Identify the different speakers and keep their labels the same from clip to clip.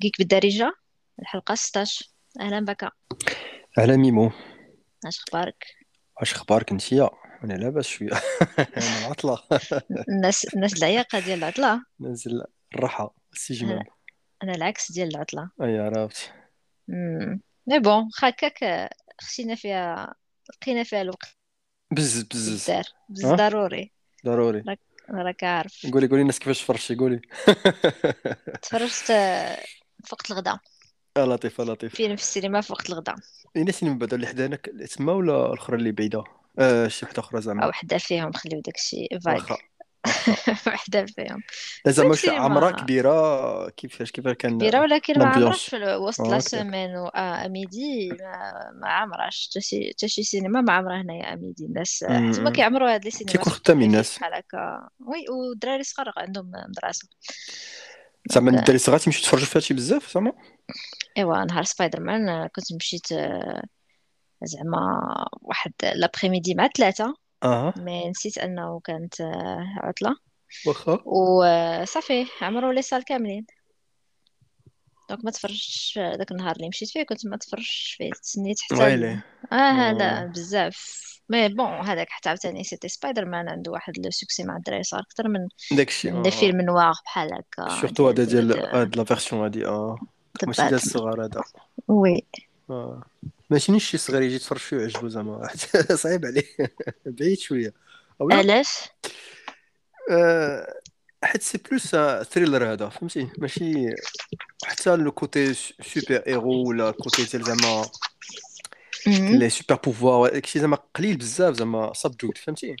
Speaker 1: جيك بالدارجة. الحلقة 16 أهلا بك.
Speaker 2: على ميمو.
Speaker 1: أش أخبارك؟
Speaker 2: واش أخبارك انتيا أنا لاباس شوية. أنا العطله
Speaker 1: الناس الناس العياقة ديال العطلة.
Speaker 2: نازل الراحة
Speaker 1: أنا
Speaker 2: السجمام
Speaker 1: أنا العكس ديال العطلة.
Speaker 2: أي عرفت.
Speaker 1: مي بون هكاك خشينا فيها لقينا فيها الوقت.
Speaker 2: بز بز
Speaker 1: بز ضروري.
Speaker 2: ضروري.
Speaker 1: راك راك عارف.
Speaker 2: قولي قولي الناس كيفاش فرشي قولي.
Speaker 1: تفرجت في وقت الغداء.
Speaker 2: آه لطيف آه لطيف.
Speaker 1: فيلم في السينما في وقت الغداء.
Speaker 2: اين سينما بعدا اللي اللي تما ولا الأخرى اللي بعيدة؟ آه شي وحدة
Speaker 1: أخرى
Speaker 2: زعما.
Speaker 1: وحدة فيهم خليو داكشي
Speaker 2: واخا
Speaker 1: وحدة فيهم.
Speaker 2: زعما
Speaker 1: سينما.
Speaker 2: كبيرة كيفاش كيفاش
Speaker 1: كبيرة
Speaker 2: كان
Speaker 1: ولكن ما
Speaker 2: لامبيونس
Speaker 1: في وسط
Speaker 2: آه
Speaker 1: لا سيمين و آه اميدي ما, ما عمرش تشي تشي سينما ما عمرها هنايا اميدي الناس حتى ما
Speaker 2: أمم.
Speaker 1: كيعمروا هاد لي سينمات
Speaker 2: تيكون
Speaker 1: سورتو
Speaker 2: خدامين الناس.
Speaker 1: بحال هكا. وي والدراري صغار عندهم مدرسة.
Speaker 2: زعما الدراري الصغار تيمشيو يتفرجوا فيها شي بزاف زعما
Speaker 1: إيوا نهار سبايدر مان آه، كنت مشيت آه، زعما واحد l'après-midi مع ثلاثة
Speaker 2: آه
Speaker 1: mais نسيت أنه كانت آه، عطلة.
Speaker 2: واخا.
Speaker 1: وصافي عمروا les salles كاملين. donc ما تفرجتش داك النهار اللي مشيت فيه كنت ما تفرجتش فيه تسنيت حتى.
Speaker 2: ويلي.
Speaker 1: آه
Speaker 2: آه.
Speaker 1: بزاف. mais bon هذاك حتى عاوتاني c'était سبايدر مان عنده واحد le succès مع الدراري صغار أكثر من
Speaker 2: داكشي آه
Speaker 1: فيلم noir بحال هكا.
Speaker 2: surtout هذا
Speaker 1: ديال
Speaker 2: هاد la version هادي
Speaker 1: آه.
Speaker 2: ماشي ديال الصغار هذا.
Speaker 1: oui.
Speaker 2: آه. ماشي نيش شي صغير يجي يتفرج فيه ويعجبو زعما. صعيب عليه. بعيد شوية.
Speaker 1: علاش؟
Speaker 2: آه حيت c'est plus thriller هذا فهمتي ماشي حتى le côté super-héros ولا côté ديال زعما. les super-pouvoirs داكشي زعما قليل بزاف زعما subject فهمتي.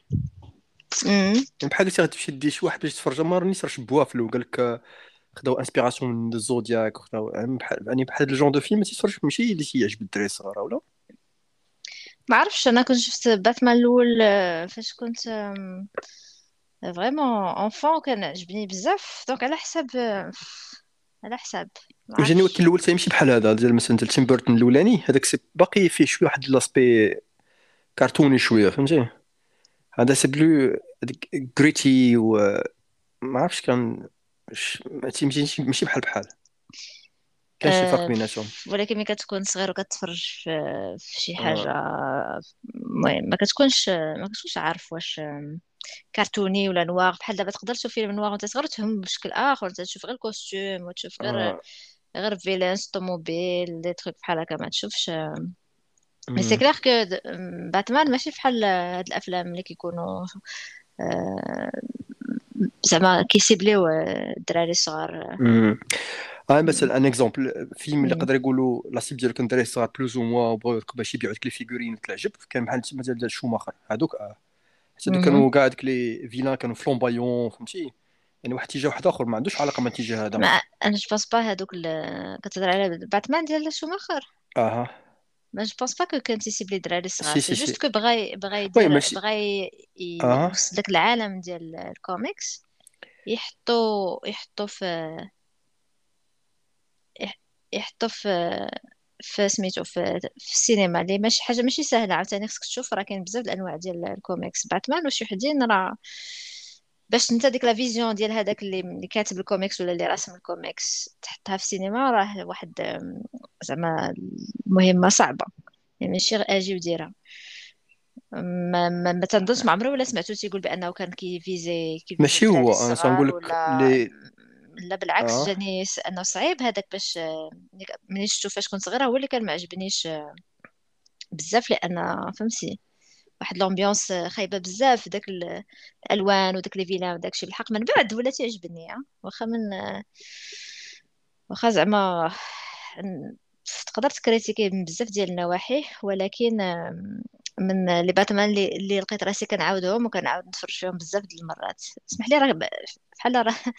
Speaker 2: يعني بحال قلتي غتمشي دي شي واحد باش يتفرج ما رانيش راه شبوها في قال لك آه، خداو inspiration من الزودياك وخداو يعني بحال يعني بحال هاد ال genre de film ما تيتفرجش ماشي اللي تيعجب الدراري الصغار ولا
Speaker 1: ما عرفتش أنا كنت شفت باتمان الأول آه، فاش كنت vraiment enfant كان عجبني بزاف donc على حساب على حساب عرفتش
Speaker 2: ولكن الأول تيمشي بحال هذا ديال مثلا ديال تيم بيرتون الأولاني. هذاك c'est باقي فيه شوية واحد l'aspect كرتوني شوية فهمتي؟ هذا c'est plus gritty و ما عرفتش كان ش- ما تيمشيش ماشي بحال بحال. كان شي فرق
Speaker 1: آه،
Speaker 2: بيناتهم
Speaker 1: ولكن ملي كتكون صغير وكتفرج في, في شي حاجة
Speaker 2: آه.
Speaker 1: المهم ما كتكونش ما كتكونش عارف واش كرتوني ولا noir بحال دابا تقدر تشوف فيلم noir وانت صغير تفهم بشكل آخر انت تشوف غير ال costume وتشوف غير
Speaker 2: آه.
Speaker 1: غير villains طوموبيل des trucs بحال هكا ما تشوفش mais
Speaker 2: c'est.
Speaker 1: clair que باتمان ماشي بحال هاد الأفلام اللي كيكونوا زعما كيسيبليو الدراري الصغار
Speaker 2: آه مثلا un exemple فيلم اللي. يقدر يقولوا la cible ديالو كان دراري صغار plus ou moins وبغاو باش يبيعوا ديك les figurines وتعجب كان بحال مثلا ديال شوماخر هادوك آه. حتى دوك. كانوا كاع ديك les vilains كانوا flamboyants فهمتي؟ يعني واحد اتجاه واحد آخر ما عندوش علاقة مع الاتجاه هذا.
Speaker 1: ما أنا je pense pas هذوك كتهضر على باتمان ديال شوماخر
Speaker 2: أها.
Speaker 1: mais je pense pas que كان تيسيبلي الدراري الصغار.
Speaker 2: سي
Speaker 1: سي
Speaker 2: سي
Speaker 1: جوست كو بغا بغا يدير بغا يوصل لك العالم ديال الكوميكس يحطو يحطو في يح- يحطو في في سميتو في, في السينما اللي ماشي حاجة ماشي سهلة عاوتاني خصك تشوف راه كاين بزاف الأنواع ديال الكوميكس. باتمان وشي وحدين راه باش انت ديك la vision ديال هذاك اللي اللي كاتب الكوميكس ولا اللي راسم الكوميكس تحطها في السينما راه واحد زعما مهمة صعبة. يعني ماشي غير أجي وديرها. ما ما, ما تنظنش ما ولا سمعتو تيقول بأنه كان كيفيزي كيفيزي
Speaker 2: ماشي هو
Speaker 1: أنا
Speaker 2: تنقول لك
Speaker 1: ولا
Speaker 2: لي
Speaker 1: لا بالعكس
Speaker 2: آه.
Speaker 1: جاني س- إنه صعيب هذاك باش آه، ملي شفتو فاش كنت صغيرة هو اللي كان ما عجبنيش آه، بزاف لأن فهمتي واحد l'ambiance خايبة بزاف داك ال- الألوان وداك les vilains وداك الشيء بالحق من بعد ولا تيعجبني ها واخا من آه، واخا زعما ن- تقدر تكريتيكي من بزاف ديال النواحي ولكن آم، من les باتمان اللي, اللي لقيت راسي كنعاودهم وكنعاود نتفرج فيهم بزاف ديال المرات. اسمح لي راه ب- بحال راه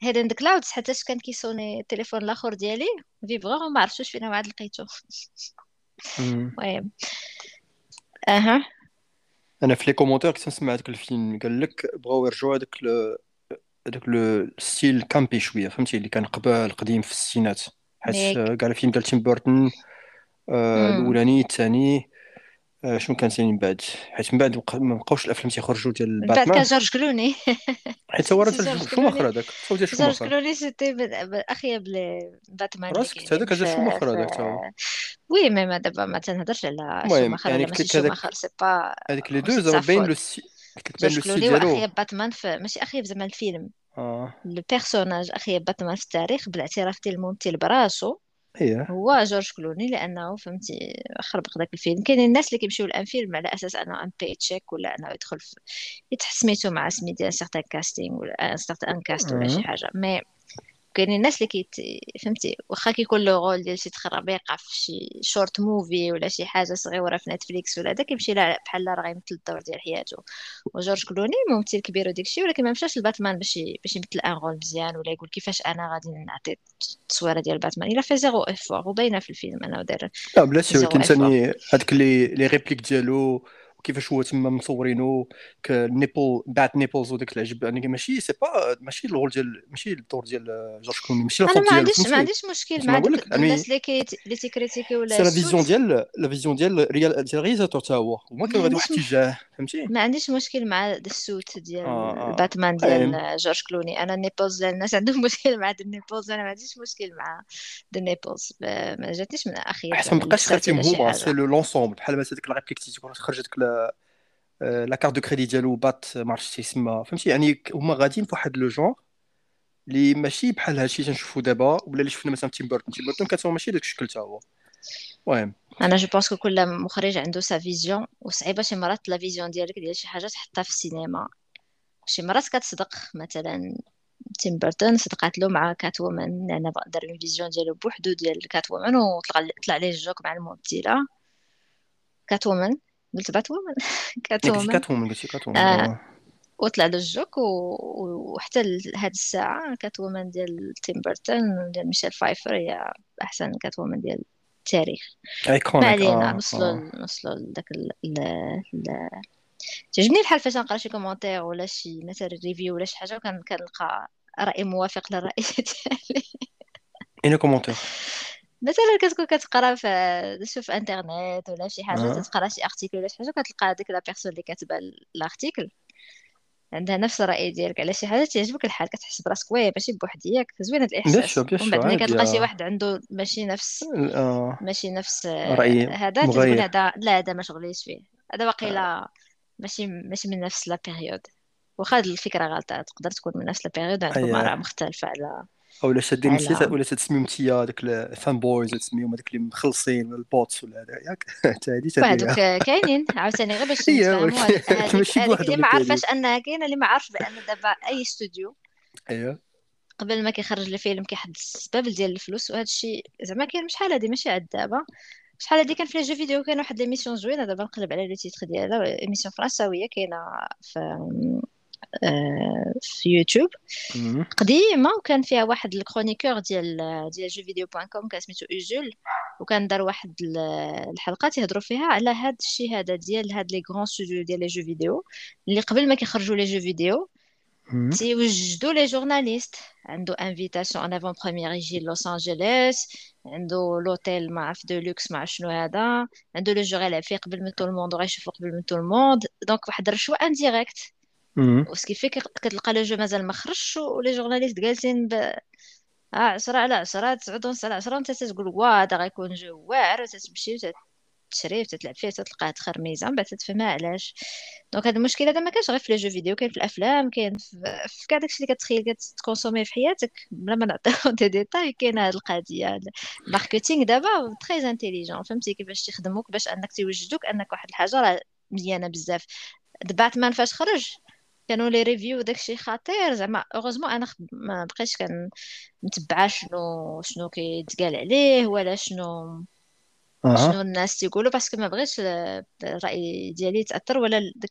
Speaker 1: hidden clouds حتى كان كيسوني التليفون الآخر ديالي فيبغا وما عرفتش فين عاد لقيته.
Speaker 2: مم.
Speaker 1: المهم. أها.
Speaker 2: أنا في les commentaires كنت نسمع هذاك الفيلم قال لك بغاو يرجعوا هذاك هذاك le style campy شوية فهمتي؟ اللي كان قبل قديم في الستينات. حيت كاع الفيلم ديال تيم بيرتون آه، الأولاني الثاني شنو كان ثاني من بعد؟ حيت من بعد ما بقاوش الأفلام تيخرجوا ديال
Speaker 1: من بعد كان جورج كلوني.
Speaker 2: حيت هو راه
Speaker 1: جورج
Speaker 2: شوماخر هذاك. صوتي
Speaker 1: جورج
Speaker 2: شوماخر
Speaker 1: كلوني c'était اخيب باتمان
Speaker 2: راسك هذاك هذا
Speaker 1: في
Speaker 2: شوماخر هذاك تا هو.
Speaker 1: oui mais ما دابا ما تنهضرش على شوماخر
Speaker 2: يعني قلت لك هذاك
Speaker 1: c'est
Speaker 2: pas لي دو زعما باين لو سي قلت لك باين لو
Speaker 1: جورج
Speaker 2: سي ديالو.
Speaker 1: اخيب باتمان ماشي اخيب زعما الفيلم. لو بيرسوناج اخيب باتمان في التاريخ بالإعتراف ديال الممثل براسو
Speaker 2: إيه.
Speaker 1: هو جورج كلوني لأنه فهمتي خربق داك الفيلم. كاينين الناس اللي كيمشيو لأن فيلم على أساس أنه أن باي تشيك ولا أنه يدخل في يتحس سميتو مع سميتو سيغتان كاستينغ ولا أن سيغتان كاست ولا شي. حاجة. مي كاينين الناس اللي كيت فهمتي؟ واخا كيكون لو رول ديال شي تخربيقة في شي شورت موفي ولا شي حاجة صغيرة في نتفليكس ولا هذا كيمشي لا بحال راه غيمثل الدور ديال حياته. وجورج كلوني ممثل كبير وداك الشيء ولكن ما مشاش لباتمان باش باش يمثل un rôle مزيان ولا يقول كيفاش أنا غادي نعطي التصويرة ديال باتمان إلا في zéro effort وباينة في الفيلم انه دار
Speaker 2: لا ولكن
Speaker 1: effort
Speaker 2: ثاني هذاك les les répliques ديالو وكيفاش هو تما مصورينو ال nipple بعد nipples وداك العجب. يعني ماشي c'est pas ماشي ال rôle ديال ماشي الدور ديال جورج كلوني ماشي
Speaker 1: أنا
Speaker 2: الفوق
Speaker 1: ما
Speaker 2: ديالو
Speaker 1: عنديش ما عنديش مشكل مع الناس اللي كي اللي تيكريتيكيو ولا
Speaker 2: c'est la
Speaker 1: vision
Speaker 2: ديال la vision ديال réal ديال ال réalisateur تا هو. هما
Speaker 1: ما
Speaker 2: كانوا غادي واحد الاتجاه فهمتي؟
Speaker 1: ما عنديش مشكل مع ال suit
Speaker 2: ديال آه
Speaker 1: الباتمان
Speaker 2: المهم
Speaker 1: ديال جورج كلوني. أنا ديال الناس عندهم مشكل مع ال nipples. أنا ما عنديش مشكل مع ال nipples ما جاتنيش من
Speaker 2: حيت
Speaker 1: زعما
Speaker 2: ما بقاش غير
Speaker 1: شي
Speaker 2: هما
Speaker 1: c'est
Speaker 2: le l'ensemble بحال مثلا ديك ال réplique تيكون خرجت ديك la carte de crédit ديالو bat ما عرفتش تيسمى. فهمتي؟ يعني هما غاديين في واحد le genre اللي ماشي بحال هادشي تنشوفو دابا ولا اللي شفنا مثلا تيم بيرتون تيم بيرتون هو ماشي داك الشكل تا هو. المهم.
Speaker 1: أنا je pense كل مخرج عنده sa vision وصعيبة شي مرات la vision ديالك ديال شي حاجة تحطها في السينما. شي مرات كتصدق مثلا تيم بيرتون صدقات له مع Catwoman لأن دار une vision ديالو بوحدو ديال Catwoman وطلع طلع ليه ال joke مع الممثلة. Catwoman قلت Batwoman Cat
Speaker 2: يعني قلتي woman قلتي Catwoman
Speaker 1: آه
Speaker 2: آه
Speaker 1: وطلع له ال joke وحتى لهاد الساعة Catwoman ديال تيم بيرتون ديال ميشيل فايفر هي أحسن Catwoman ديال التاريخ. ما
Speaker 2: ايكونيك
Speaker 1: علينا
Speaker 2: آه
Speaker 1: نوصلوا
Speaker 2: آه.
Speaker 1: نوصلوا لداك ال... ال... ال... تعجبني الحال فاش نقرا شي commentaire ولا شي مثلا review ولا شي حاجة وكان كنلقى رأي موافق للرأي ديالي.
Speaker 2: un commentaire
Speaker 1: مثلا كتكون كتقرا في تشوف انترنت ولا شي حاجة
Speaker 2: آه.
Speaker 1: تتقرا شي article ولا شي حاجة كتلقى ديك la personne اللي كاتبة ال article عندها نفس الرأي ديالك. على شي حاجة تعجبك الحال كتحس براسك oui ماشي بوحديك زوين هاد
Speaker 2: bien
Speaker 1: ومن بعد ملي كتلقى شي
Speaker 2: آه.
Speaker 1: واحد عنده ماشي نفس
Speaker 2: آه.
Speaker 1: ماشي نفس آه، هذا
Speaker 2: مغاير
Speaker 1: هذا لا هذا ما شغليش فيه. هذا واقيلا ماشي ماشي من نفس لا بيريود واخا هاد الفكرة غلطة تقدر تكون من نفس لا بيريود عندكم آراء
Speaker 2: اي
Speaker 1: مختلفة على
Speaker 2: أو شادين
Speaker 1: على
Speaker 2: نسيت ولا تسميهم انت داك الفان بويز تسميهم هذاك اللي مخلصين البوتس ولا هذا ياك؟ حتى هذه تديرها
Speaker 1: كاينين عاوتاني غير باش
Speaker 2: بوحدهم
Speaker 1: اللي ما عارفاش انها كاينة اللي ما عارف بأن دابا أي استوديو
Speaker 2: أيوه.
Speaker 1: قبل ما كيخرج الفيلم كيحدد السبب ديال الفلوس وهذا الشيء زعما كاين شحال هادي ماشي عاد دابا. شحال هادي كان في les jeux vidéo كاين واحد l'émission زوينة دابا نقلب على le titre ديالها émission فرنساوية كاينة في في يوتيوب
Speaker 2: مم.
Speaker 1: قديمة وكان فيها واحد ال chroniqueur ديال ديال jeuxvideo point com كان سميتو اوزول وكان دار واحد ال- الحلقة تيهضروا فيها على هاد الشيء هذا ديال هاد les grands studios ديال les jeux vidéo اللي قبل ما كيخرجوا les jeux
Speaker 2: vidéo.
Speaker 1: تيوجدوا les journalistes عنده invitation en avant-première يجي لوس انجلوس عنده l'hôtel ما عرف de luxe عرف شنو هذا عنده le jeu يلعب فيه قبل من tout le monde وغيشوفو قبل من tout le monde donc واحد الرشوة
Speaker 2: indirecte.
Speaker 1: وسكيفي كتلقى le jeu مازال ما خرجش و les journalistes جالسين ب آه، عشرة على عشرة تسعود ونص على عشرة وانت تتقول واه هذا غيكون jeu واعر وتتمشي وتشري وتتلعب فيه وتلقاه تخرميزه من بعد تتفهمها علاش. donc هذا المشكل هذا ما كانش غير في les jeux vidéo كاين في الأفلام كاين في, كاع داكشي اللي كتخيل كتكونسومي في حياتك. بلا ما نعطيو دي ديتاي كاين هاد القضية ال marketing دابا très intelligent فهمتي كيفاش تيخدموك باش أنك تيوجدوك أنك واحد الحاجة راه مزيانة بزاف. باتمان فاش خرج كانوا les reviews داكشي خطير. زعما heureusement أنا خد... ما بقيتش كان متبعة شنو شنو كيتقال عليه ولا شنو شنو الناس تيقولوا parce que ما بغيتش ال- الرأي ديالي يتأثر ولا داك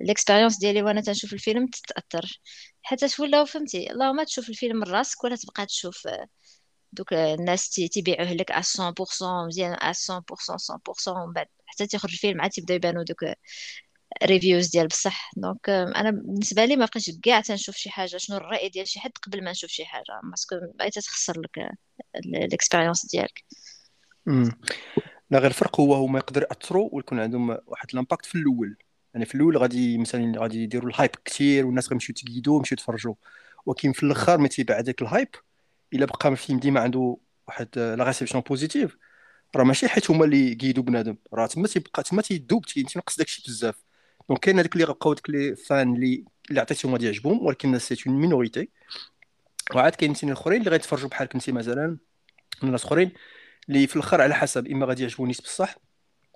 Speaker 1: ال expérience ديالي وأنا تنشوف الفيلم تتأثر. حتى تولوا فهمتي اللهم تشوف الفيلم من راسك ولا تبقى تشوف آه، دوك الناس تي- تيبيعوه لك على 100% مزيان على 100% 100% ومن بعد حتى تيخرج الفيلم عاد تيبداو يبانوا دوك reviews ديال بصح. donc أنا بالنسبة لي ما بقيتش كاع تنشوف شي حاجة شنو الرأي ديال شي حد قبل ما نشوف شي حاجة parce que بغيت تخسر لك ال expérience
Speaker 2: ديالك. لا غير الفرق هو هما يقدر يأثروا ويكون عندهم واحد ال impact في الأول. يعني في الأول غادي مثلا غادي يديروا ال hype كثير والناس غيمشيو تقيدوا ويمشيو يتفرجوا. ولكن في الأخر ملي تيباع هذاك ال hype إلا بقى الفيلم ديما عنده واحد la réception positive راه ماشي حيت هما اللي قيدوا بنادم. راه تما تيبقى تما تيدوب تينقص داكشي بزاف. donc كاين هذوك اللي غبقاو داك les fans اللي اللي عطيتهم غادي يعجبهم ولكن c'est une minorité وعاد كاين ثاني الأخرين اللي غيتفرجوا بحالك انت مثلا الناس اخرين اللي في الأخر على حسب إما غادي يعجبوني بصح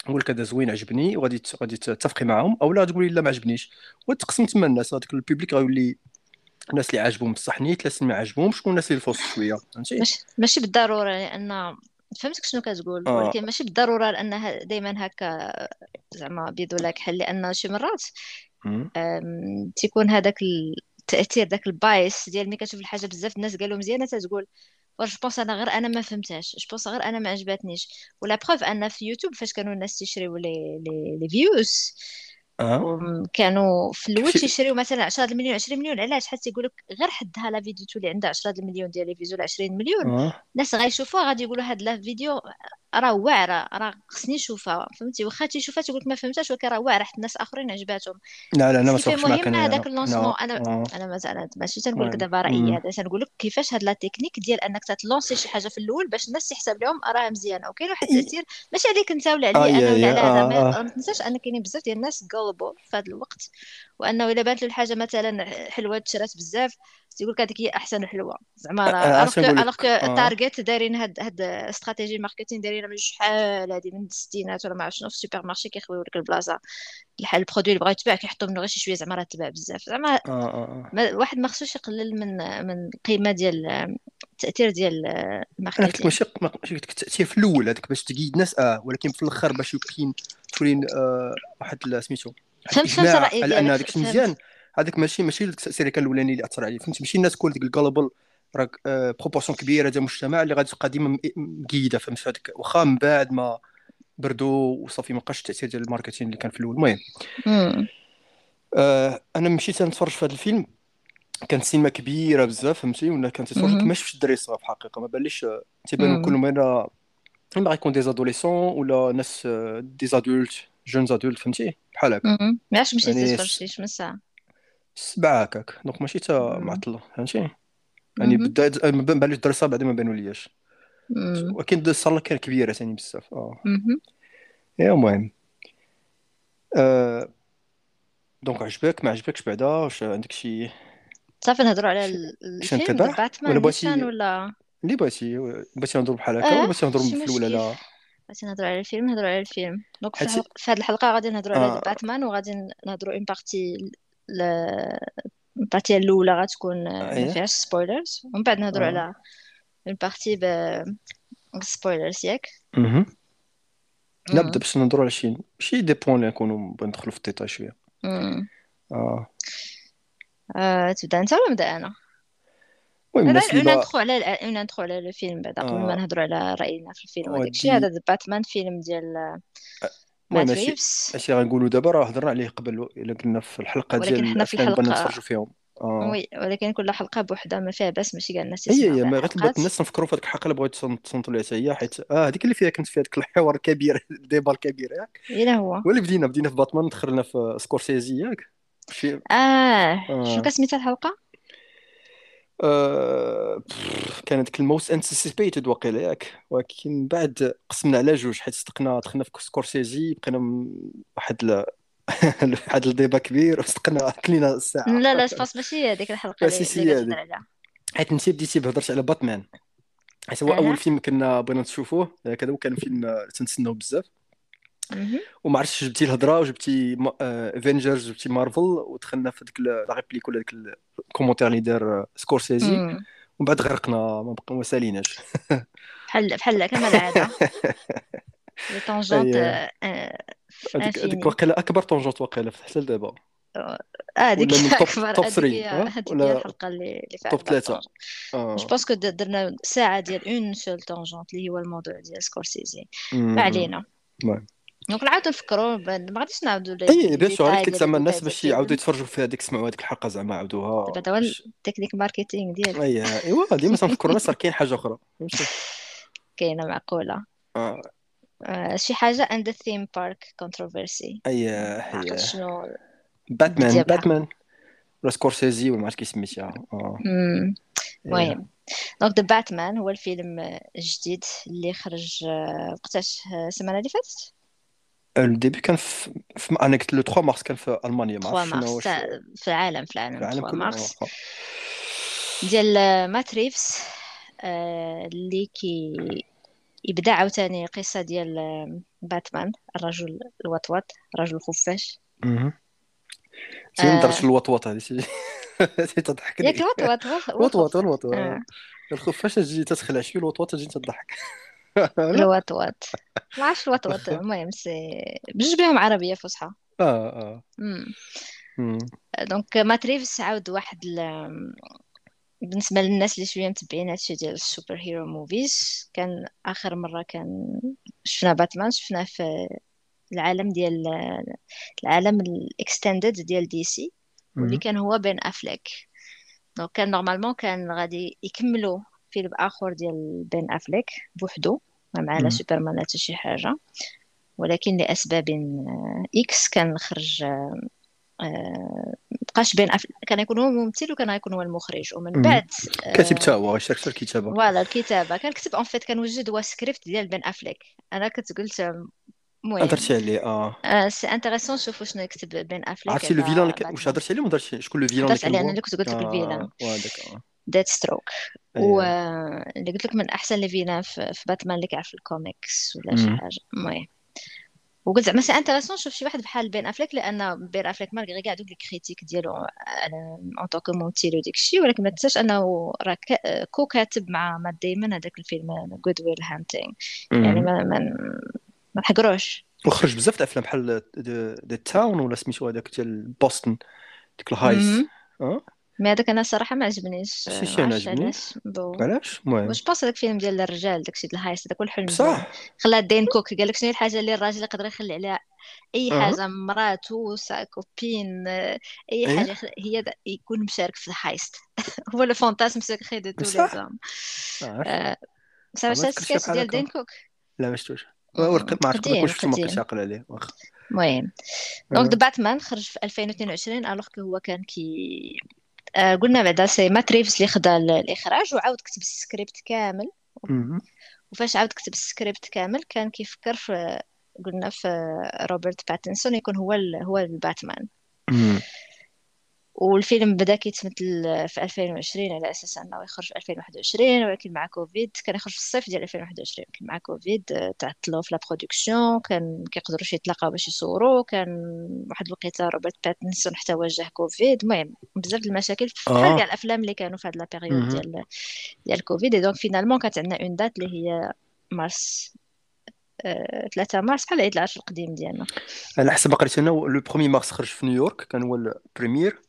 Speaker 2: نقول لك هذا زوين عجبني وغادي غادي تتفقي معاهم أو لا تقولي لا ما عجبنيش. وتقسم تما الناس هذاك البيبليك غيولي الناس اللي عاجبهم بصح نيت الناس اللي ما عاجبهمش والناس اللي الفوس شوية فهمتي؟
Speaker 1: ماشي بالضرورة لأن فهمتك شنو كتقول؟
Speaker 2: آه.
Speaker 1: ولكن ماشي بالضرورة لأنها دائما هكا زعما بيدو لك حل لأن شي مرات تيكون هذاك التأثير داك ال bias ديال ملي كتشوف الحاجة بزاف الناس قالوا مزيانة تتقول je pense أنا غير أنا ما فهمتهاش je pense غير أنا ما عجبتنيش. و la preuve أن في يوتيوب فاش كانوا الناس تيشريو les les les views
Speaker 2: أه؟
Speaker 1: كانوا في
Speaker 2: الأول
Speaker 1: تيشريو مثلا 10 المليون 20 مليون علاش؟ حيت تيقول لك غير حدها la vidéo تولي عندها 10 المليون ديال les views ولا 20 مليون الناس غيشوفوها غادي يقولوا هاد la vidéo راه واعرة راه خصني نشوفها. فهمتي؟ واخا تيشوفها تيقول لك ما فهمتهاش ولكن راه واعرة حتى الناس آخرين عجباتهم.
Speaker 2: لا لا أنا ما معك
Speaker 1: مهم
Speaker 2: أنا
Speaker 1: هذاك
Speaker 2: أنا
Speaker 1: اللونسمون
Speaker 2: أنا
Speaker 1: أنا
Speaker 2: آه.
Speaker 1: أنا مازال ماشي تنقول لك دابا
Speaker 2: رأيي.
Speaker 1: هذا تنقول لك كيفاش هاد لا تكنيك ديال أنك تتلونسي شي حاجة في الأول باش الناس تحسب لهم راها مزيانه وكاين واحد التاثير ماشي عليك أنت ولا عليا أنا
Speaker 2: يا
Speaker 1: ولا على هذا.
Speaker 2: آه
Speaker 1: ما تنساش أن كاينين بزاف ديال الناس غولبل في هذا الوقت. وأنه إلا بانت له الحاجة مثلا حلوة تشرات بزاف تيقول لك هذيك هي أحسن حلوة. زعما ألوغ
Speaker 2: عرفت
Speaker 1: كو
Speaker 2: نقول
Speaker 1: ألوغ
Speaker 2: لك
Speaker 1: كو
Speaker 2: آه.
Speaker 1: تارجت دايرين هاد هاد استراتيجي ماركتينغ دايرينها من شحال هادي من الستينات ولا ما عرفت شنو في السوبر مارشي كيخويو لك البلاصة. الحال البرودوي اللي بغا يتباع كيحطوا منه غير شي شوية زعما راه تباع بزاف. زعما
Speaker 2: آه
Speaker 1: ما واحد ما خصوش يقلل من من القيمه ديال التأثير ديال الماركتينغ.
Speaker 2: ماشي ماشي قلت لك التاثير في الأول هذاك باش تقيد ناس آه ولكن في الأخر باش يمكن تولي آه واحد سميتو
Speaker 1: فهمت فهمت الراي
Speaker 2: على
Speaker 1: أن
Speaker 2: هذاك مزيان. هذاك ماشي ماشي كان الأولاني اللي أثر عليه فهمتي ماشي الناس كل ديك الكالبل راك آه بروبورسيون كبيرة ديال المجتمع اللي غادي تبقى ديما مقيدة فهمت هذيك واخا من بعد ما بردوا وصافي ما بقاش التأثير ديال ال marketing اللي كان في الأول المهم. آه أنا مشيت نتفرج في هذا الفيلم كانت سينما كبيرة بزاف فهمتي ولا كانت تتفرج
Speaker 1: مهم.
Speaker 2: ما شفتش الدراري الصغار في الحقيقة ما باليش آه، تيبانوا
Speaker 1: مم.
Speaker 2: كلهم هنا اما غيكون des adolescents ولا ناس آه، des adultes jeunes adultes فهمتي بحال هكا
Speaker 1: مم. ما عرفتش مشيت
Speaker 2: يعني
Speaker 1: تتفرج
Speaker 2: س-
Speaker 1: شي من الساعة
Speaker 2: سبعة هكاك. donc ماشي تا
Speaker 1: مم.
Speaker 2: معطلة فهمتي؟ يعني
Speaker 1: مهم.
Speaker 2: بدا ما باليش الدراري الصغار بعدا ما بانوا لياش
Speaker 1: مم.
Speaker 2: ولكن الصاله كانت كبيرة ثاني بزاف آه.
Speaker 1: مهم.
Speaker 2: ايوا المهم. آه donc عجبك؟ ما عجبكش بعدا؟ واش عندك شي؟
Speaker 1: صافي نهضروا على
Speaker 2: شي
Speaker 1: ال-
Speaker 2: شي
Speaker 1: الفيلم
Speaker 2: ولا
Speaker 1: باتمان نيشان
Speaker 2: بغيتي
Speaker 1: ولا؟
Speaker 2: اللي بغيتي. بغيتي نهضروا بحال هكا ولا
Speaker 1: آه
Speaker 2: بغيتي نهضروا
Speaker 1: شي
Speaker 2: في الأولى؟
Speaker 1: مشكل.
Speaker 2: لا
Speaker 1: بغيتي نهضروا على الفيلم نهضروا على الفيلم. donc في
Speaker 2: حيت
Speaker 1: الحلقة في هذه الحلقة غادي نهضروا على باتمان وغادي نهضروا une partie ال partie الاولى غتكون ما فيهاش spoilers ومن بعد نهضروا
Speaker 2: آه
Speaker 1: على une partie بال
Speaker 2: spoilers ياك.
Speaker 1: نبدأ.
Speaker 2: باش نهضروا على شي شي des points اللي نكونوا ندخلوا في الديتاي
Speaker 1: شوية.
Speaker 2: آه.
Speaker 1: آه، تبدأ أنت ولا نبدا أنا؟
Speaker 2: المهم الناس اللي
Speaker 1: انترو على اون انترو على الفيلم بعد قبل ما
Speaker 2: آه.
Speaker 1: نهضروا على رأينا في الفيلم. وداك الشيء هذا باتمان فيلم ديال
Speaker 2: المهم هادشي
Speaker 1: ريفز
Speaker 2: هادشي غنقولوا دابا راه هضرنا عليه قبل إلا قلنا في الحلقة ديال
Speaker 1: ولكن حنا في
Speaker 2: الافلام اللي بغينا
Speaker 1: الحلقة
Speaker 2: نتفرجوا فيهم. آه.
Speaker 1: oui ولكن كل حلقة بوحدها ما فيها بس ماشي كاع الناس
Speaker 2: هي
Speaker 1: يسمعوا
Speaker 2: هي
Speaker 1: كاع
Speaker 2: ما غير بغيت
Speaker 1: الحلقات
Speaker 2: الناس نفكروا في هذيك الحلقة اللي بغيت تصنتوا لها هي حيت آه هذيك اللي فيها كنت فيها ذاك الحوار الكبير ال débat الكبير ياك.
Speaker 1: إلى هو.
Speaker 2: واللي بدينا بدينا في باتمان دخلنا في سكورسيزي ياك. شي
Speaker 1: آه شنو
Speaker 2: آه.
Speaker 1: كسميتها الحلقة؟
Speaker 2: آه، بف، كانت ديك ال most anticipated واقيلا ياك. ولكن بعد قسمنا على جوج حيت صدقنا دخلنا في سكورسيزي بقينا واحد ل... واحد ال débat كبير وصدقنا كلينا الساعة.
Speaker 1: لا لا c'est pas ماشي هذيك الحلقة
Speaker 2: بس
Speaker 1: اللي c'est
Speaker 2: هذيك حيت انت بديتي بهضرت على باتمان حيت هو أول فيلم كنا بغينا نشوفوه كذا وكان فيلم آه، تنتسناو بزاف. وما عرفتش جبتي الهضرة وجبتي افنجرز جبتي مارفل ودخلنا في ديك la réplique ولا ديك ال commentaire اللي دار آه، سكورسيزي. ومن بعد غرقنا ما بقى ما ساليناش.
Speaker 1: بحال بحال كما العادة. les tangentes
Speaker 2: et هذيك
Speaker 1: infinie
Speaker 2: واقيلا أكبر tangente واقيلا في حتى لدابا.
Speaker 1: آه هذيك أكبر
Speaker 2: top
Speaker 1: هذيك
Speaker 2: 3
Speaker 1: هي
Speaker 2: ها؟
Speaker 1: هذيك الحلقة اللي فيها
Speaker 2: top
Speaker 1: اكبر
Speaker 2: 3
Speaker 1: tangentes
Speaker 2: je
Speaker 1: pense que درنا ساعة ديال une seule tangente اللي هو الموضوع ديال سكورسيزي ما. علينا.
Speaker 2: المهم
Speaker 1: donc نعاودو نفكروا بعد- ما غاديش نعاودو et
Speaker 2: bien sûr
Speaker 1: ديال
Speaker 2: زعما الناس باش يعاودوا
Speaker 1: الفيلم
Speaker 2: يتفرجوا في هذيك سمعوا هذيك الحلقة زعما عاودوها.
Speaker 1: دابا هو
Speaker 2: ال
Speaker 1: technique marketing ديالي
Speaker 2: اي إيوا ديما تنفكروا الناس راه كاين حاجة أخرى.
Speaker 1: كاينة معقولة.
Speaker 2: آه.
Speaker 1: آه، شي حاجة and the theme park controversy.
Speaker 2: اي
Speaker 1: عقلتش شنو؟
Speaker 2: باتمان باتمان ولا سكورسيزي ولا ما عرفت كي سميتها آه.
Speaker 1: مم.
Speaker 2: إيه.
Speaker 1: المهم donc The Batman هو الفيلم الجديد اللي خرج آه، وقتاش؟ آه، السمانة اللي فاتت؟
Speaker 2: ال début كان في, في أنا قلت le 3 مارس كان في المانيا ما
Speaker 1: 3
Speaker 2: عرفتش شنو
Speaker 1: مارس في العالم في العالم
Speaker 2: العالم
Speaker 1: 3
Speaker 2: كله
Speaker 1: مارس ديال آه، مات ريفز آه، اللي كي يبدا عاوتاني قصة ديال آه، باتمان الرجل الوطوط الرجل الخفاش.
Speaker 2: زين درت
Speaker 1: آه
Speaker 2: الوطوط هذه شي
Speaker 1: ياك الوطوط
Speaker 2: الوطوط
Speaker 1: آه.
Speaker 2: الخفاش تجي تتخلع شي الوطوط تجي تضحك؟ لا.
Speaker 1: الوطوط ما عرفتش الوطوط المهم c'est بجوج بهم عربية فصحى.
Speaker 2: آه آه.
Speaker 1: مم.
Speaker 2: مم.
Speaker 1: donc مات ريفز عاود واحد ال... بالنسبة للناس اللي شوية متبعين هادشي ديال ال superhero movies. كان آخر مرة كان شفنا باتمان شفناه في العالم ديال العالم ال extended ديال DC واللي. كان هو بين أفليك. donc كان normalement كان غادي يكملوا فيلم آخر ديال بين أفليك بوحدو ما مع لا. سوبرمان لا حتى شي حاجة. ولكن لأسباب آه، X كان خرج آه، آه، مبقاش بين أفليك كان يكون هو الممثل وكان غيكون هو المخرج. ومن. بعد
Speaker 2: كاتب
Speaker 1: آه،
Speaker 2: تا هو غيشارك في الكتابة
Speaker 1: voilà الكتابة. كان كتب en fait كان وجد هو سكريبت ديال بين أفليك. أنا كنت قلت آه، المهم
Speaker 2: هضرتي عليه آه.
Speaker 1: آه c'est intéressant نشوفوا شنو يكتب بين أفليك.
Speaker 2: عرفتي le villain. واش هضرتي عليه ما هضرتش شكون le villain اللي
Speaker 1: هضرت
Speaker 2: كان
Speaker 1: عليه أنا
Speaker 2: هو
Speaker 1: اللي كنت قلت لك ال villain.
Speaker 2: Deathstroke
Speaker 1: واللي قلت لك من أحسن les villains في, في باتمان اللي كيعرف الكوميكس ولا شي. حاجة المهم. وقلت زعما c'est intéressant نشوف شي واحد بحال بين أفليك لأن بين أفليك malgré كاع دوك ال critiques ديالو en tant que ممثل وديك الشيء ولكن ما تنساش أنه راه co كاتب مع مات دايمون هذاك الفيلم Good Will Hunting يعني. ما ما ما نحقروش.
Speaker 2: وخرج بزاف د الافلام بحال The Town ولا سميتو هذاك ديال بوسطن ديك. أه؟
Speaker 1: mais هذاك أنا الصراحه ما عجبنيش
Speaker 2: سي
Speaker 1: ما
Speaker 2: سي أنا
Speaker 1: عرفتش
Speaker 2: عجبني؟
Speaker 1: علاش؟ بو.
Speaker 2: علاش؟ المهم.
Speaker 1: واش باس هذاك الفيلم ديال الرجال داكشي ديال ال heist هذاك هو الحلم ديالو؟
Speaker 2: بصح
Speaker 1: خلى دين كوك قال لك شنو هي الحاجة اللي الراجل يقدر يخلي عليها؟
Speaker 2: أي
Speaker 1: حاجة مراتو sa copine آه، أي
Speaker 2: حاجة
Speaker 1: يخلي- هي دا يكون مشارك في ال heist. هو le fantasme secret de tous
Speaker 2: les
Speaker 1: hommes.
Speaker 2: ما عرفت
Speaker 1: آه،
Speaker 2: ما شي
Speaker 1: السكيتش
Speaker 2: بحال
Speaker 1: ديال دين
Speaker 2: هكا
Speaker 1: كوك؟
Speaker 2: لا ما شفتوش.
Speaker 1: مم،
Speaker 2: ورق ما عرفت قبل
Speaker 1: قديم
Speaker 2: ما بقيتش
Speaker 1: قديم.
Speaker 2: عاقل عليه واخا.
Speaker 1: المهم. دونك ذا باتمان خرج في 2022 alors que هو كان كي آه، قلنا بعدا c'est مات ريفز اللي خدا ال- الإخراج وعاود كتب السكريبت كامل. وفاش عاود كتب السكريبت كامل كان كيفكر في قلنا في روبرت باتنسون يكون هو ال... هو الباتمان. والفيلم بدأ كيتمثل في 2020 على أساس أنه يخرج في 2021 ولكن مع كوفيد كان يخرج في الصيف ديال 2021 ولكن مع كوفيد آه، تعطلوا في la production كان كيقدروش يتلاقاو باش يصوروا كان واحد الوقيته روبرت باتنسون حتى واجه كوفيد. المهم بزاف د المشاكل بحال كاع
Speaker 2: آه
Speaker 1: الأفلام اللي كانوا في هاد la
Speaker 2: période.
Speaker 1: ديال ديال كوفيد. donc finalement كانت عندنا une date اللي هي مارس آه، 3 مارس بحال العيد العرش القديم ديالنا.
Speaker 2: على حسب ما قريت أنا le 1 مارس خرج في نيويورك كان هو ال première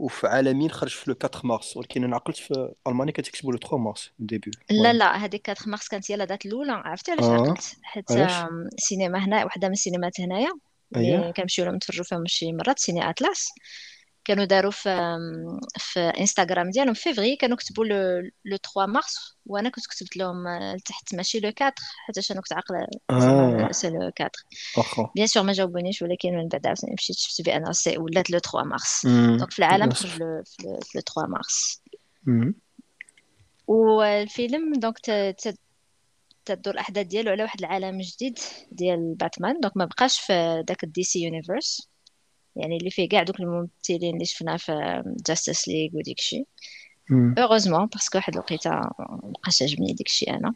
Speaker 2: وفي عالمين خرج في le 4 مارس ولكن أنا عقلت في ألمانيا كتكتبوا le 3 مارس ديبي
Speaker 1: لا لا هذيك 4 مارس كانت هي la date الأولى. عرفتي علاش
Speaker 2: آه
Speaker 1: عقلت؟ حيت
Speaker 2: علاش؟
Speaker 1: آم، سينما هنا وحدة من السينمات هنايا. اللي كنمشيو لهم نتفرجوا فيهم شي مرات ciné Atlas كانوا داروا في في انستغرام ديالهم في فيفري كانوا كتبوا le le 3 مارس وأنا كنت كتبت لهم آه، لتحت ماشي le 4 حيت أنا كنت عاقلة
Speaker 2: آه.
Speaker 1: c'est le 4
Speaker 2: واخا
Speaker 1: bien sûr ما جاوبونيش ولكن من بعد عاوتاني مشيت شفت بأن c'est ولات le 3
Speaker 2: mars.
Speaker 1: donc في العالم خرج le في le في le 3 مارس. والفيلم donc تدور الأحداث ديالو على واحد العالم جديد ديال باتمان donc ما بقاش في داك ال DC universe يعني اللي فيه كاع دوك الممثلين اللي شفنا في Justice League وديك الشيء.
Speaker 2: heureusement
Speaker 1: parce que واحد الوقيتة مبقاش عجبني ديك الشيء أنا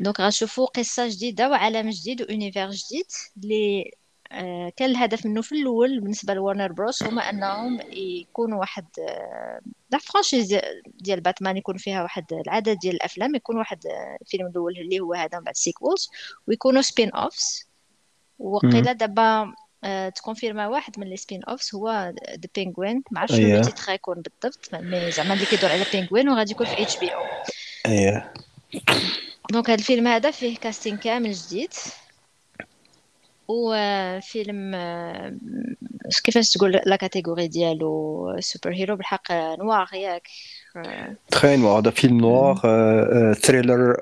Speaker 1: donc غنشوفوا قصة جديدة وعالم جديد و univers جديد اللي آه، كان الهدف منه في الأول بالنسبة ل Warner Bros هما أنهم يكونوا واحد آه، la franchise ديال باتمان يكون فيها واحد العدد ديال الأفلام يكون واحد آه، الفيلم الأول اللي هو هذا من بعد sequels ويكونوا
Speaker 2: spin-offs.
Speaker 1: وقيله دابا تconfirma واحد من les spin-offs هو The Penguin ما عرفتش شنو le
Speaker 2: اييه
Speaker 1: titre غيكون بالضبط mais زعما اللي كيدور على بينغوين وغادي يكون في HBO
Speaker 2: اييه
Speaker 1: donc هذا الفيلم هذا فيه casting كامل جديد. وفيلم آه، كيفاش تقول la catégorie ديالو؟ super hero بالحق آه، noir ياك. آه،
Speaker 2: تخيل هذا فيلم. noir آه، آه،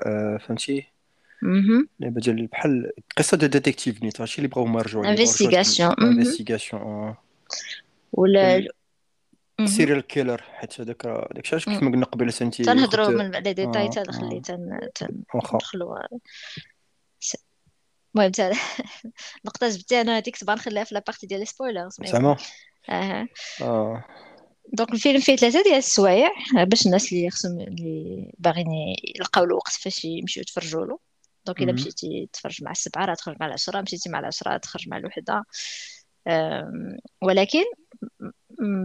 Speaker 2: آه، فهمتي. لعبه ديال بحال قصه ديال ديتيكتيف نيت هادشي اللي بغاو
Speaker 1: Investigation. مهم.
Speaker 2: انفستيغاسيون
Speaker 1: ولا.
Speaker 2: سيريال كيلر حيت هذاك داكشي علاش كنت ما قلنا قبيله سنتي
Speaker 1: تنهضروا من بعد ديتاي
Speaker 2: آه،
Speaker 1: تا
Speaker 2: آه.
Speaker 1: خلي تن تن-
Speaker 2: واخا
Speaker 1: ندخلوا س- المهم تا النقطة جبتي أنا هذيك تبان نخليها في لابارتي ديال سبويلرز
Speaker 2: زعما
Speaker 1: أها
Speaker 2: آه
Speaker 1: دونك الفيلم فيه ثلاثة ديال السوايع باش الناس اللي خصهم اللي باغيين يلقاو الوقت فاش يمشيو يتفرجوا له donc الا. مشيتي تفرج مع السبعة راه تخرج مع العشرة مشيتي مع العشرة تخرج مع الوحدة أم، ولكن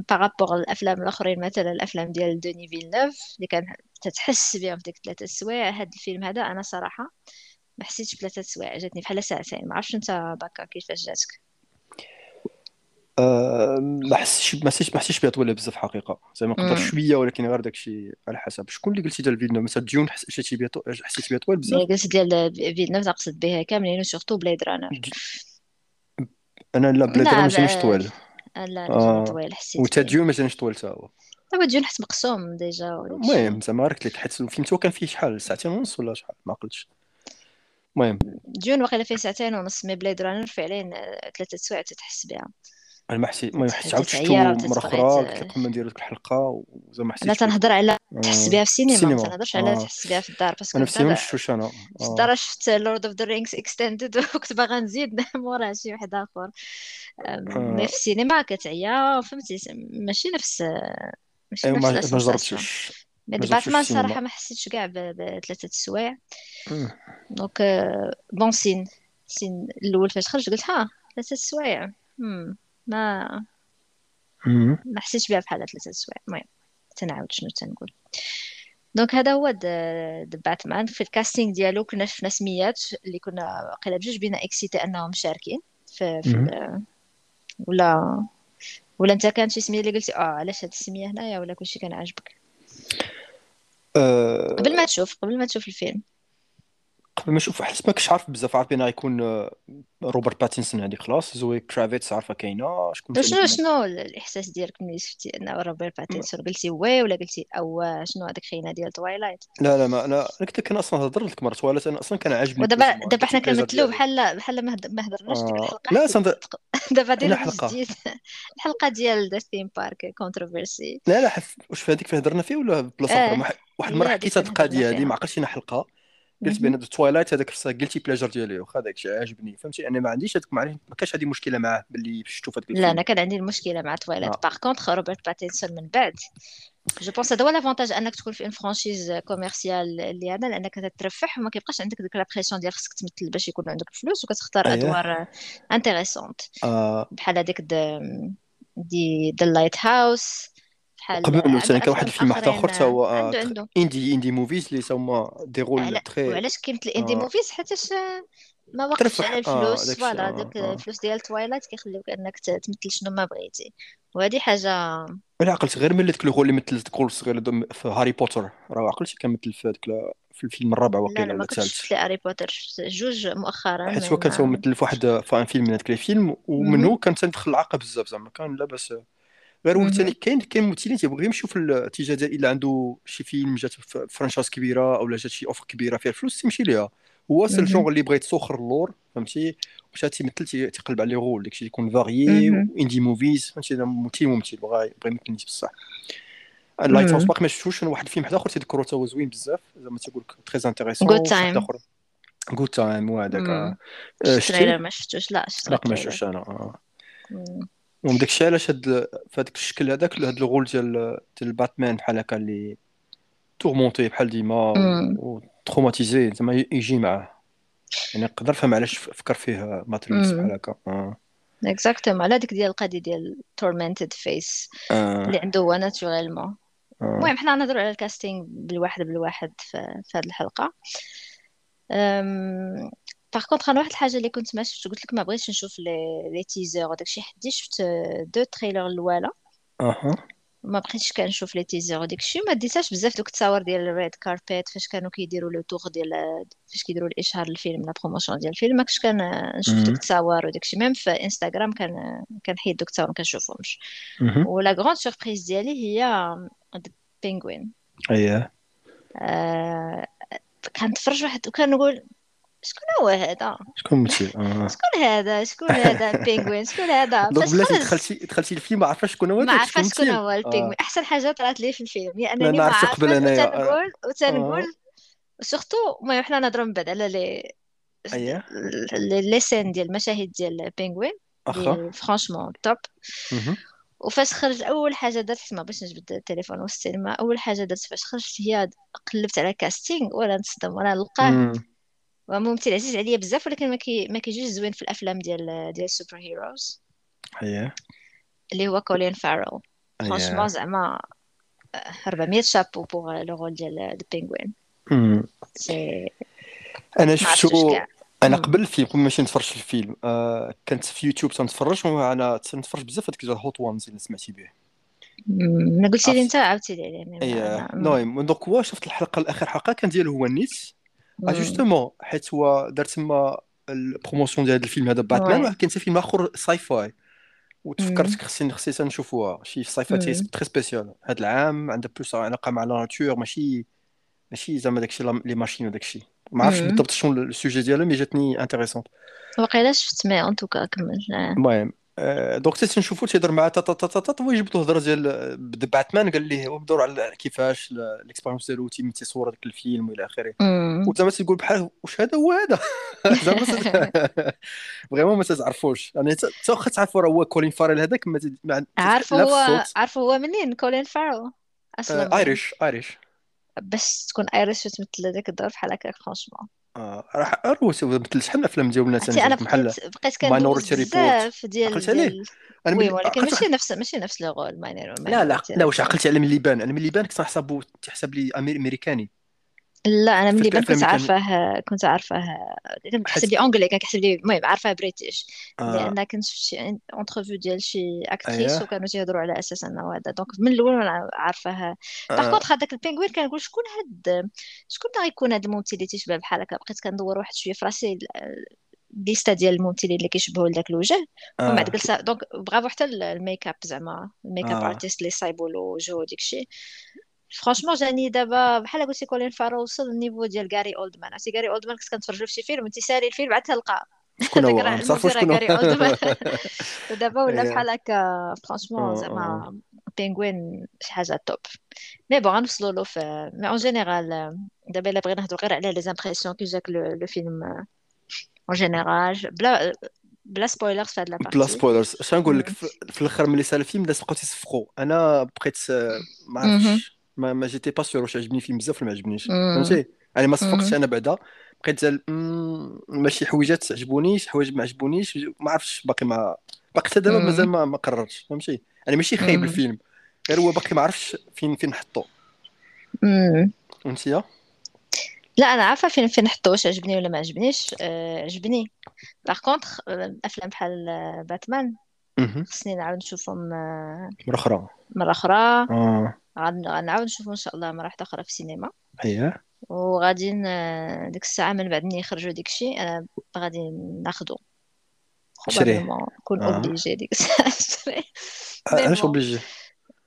Speaker 1: par rapport الافلام الاخرين مثلا الافلام ديال دوني فيلنوف اللي كان تتحس بهم في ديك ثلاثة السوايع هذا الفيلم هذا أنا صراحة ما حسيتش بثلاثة سوايع جاتني بحال ساعتين ما عرفتش انت باكا كيفاش جاتك
Speaker 2: آه، ما حسيتش ما حسيتش ما حسيتش بها طويلة بزاف حقيقة. زعما نقدر
Speaker 1: مم.
Speaker 2: شوية ولكن غير داكشي على حسب. شكون اللي قلتي ديال فيلم مثلا ديون حس- حسيتي بها حسيتي بها طويل بزاف؟
Speaker 1: قلت ديال فيلنوف تقصد بها كاملين و surtout Blade
Speaker 2: Runner أنا لا Blade
Speaker 1: لا
Speaker 2: راه ما جانيش
Speaker 1: ب-
Speaker 2: طويل.
Speaker 1: لا لا
Speaker 2: آه.
Speaker 1: طويل حسيت
Speaker 2: وتا ديون ما جانيش طويل تا هو.
Speaker 1: هو ديون حس مقسوم déjà
Speaker 2: المهم زعما غير قلت لك حيت الفيلم تو كان فيه شحال؟ ساعتين ونص ولا شحال؟ ما عقلتش المهم.
Speaker 1: ديون واقيلا فيه ساعتين ونص mais Blade Runner فعليا آه، ثلاثة سوايع تتحس بها.
Speaker 2: أنا ما حسيت المهم حسيت عاود شفتو مرة
Speaker 1: أخرى
Speaker 2: قلت لك ما نديرو ديك الحلقة وزعما
Speaker 1: أنا
Speaker 2: حسيت بها
Speaker 1: تنهضر على تحس
Speaker 2: آه،
Speaker 1: بها في السينما ما تنهضرش على
Speaker 2: آه.
Speaker 1: تحس بها في الدار parce
Speaker 2: que أنا في السينما ما شفتوش أنا.
Speaker 1: في
Speaker 2: آه.
Speaker 1: الدار شفت Lord of the Rings extended وكنت باغا نزيد موراه شي واحد آخر. mais
Speaker 2: آه،
Speaker 1: في السينما كتعيا فهمتي ماشي نفس ماشي
Speaker 2: ايوا
Speaker 1: نفس
Speaker 2: ما ما جربتش. ما جربتش في
Speaker 1: ما ما حسيتش كاع ب- بثلاثة السوايع. donc bon سين سين الأول فاش خرج قلت ها ثلاثة السوايع. ما
Speaker 2: مم.
Speaker 1: ما حسيتش بها بحال ثلاثة السوايع المهم تنعاود شنو تنقول. donc هذا هو The Batman في ال casting ديالو كنا شفنا سميات اللي كنا قيلا بجوج بينا اكسيتي أنهم مشاركين. في, في ولا ولا أنت كانت شي سمية اللي قلتي آه علاش هاد السمية هنايا؟ ولا كلشي كان عاجبك؟ قبل ما تشوف قبل ما تشوف الفيلم.
Speaker 2: ما نشوف حس ما كنتش عارف بزاف عارف بأن غيكون آه، روبرت باتينسون هذيك خلاص؟ زوي كرافيتس عارفة كاينة شكون
Speaker 1: شنو شنو الإحساس ديالك ملي شفتي انه روبرت باتينسون؟ قلتي oui ولا قلتي أو شنو هذاك خينا ديال Twilight
Speaker 2: لا لا ما أنا أنا كنت كان أصلا هضر لك مرات ولا أنا أصلا كان عاجبني
Speaker 1: ودابا دابا حنا
Speaker 2: ديالي
Speaker 1: بحال بحال ما هضرناش ديك
Speaker 2: آه
Speaker 1: الحلقة.
Speaker 2: لا صند...
Speaker 1: دابا
Speaker 2: أنا
Speaker 1: دايرين
Speaker 2: حلقة.
Speaker 1: جديد الحلقة ديال the theme park controversy
Speaker 2: لا لا حف... واش في هذيك فين هضرنا فيه ولا
Speaker 1: بلاصة
Speaker 2: أخرى؟ ح... واحد
Speaker 1: المرة
Speaker 2: حكيت
Speaker 1: هذيك
Speaker 2: هذه القضية هذه ما عقلتش أنا حلقة. قلت. بأن Twilight هذاك في قلتي pleasure ديالي واخا داك الشيء عاجبني. فهمتي؟ أنا ما عنديش هذاك ما كانش عندي مشكلة معاه باللي شفتو في هذاك
Speaker 1: لا أنا كان عندي المشكلة مع Twilight
Speaker 2: آه.
Speaker 1: par contre روبرت باتينسون من بعد. je pense هذا هو l'avantage أنك تكون في une franchise commerciale اللي هذا لأنك تترفح وما كيبقاش عندك ديك la pression ديال خصك تمثل باش يكون عندك الفلوس وكتختار
Speaker 2: اييه
Speaker 1: أدوار intéressantes
Speaker 2: آه.
Speaker 1: بحال هذيك دي The Lighthouse بحال
Speaker 2: قبل ثاني كان واحد الفيلم واحد اخر تا هو
Speaker 1: عنده
Speaker 2: آه
Speaker 1: عنده.
Speaker 2: indie indie movies اللي هما des
Speaker 1: rôles
Speaker 2: très
Speaker 1: وعلاش كيمثل indie
Speaker 2: آه.
Speaker 1: movies حيتاش ما وقفش على
Speaker 2: آه
Speaker 1: الفلوس
Speaker 2: داك
Speaker 1: voilà
Speaker 2: آه آه.
Speaker 1: الفلوس ديال Twilight كيخليوك أنك تمثل شنو ما بغيتي. وهذه حاجة
Speaker 2: ولا عقلت غير ملي ذاك الغول اللي مثل كول صغير دم- في هاري بوتر راه عقلتي كان مثل في ال- في الفيلم الرابع
Speaker 1: لا
Speaker 2: وقيلا
Speaker 1: لا ما
Speaker 2: ولا
Speaker 1: كنتش
Speaker 2: الثالث.
Speaker 1: شفت les هاري بوتر شفت جوج مؤخرا
Speaker 2: حيت هو كان مثل في واحد في فيلم من هذاك الفيلم. ومنه كان تندخل العاقه بزاف زعما كان لاباس غير هو ثاني. كاين كاين ممثلين تيبغيو يمشيو في الاتجاه ديال الا عنده شي فيلم جات في franchise كبيرة أو جات شي offre كبيرة فيها الفلوس تيمشي ليها. هو c'est.
Speaker 1: ال
Speaker 2: genre اللي بغى يتسوخر اللور فهمتي؟ واش تيمثل تي- تيقلب على لي رول داكشي يكون variés
Speaker 1: مهم.
Speaker 2: و indie movies فهمتي؟ ممثل ممثل بغى بغى يمثل نيت بصح. ال
Speaker 1: Lighthouse.
Speaker 2: باقي ما شفتوش واحد الفيلم واحد آخر تيذكرو تا هو زوين بزاف زعما تيقول لك très intéressant
Speaker 1: Good
Speaker 2: Time Good Time وهذاك آه. آه، شتيه
Speaker 1: ما شفتوش؟ لا شفت
Speaker 2: لا ما شفتوش أنا آه. ومن داك الشيء علاش هاد في هذاك الشكل هذاك هاد الغول ديال ديال باتمان بحال هكا اللي tourmenté بحال ديما.
Speaker 1: و
Speaker 2: traumatisé زعما يجي معاه يعني نقدر نفهم علاش فكر فيه Matt Reeves
Speaker 1: بحال.
Speaker 2: هكا
Speaker 1: exactement على ديك ديال القضية ديال tormented face اللي
Speaker 2: آه
Speaker 1: عنده هو naturellement
Speaker 2: آه
Speaker 1: المهم حنا نهضروا على ال casting بالواحد بالواحد في, هذه الحلقة. par contre أنا واحد الحاجة اللي كنت ما شفت قلت لك ما بغيتش نشوف les les teasers وداك الشيء حدي شفت deux trailers الاولى
Speaker 2: أها
Speaker 1: ما بقيتش كنشوف les teasers وداك الشيء ما ديتاش بزاف دوك التصاور ديال ال red carpet فاش كانوا كيديروا le tour ديال فاش كيديروا الاشهار الفيلم la promotion ديال الفيلم ما كنتش كان نشوف دوك. التصاور وداك الشيء même في انستغرام كان كنحيد دوك التصاور ما كنشوفهمش.
Speaker 2: و
Speaker 1: la grande surprise ديالي هي Penguin
Speaker 2: اييه
Speaker 1: كنتفرج واحد وكنقول شكون هو هذا؟
Speaker 2: شكون الممثل آه.
Speaker 1: شكون هذا؟ شكون هذا ال Penguin؟ شكون هذا؟ donc
Speaker 2: بلاتي دخلتي دخلتي الفيلم ما عرفاش شكون هو
Speaker 1: ما
Speaker 2: داك
Speaker 1: عرفاش شكون هو ال
Speaker 2: Penguin.
Speaker 1: آه. أحسن حاجة طلعت لي في الفيلم. هي
Speaker 2: لا
Speaker 1: أنني ما
Speaker 2: نعرفو قبل أنايا.
Speaker 1: وتنقول وتنقول
Speaker 2: آه.
Speaker 1: surtout المهم حنا نهضروا من بعد على لي
Speaker 2: اييه
Speaker 1: les scènes ديال المشاهد ديال ال Penguin. franchement
Speaker 2: top.
Speaker 1: وفاش خرج أول حاجة درت حيت ما بغيتش نجبد التليفون والسينما. أول حاجة درت فاش خرجت هي قلبت على casting ولا نصدم ولا نلقاه.
Speaker 2: مم.
Speaker 1: ممثل عزيز عليا بزاف ولكن ما كي ما كيجيش زوين في الأفلام ديال ديال ال super heroes
Speaker 2: اييه
Speaker 1: اللي هو كولين فارل
Speaker 2: franchement
Speaker 1: زعما 400 chapeau pour le rôle ديال
Speaker 2: ال
Speaker 1: Penguin
Speaker 2: مم.
Speaker 1: c'est أنا
Speaker 2: شفتو
Speaker 1: أنا.
Speaker 2: قبل الفيلم قبل ما نمشي نتفرج في الفيلم آه كنت في يوتيوب تنتفرج وأنا تنتفرج بزاف هذيك ال Hot Ones اللي سمعتي به.
Speaker 1: ما قلتي لي أنت عاودتي لي أنا مم.
Speaker 2: المهم donc هو شفت الحلقة الآخر حلقة كان ديالو هو النيت آه
Speaker 1: مم.
Speaker 2: justement حيت هو دار تما ال promotion ديال هذا الفيلم هذا باتمان ولكن حتى فيلم اخر sci-fi وتفكرت. خصني خصني تنشوفوها شي sci-fi
Speaker 1: مم.
Speaker 2: très spécial هذا العام عندها plus علاقه مع la nature ماشي ماشي زعما داكشي les machines وداكشي ما عرفتش. بالضبط شنو ال sujet ديالها mais جاتني intéressante
Speaker 1: وقيلا شفت mais en tout cas كمل آه.
Speaker 2: المهم آه، donc حتى تنشوفو تيهضر مع تا تا تا تا تا ويجبد له الهضرة ديال باتمان قال ليه هو بدور على كيفاش ال- ال expérience ديالو تيم تصور داك الفيلم والى
Speaker 1: آخره.
Speaker 2: وزعما تيقول بحال واش هذا هو هذا؟ زعما vraiment ما تعرفوش يعني حتى واخا تعرفوا راه هو كولين فاريل هذاك ما في
Speaker 1: هو عارفه هو منين؟ كولين فارل أصلا
Speaker 2: آه،
Speaker 1: منين
Speaker 2: Irish Irish
Speaker 1: باش تكون Irish وتمثل هذاك الدور بحال هكاك franchement
Speaker 2: آه، راح أروس مثل شحال أفلام ديالنا
Speaker 1: عرفتي
Speaker 2: أنا
Speaker 1: بقيت بقيت كندوز بزاف ديال
Speaker 2: عقلت عليه.
Speaker 1: ديال
Speaker 2: أنا
Speaker 1: وي ولكن
Speaker 2: عقلت
Speaker 1: ماشي نفس ماشي نفس لو رول
Speaker 2: لا لا
Speaker 1: ماينورتي
Speaker 2: لا واش عقلتي على ملي بان أنا ملي بان كنت نحسبو تحسب لي أمريكاني.
Speaker 1: لا
Speaker 2: أنا
Speaker 1: ملي بان كنت
Speaker 2: اللي
Speaker 1: عارفاه كنت عارفاه كان كحسب
Speaker 2: حيت
Speaker 1: لي اونجلي كان كحسب لي المهم عارفاه بريتيش
Speaker 2: آه.
Speaker 1: لأن كنت شفت شي انترفيو ديال شي اكتريس
Speaker 2: اييه
Speaker 1: وكانوا تيهضروا على أساس أنه هذا. دونك من الأول وأنا عارفاه par
Speaker 2: آه.
Speaker 1: contre هذاك ال Penguin كنقول شكون هاد شكون غيكون هاد الممثل اللي تيشبه بحال هكا؟ بقيت كندور واحد شوية في راسي الليستا ديال الممثلين اللي كيشبهوا لذاك الوجه. ومن بعد جلسه donc bravo حتى ال- الميك اب زعما ال
Speaker 2: make-up
Speaker 1: artist اللي صايبوا له وجهه وديك الشيء. franchement جاني دابا بحال قلتي كولين فارو وصل لل niveau ديال غاري أولدمان. عرفتي غاري أولدمان كنت كنتفرج له في شي فيلم وانت ساري الفيلم عاد تلقى.
Speaker 2: شكون هو؟
Speaker 1: راه
Speaker 2: شكون هو؟
Speaker 1: ودابا ولا
Speaker 2: إيه
Speaker 1: بحال هكا
Speaker 2: franchement
Speaker 1: زعما Penguin شي حاجة top mais bon غنوصلوا له في mais en général دابا إلا بغينا نهضروا غير على les impressions كي جاك le film en général بلا بلا spoilers في هاد لا
Speaker 2: بلا spoilers اش غنقول لك؟ في, في الأخر ملي سال الفيلم الناس بقاو تيصفقوا. أنا بقيت ما عرفتش. ما, ما j'étais pas sûr واش عجبني الفيلم بزاف ولا ما عجبنيش فهمتي؟ يعني ما صفقتش أنا بعدا. بقيت ماشي حويجات عجبونيش حوايج ما عجبونيش ما عرفتش باقي ما باقي حتى دابا. مازال ما, ما قررتش. فهمتي؟ يعني ماشي خايب. الفيلم. غير هو باقي ما عرفتش فين فين نحطو. فهمتي
Speaker 1: لا أنا عارفة فين فين نحطو واش عجبني ولا ما عجبنيش؟ آه عجبني. باغ كونطخ أفلام بحال آه، باتمان. خصني نعاود نشوفهم آه،
Speaker 2: مرة
Speaker 1: أخرى. مرة
Speaker 2: أخرى.
Speaker 1: غن- غنعاود نشوفهم إن شاء الله مرة واحدة أخرى في السينما.
Speaker 2: اييه
Speaker 1: وغادي ديك الساعة من بعد ملي يخرجوا ديك الشيء أنا غادي
Speaker 2: شريه.
Speaker 1: probablement نكون obligé ديك الساعة. نشري mais
Speaker 2: علاش obligé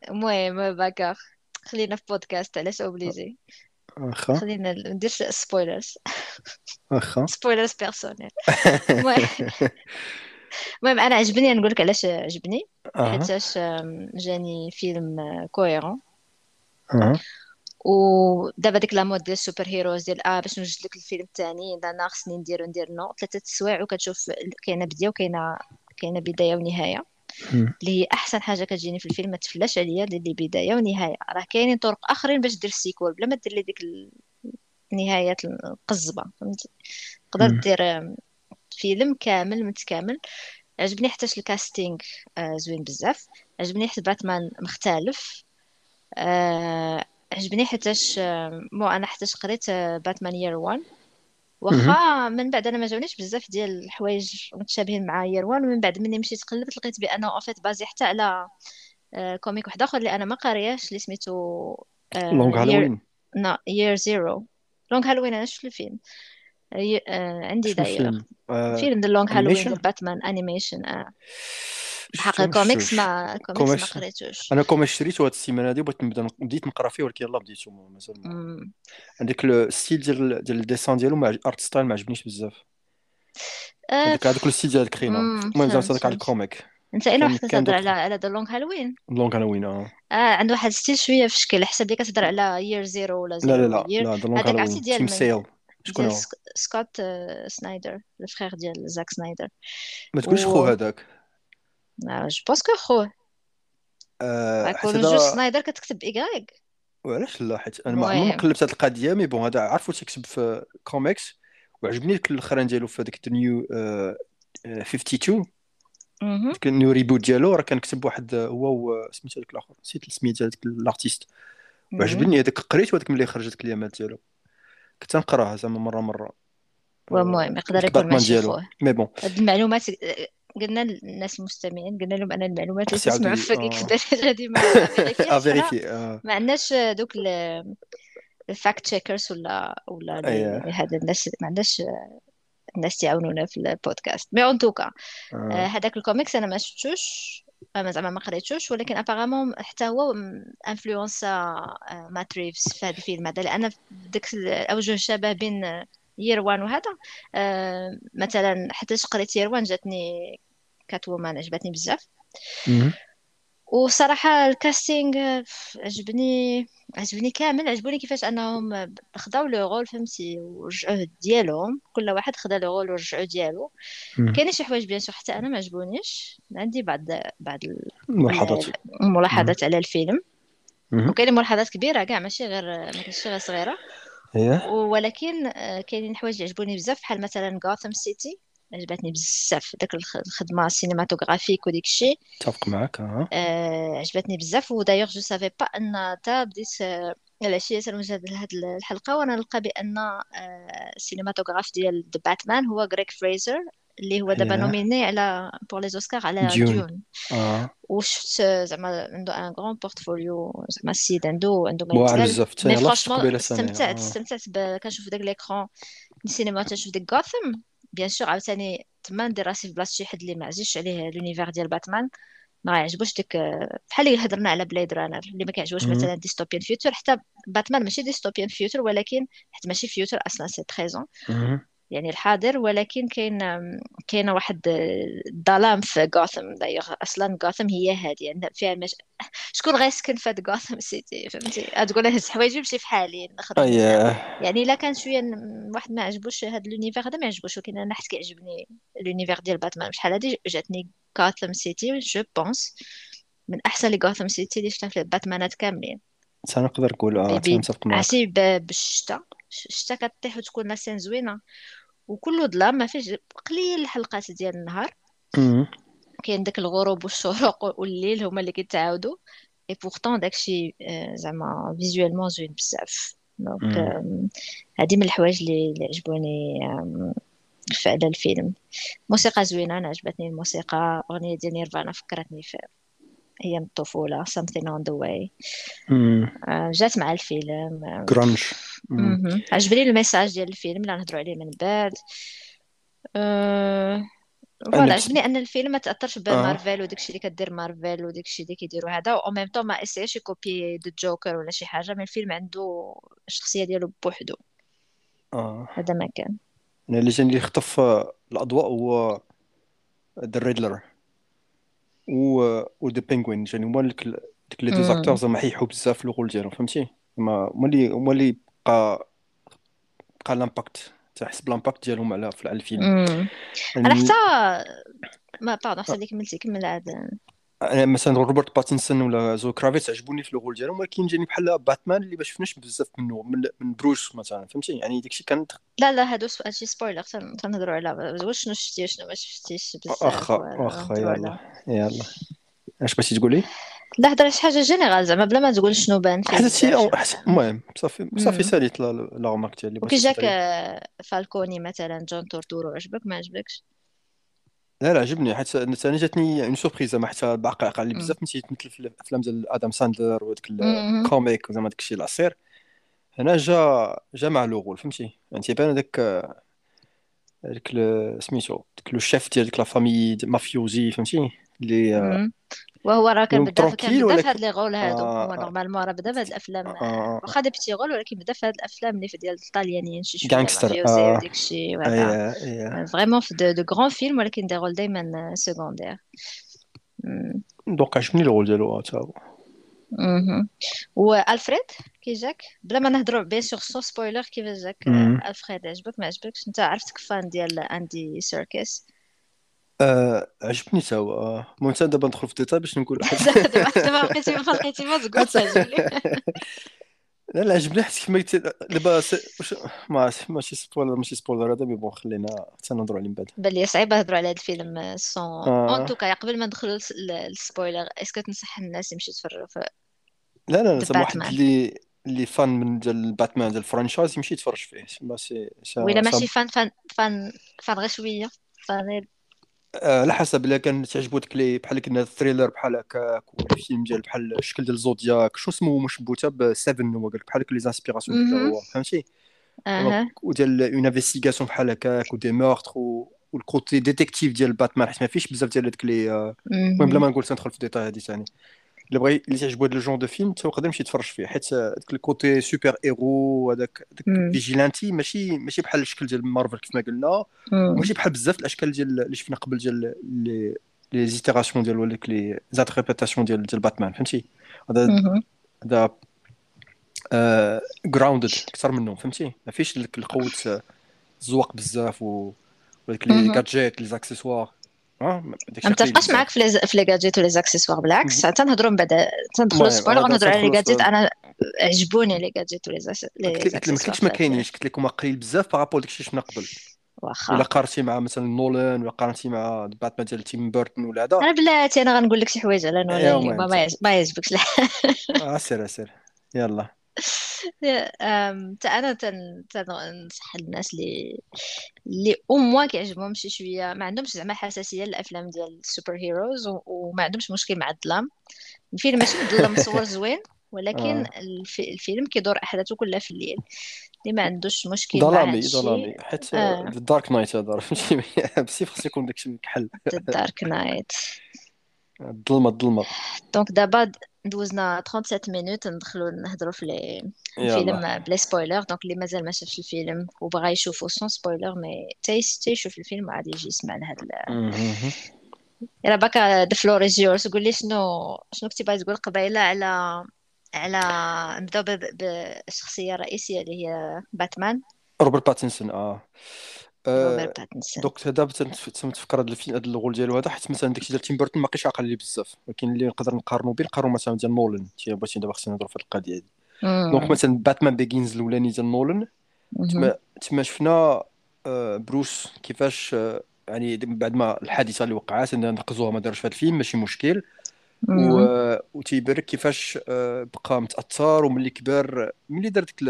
Speaker 1: المهم باكار. خلينا في بودكاست علاش obligé
Speaker 2: واخا
Speaker 1: خلينا ندير spoilers
Speaker 2: واخا
Speaker 1: spoilers personnels المهم. أنا عجبني نقول لك علاش عجبني.
Speaker 2: أها
Speaker 1: حيتاش جاني فيلم كويرون
Speaker 2: أها.
Speaker 1: ودابا ديك la mode ديال ال super heroes ديال آه باش نوجد لك الفيلم الثاني لا أنا خصني ندير ندير نو. ثلاثة السوايع وكتشوف كاينة بداية وكاينه كاينة بداية
Speaker 2: ونهاية.
Speaker 1: اللي هي أحسن حاجة كتجيني في الفيلم ما تفلاش عليا اللي بداية ونهاية. راه كاينين طرق آخرين باش دير ال sequel بلا ما دير لي ديك النهايات القزبة. فهمتي؟ تقدر. دير فيلم كامل متكامل. عجبني حتىش ال casting آه، زوين بزاف. عجبني حيت باتمان مختلف. آه، عجبني حيتاش آه، مو أنا حيتاش قريت آه، باتمان Year 1
Speaker 2: مهم.
Speaker 1: واخا من بعد أنا ما جاونيش بزاف ديال الحوايج متشابهين مع Year 1 ومن بعد ملي مشيت قلبت لقيت بأنه ont basé حتى على آه، comic واحد أخر اللي أنا ما قارياش اللي سميتو Long
Speaker 2: Halloween
Speaker 1: نا Year Zero Long Halloween أنا شفت الفيلم. آه، عندي
Speaker 2: شنو
Speaker 1: داير
Speaker 2: الفيلم آه...
Speaker 1: فيلم The Long Halloween ديال باتمان animation حق
Speaker 2: شفتو ما
Speaker 1: الكوميكس
Speaker 2: شفتوش
Speaker 1: ما
Speaker 2: كوميكس؟
Speaker 1: قريتوش.
Speaker 2: أنا كوميكس شريته هاد السيمانه هادي وبغيت نبدأ بديت نقرا فيه ولكن يلاه بديتو ما- مازال. عندك لو ستيل ديال ديال الديسان ديالو ارت ستايل ما عجبنيش بزاف. هذاك هذاك الستيل ديال الكرينا
Speaker 1: مم،
Speaker 2: المهم زعما هذاك على الكوميك.
Speaker 1: أنت اين واحد
Speaker 2: كان
Speaker 1: تهضر
Speaker 2: دوك
Speaker 1: على على ذا لونغ هالوين
Speaker 2: لونغ هالوين
Speaker 1: آه. عنده واحد ستيل شوية في شكل حسب لي كتهضر على يير زيرو ولا
Speaker 2: لا لا
Speaker 1: زيرو
Speaker 2: لا
Speaker 1: يير
Speaker 2: لا ذا لونغ
Speaker 1: هذاك عرفتي
Speaker 2: هالوين
Speaker 1: ديال
Speaker 2: تيم سيل شكون هو؟
Speaker 1: سك- سكوت آه، سنايدر الفخير ديال زاك سنايدر.
Speaker 2: ما تقولش خو هذاك.
Speaker 1: جو بونس كو خوه
Speaker 2: آه حيت
Speaker 1: غيكونوا جوج سنايدر كتكتب إيكغيك
Speaker 2: وعلاش لا؟ حيت أنا ما عمرني
Speaker 1: المهم
Speaker 2: قلبت هاد القضية مي بون هذا عارفو تيكتب في كوميكس وعجبني الأخرين ديالو في هذيك نيو 52
Speaker 1: مهم.
Speaker 2: ديك النيو ريبوت ديالو راه كان كتب واحد آه، هو سميتو هذاك الآخر نسيت السميه ديال ديك
Speaker 1: الأرتيست.
Speaker 2: وعجبني هذاك قريت هذاك ملي خرجت الكليامات ديالو. كنت نقراها زعما مرة مرة.
Speaker 1: والمهم
Speaker 2: آه،
Speaker 1: يقدر يكون ماشي
Speaker 2: ديالو.
Speaker 1: خوه
Speaker 2: مي بون.
Speaker 1: هاد المعلومات قلنا للناس المستمعين قلنا لهم أن المعلومات اللي
Speaker 2: ي-
Speaker 1: في الدراري غادي ما فيريفيها حيت حنا
Speaker 2: فيريفي آه.
Speaker 1: ما عندناش دوك ال fact checkers ولا
Speaker 2: ولا
Speaker 1: هذا الناس ما عندناش الناس تعاونونا في البودكاست. mais en tout
Speaker 2: cas
Speaker 1: هذاك الكوميكس أنا ما شفتوش ما زعما ما قريتوش ولكن apparemment حتى هو انفلونسا مات ريفز في هذا الفيلم هذا. لأن ديك الاوجه الشبه بين Year One وهذا آه، مثلا حتى قريت Year One جاتني كات وومان عجبتني بزاف.
Speaker 2: مهم.
Speaker 1: وصراحة ال casting آه، عجبني عجبني كامل. عجبوني كيفاش أنهم خداو le rôle فهمتي ورجعوه ديالهم. كل واحد خدا le rôle ورجعوه ديالو. كاينين شي حوايج bien sûr حتى أنا ما عجبونيش. عندي بعض بعض ال-
Speaker 2: ملاحظات.
Speaker 1: ال-
Speaker 2: مهم.
Speaker 1: الملاحظات على الفيلم.
Speaker 2: مهم.
Speaker 1: وكاينين ملاحظات كبيرة كاع ماشي غير ما كانتش غير صغيرة.
Speaker 2: إيه.
Speaker 1: ولكن آه، كاينين حوايج عجبوني بزاف بحال مثلا غوثام سيتي عجبتني بزاف داك الخ- الخدمة ال cinématographique وديك الشيء.
Speaker 2: أتفق معك آه.
Speaker 1: آه، عجبتني بزاف. و d'ailleurs je savais pas أن تا بديت آه، العشيه تنوجد لهاد الحلقة وأنا نلقى بأن آه، ال cinématographe ديال باتمان هو غريغ فريزر اللي هو دابا nominé على pour les Oscars على
Speaker 2: ديون
Speaker 1: وشفت زعما عنده un grand portfolio زعما السيد عنده عنده ما
Speaker 2: واعر بزاف mais franchement
Speaker 1: استمتعت استمتعت كنشوف داك l'écran السينما تنشوف ديك غوثام bien sûr عاوتاني تما ندير راسي في بلاصه شي حد اللي ما عزيزش عليه l'univers ديال باتمان ما يعجبوش ديك بحال اللي هضرنا على بليد رانر اللي ما كيعجبوش. مثلا dystopian future حتى باتمان ماشي dystopian future ولكن حيت ماشي future أصلا c'est
Speaker 2: présent.
Speaker 1: يعني الحاضر ولكن كاين كاينة واحد الظلام في غوثام دايوغ أصلا غوثام هي هاديه عندها فيها مش... شكون غيسكن في هاد غوثام سيتي فهمتي؟ تقول هز حوايجي ويمشي في حالي يعني إلا كان شوية واحد ما عجبوش هاد l'univers هذا ما عجبوش ولكن أنا حيت كيعجبني l'univers ديال باتمان شحال هادي جاتني غوثام سيتي je pense من أحسن les غوثام سيتي اللي شفتها في الباتمانات كاملين.
Speaker 2: أنا نقدر نقول آه
Speaker 1: بي
Speaker 2: تنتفق معك
Speaker 1: عرفتي بالشتا. الشتا كطيح وتكون la scène زوينة. وكله ظلام ما فيش قليل اللقطات ديال النهار. كاين داك الغروب والشروق والليل هما اللي كيتعاودوا. et pourtant داكشي آه، زعما visuellement زوين بزاف.
Speaker 2: donc.
Speaker 1: آم، هادي من الحوايج اللي عجبوني على الفيلم. موسيقى زوينة أنا عجبتني الموسيقى. أغنية ديال نيرفانا فكرتني في أيام الطفولة something on the way. آه، جات مع الفيلم. آه،
Speaker 2: جرانج. مهم.
Speaker 1: عجبني ال message ديال الفيلم اللي غنهضروا عليه من بعد. أه...
Speaker 2: voilà
Speaker 1: عجبني أن الفيلم ما
Speaker 2: تأثرش
Speaker 1: بمارفل وداكشي اللي كدير مارفل وداكشي اللي كيديروا هذا أو ميم طون ما اسيش يكوبي The Joker ولا شي حاجة من الفيلم عنده الشخصية ديالو بوحدو.
Speaker 2: آه.
Speaker 1: هذا ما كان.
Speaker 2: أنا اللي جاني يخطف آه، الأضواء هو The Riddler و و The Penguin جاني هما ديك ديك les deux
Speaker 1: acteurs
Speaker 2: زعما حيحوا بزاف في ال rôle ديالهم فهمتي؟ هما هما اللي هما اللي بقى بقى ال impact تحس بال impact ديالهم على في على الفيلم
Speaker 1: أنا
Speaker 2: ال-
Speaker 1: حتى ما pardon حتى اللي كملتي كمل عاد.
Speaker 2: أنا مثلا روبرت باتينسون ولا زوي كرافيتس عجبوني في ال rôle ديالهم ولكن جاني بحال باتمان اللي ما شفناش بزاف منه من من بروس مثلا فهمتي؟ يعني داكشي كان
Speaker 1: لا لا هادو هادشي spoiler تن- تنهضروا على واش شنو شفتي وشنو ما شفتيش بزاف
Speaker 2: واخا واخا يلا يلا. اش بغيتي تقولي؟
Speaker 1: لا هضر شي حاجة général زعما بلا ما تقول شنو بان فيه
Speaker 2: حتى
Speaker 1: شنو
Speaker 2: المهم صافي صافي ساليت لا ديالي
Speaker 1: وكي
Speaker 2: بغيت
Speaker 1: جاك فالكوني مثلا جون تورتورو عجبك ما عجبكش؟
Speaker 2: لا لا عجبني حيت ثاني جاتني une surprise زعما حتى عقل لي بزاف نسيت مثل في الأفلام ديال آدم ساندلر وداك
Speaker 1: ال
Speaker 2: comique وزعما داك الشيء العصير هنا جا جا مع le rôle فهمتي؟ يعني تيبان هذاك هذاك سميتو داك le chef ديال ديك la famille mafiosi فهمتي؟ اللي.
Speaker 1: وهو راه كان بدا في كان بدا في هاد لي رول هادو
Speaker 2: آه.
Speaker 1: هو
Speaker 2: آه
Speaker 1: normalement راه بدا في هاد الأفلام.
Speaker 2: آه
Speaker 1: آه، واخا des petits rôles ولكن بدا في هاد الأفلام اللي في ديال الطاليانيين شي
Speaker 2: شوية
Speaker 1: mafiosi
Speaker 2: آه.
Speaker 1: وديك الشيء vraiment في de, grands films ولكن des rôles دايما secondaires
Speaker 2: donc عجبني ال rôle ديالو؟ تا هو.
Speaker 1: والفريد كي جاك؟ بلا ما نهضروا bien sûr sans spoiler كيفاش جاك؟ الفريد عجبك ما عجبكش؟ أنت عرفتك fan ديال اندي سيركس
Speaker 2: آه عجبني تا هو آه. المهم تا دابا ندخل في الديتاي باش نقول
Speaker 1: دابا دابا بقيتي ما بقيتي ما تقول
Speaker 2: لا لا عجبني حيت كما قلت دابا س- واش- ما عرفت، ماشي spoiler ماشي spoiler هذا mais bon خلينا حتى نهضروا عليه من بعد.
Speaker 1: بان لي صعيبة نهضروا على هذا الفيلم sans. en
Speaker 2: آه.
Speaker 1: tout cas قبل ما ندخلوا لل spoiler est-ce que تنصح الناس يمشيو يتفرجوا في
Speaker 2: لا لا لا واحد اللي اللي fan من ديال باتمان ديال ال franchise يمشي يتفرج فيه. mais c'est ça
Speaker 1: ولا
Speaker 2: ça
Speaker 1: ماشي fan fan fan fan غير شوية fan
Speaker 2: آه، على حسب إلا كان تعجبو ديك les بحال كنا ال thriller بحال هكاك ولا فيلم ديال بحال الشكل ديال زودياك شنو سمو مشبوتة ب 7 هو قال لك بحال هكا les inspirations
Speaker 1: مهم.
Speaker 2: هو فهمتي وديال une investigation بحال هكاك و des meurtres وال côté détective ديال باتمان حيت ما فيش بزاف ديال هذوك les آه، المهم بلا. ما نقول تندخل في الديتاي هادي ثاني اللي بغى اللي تعجبو هذا ال genre de film تا يقدر يمشي يتفرج فيه حيت آه، داك ال côté super hero هذاك داك. vigilante ماشي ماشي بحال الشكل ديال مارفل كيف ما قلنا
Speaker 1: مم.
Speaker 2: وماشي بحال بزاف الأشكال ديال اللي شفنا قبل ديال les les itérations ديال ولا les interprétations ديال ديال باتمان فهمتي هذا. هذا grounded أكثر منهم فهمتي ما فيش القوة آه، الزواق بزاف و وديك les. gadgets les accessoires
Speaker 1: ما
Speaker 2: داكشي قليل
Speaker 1: متفقاش معاك في les في les gadgets و les accessoires بالعكس. تنهضروا من بعد تندخلوا
Speaker 2: هذا
Speaker 1: غنهضروا على les
Speaker 2: gadgets
Speaker 1: أنا عجبوني les gadgets ولي
Speaker 2: لك ما
Speaker 1: accessoires
Speaker 2: قلتلكش ما كاينينش. قلت لك هما قليل بزاف par rapport داكشي شفنا قبل
Speaker 1: واخا.
Speaker 2: قارنتي مع مثلا نولان ولا قارنتي مع باتمان ديال تيم بيرتون ولا هذا.
Speaker 1: أنا بلاتي أنا غنقول لك شي حوايج على نولان
Speaker 2: المهم.
Speaker 1: ما ما يعجب- ما يعجبكش. الحال
Speaker 2: آه سير سير. يلا.
Speaker 1: تا أنا تن- تنصح الناس اللي اللي au moins كيعجبهم شي شوية. ما عندهمش زعما حساسيه للأفلام ديال ال super heroes و- وما عندهمش مشكل مع الظلام. الفيلم ماشي مظلم مصور زوين ولكن الف... الفيلم كيدور أحداثه كلها في الليل. اللي ما عندوش مشكل مع
Speaker 2: ظلامي
Speaker 1: هادشي.
Speaker 2: ظلامي حيت
Speaker 1: ال
Speaker 2: dark night هذا فهمتي؟ بسيف خاص يكون داكشي مكحل
Speaker 1: the dark night
Speaker 2: الظلمة الظلمة.
Speaker 1: donc دابا دوزنا 37 minutes ندخلوا نهضروا في لي الفيلم بلا spoiler. donc اللي مازال ما شافش الفيلم وبغى يشوفو sans spoiler mais تيس تيشوف الفيلم وعاد يجي يسمع لهاد. يلا باكا the floor is yours قول لي شنو شنو كنتي باغي تقول قبيلة على على نبداو بالشخصيه الرئيسيه اللي هي باتمان
Speaker 2: روبرت باتنسون آه.
Speaker 1: روبرت باتنسون
Speaker 2: donc دابا تنتف- تنتفكر هذا الفيلم هذا ال rôle ديالو هذا حيت مثلا داكشي ديال تيم بيرتون ما بقيتش عاقل ليه بزاف ولكن اللي نقدر نقارنو به نقارنو مثلا ديال نولان. تي بغيتي دابا خصنا نهضرو في القضية هادي donc مثلا Batman Begins الأولاني ديال نولان تما تما شفنا آه، بروس كيفاش آه، يعني بعد ما الحادثة اللي وقعت إن نقزوها ما داروش في هذا الفيلم ماشي مشكل. و... وتيبان لك كيفاش آه، بقى متأثر وملي كبر ملي دار ديك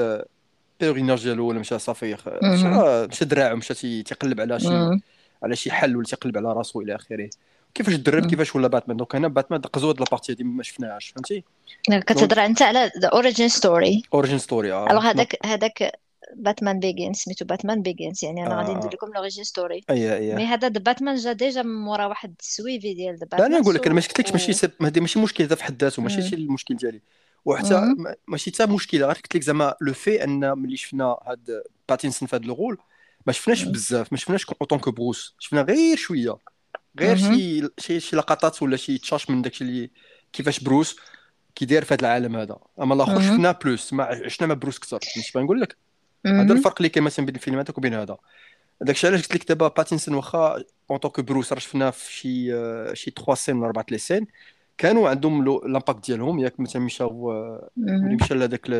Speaker 2: ال pèlerinage ديالو ولا مشى صافي. مشى مشى دراعو مشى تي- تيقلب على شي على شي حل ولا تيقلب على راسو إلى آخره. كيفاش درب. كيفاش ولا باتمان؟ donc هنا باتمان قزو هاد la partie هادي ما شفناهاش فهمتي؟
Speaker 1: كتهضر انت على the origin story
Speaker 2: origin story آه.
Speaker 1: alors هذاك هذاك Batman Begins سميتو Batman Begins يعني أنا غادي
Speaker 2: آه.
Speaker 1: ندير لكم l'origin story
Speaker 2: أي أي
Speaker 1: mais هذا The Batman جا déjà من مورا واحد السويفي ديال
Speaker 2: لا
Speaker 1: باتمان
Speaker 2: أنا نقول لك
Speaker 1: أنا
Speaker 2: ما قلتلكش ماشي. هذا ماشي مشكل هذا في حد ذاته ماشي المشكل ديالي. وحتى ماشي حتى مشكلة. غير قلت لك زعما le fait أن ملي شفنا هاد باتينسون في هاد الغول ما شفناش. بزاف ما شفناش autant que بروس شفنا غير شوية. غير. شي شي شي لقطات ولا شي تشاش من داكشي اللي كيفاش بروس كيداير في هذا العالم هذا. أما
Speaker 1: الآخر.
Speaker 2: شفنا plus ما عشنا مع بروس كثر فهمتي نقول لك؟ هذا. الفرق اللي كاين مثلا بين الفيلم هذاك وبين هذا. داكشي علاش قلت لك دابا باتينسون واخا en tant que بروس راه شفناه في شي شي 3 scènes ولا 4 les scènes كانوا عندهم l'impact ديالهم ياك مثلا مشاو آه، ملي. مشى لهذاك
Speaker 1: Funeral.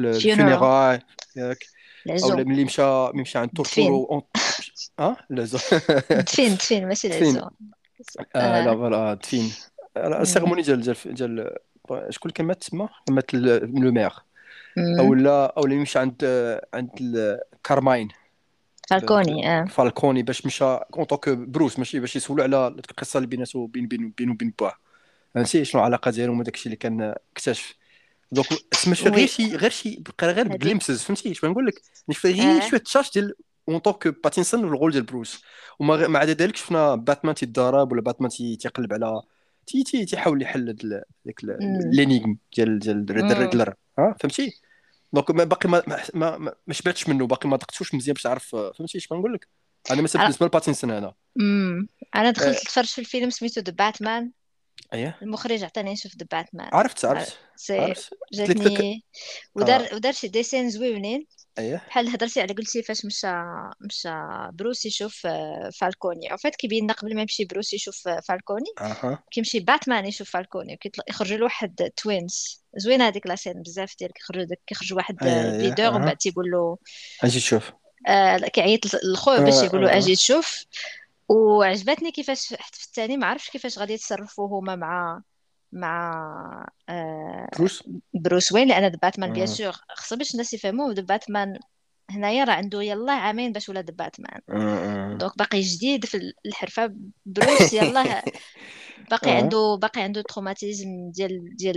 Speaker 2: ال funérailles ياك أو
Speaker 1: العزو
Speaker 2: ملي مشى ملي مشى عند تورتورو آه لا زو
Speaker 1: دفين دفين ماشي. العزو
Speaker 2: آه لا
Speaker 1: آه.
Speaker 2: voilà دفين
Speaker 1: مم.
Speaker 2: ال cérémonie ديال ديال ديال شكون اللي كان مات تما مات le maire
Speaker 1: مم.
Speaker 2: أو لا أو اللي مشى عند آه، عند كارماين
Speaker 1: فالكوني آه
Speaker 2: فالكوني باش مشى en بروس ماشي باش يسولو على القصة اللي بيناتو بين بين بين وبين باه فهمتي شنو العلاقة ديالهم وداك الشيء اللي كان اكتشف. donc تما. غير شي غير شي بقى غير
Speaker 1: هادي-
Speaker 2: glimpses فهمتي؟ شنو نقول لك؟ شفت غير
Speaker 1: آه.
Speaker 2: شوية تشاش ديال en tant que Pattinson le rôle ديال بروس. وما مع ذلك شفنا باتمان تيضارب ولا باتمان تيقلب على تي تي تيحاول يحل ديك l'énigme ديال ديال الريدلر ها؟ فهمتي؟ donc باقي ما ما, ما, شبعتش منه باقي ما دقتوش مزيان باش تعرف فهمتي اش بنقول لك؟ أنا مثلا بالنسبة لباتينسون هذا
Speaker 1: أنا دخلت نتفرج في الفيلم سميتو ذا باتمان
Speaker 2: اييه
Speaker 1: المخرج عطاني نشوف ذا باتمان
Speaker 2: عرفت عرفت. عرفت.
Speaker 1: جاتني ودار آه. ودار شي des scènes زوينين
Speaker 2: اييه
Speaker 1: بحال هضرتي على قلتي فاش مشى مشى بروس يشوف آه، فالكوني. أو فات كيبين قبل ما يمشي بروس يشوف آه، فالكوني.
Speaker 2: أها.
Speaker 1: كيمشي باتمان يشوف فالكوني يخرجوا له واحد twins زوينه هذيك la scène بزاف ديال كيخرج كيخرج واحد فيدور ومن بعد تيقول له
Speaker 2: أجي تشوف.
Speaker 1: آه كيعيط للخوه باش يقول له أجي تشوف. وعجبتني كيفاش حتى في الثاني ما عرفتش كيفاش غادي يتصرفوا هما مع مع آه
Speaker 2: بروس؟
Speaker 1: بروس. وين؟ لأن باتمان bien sûr خصو باش الناس يفهموا باتمان هنايا راه عنده يلا عامين باش ولا باتمان donc باقي جديد في الحرفة بروس يلا باقي عنده باقي عنده traumatisme ديال ديال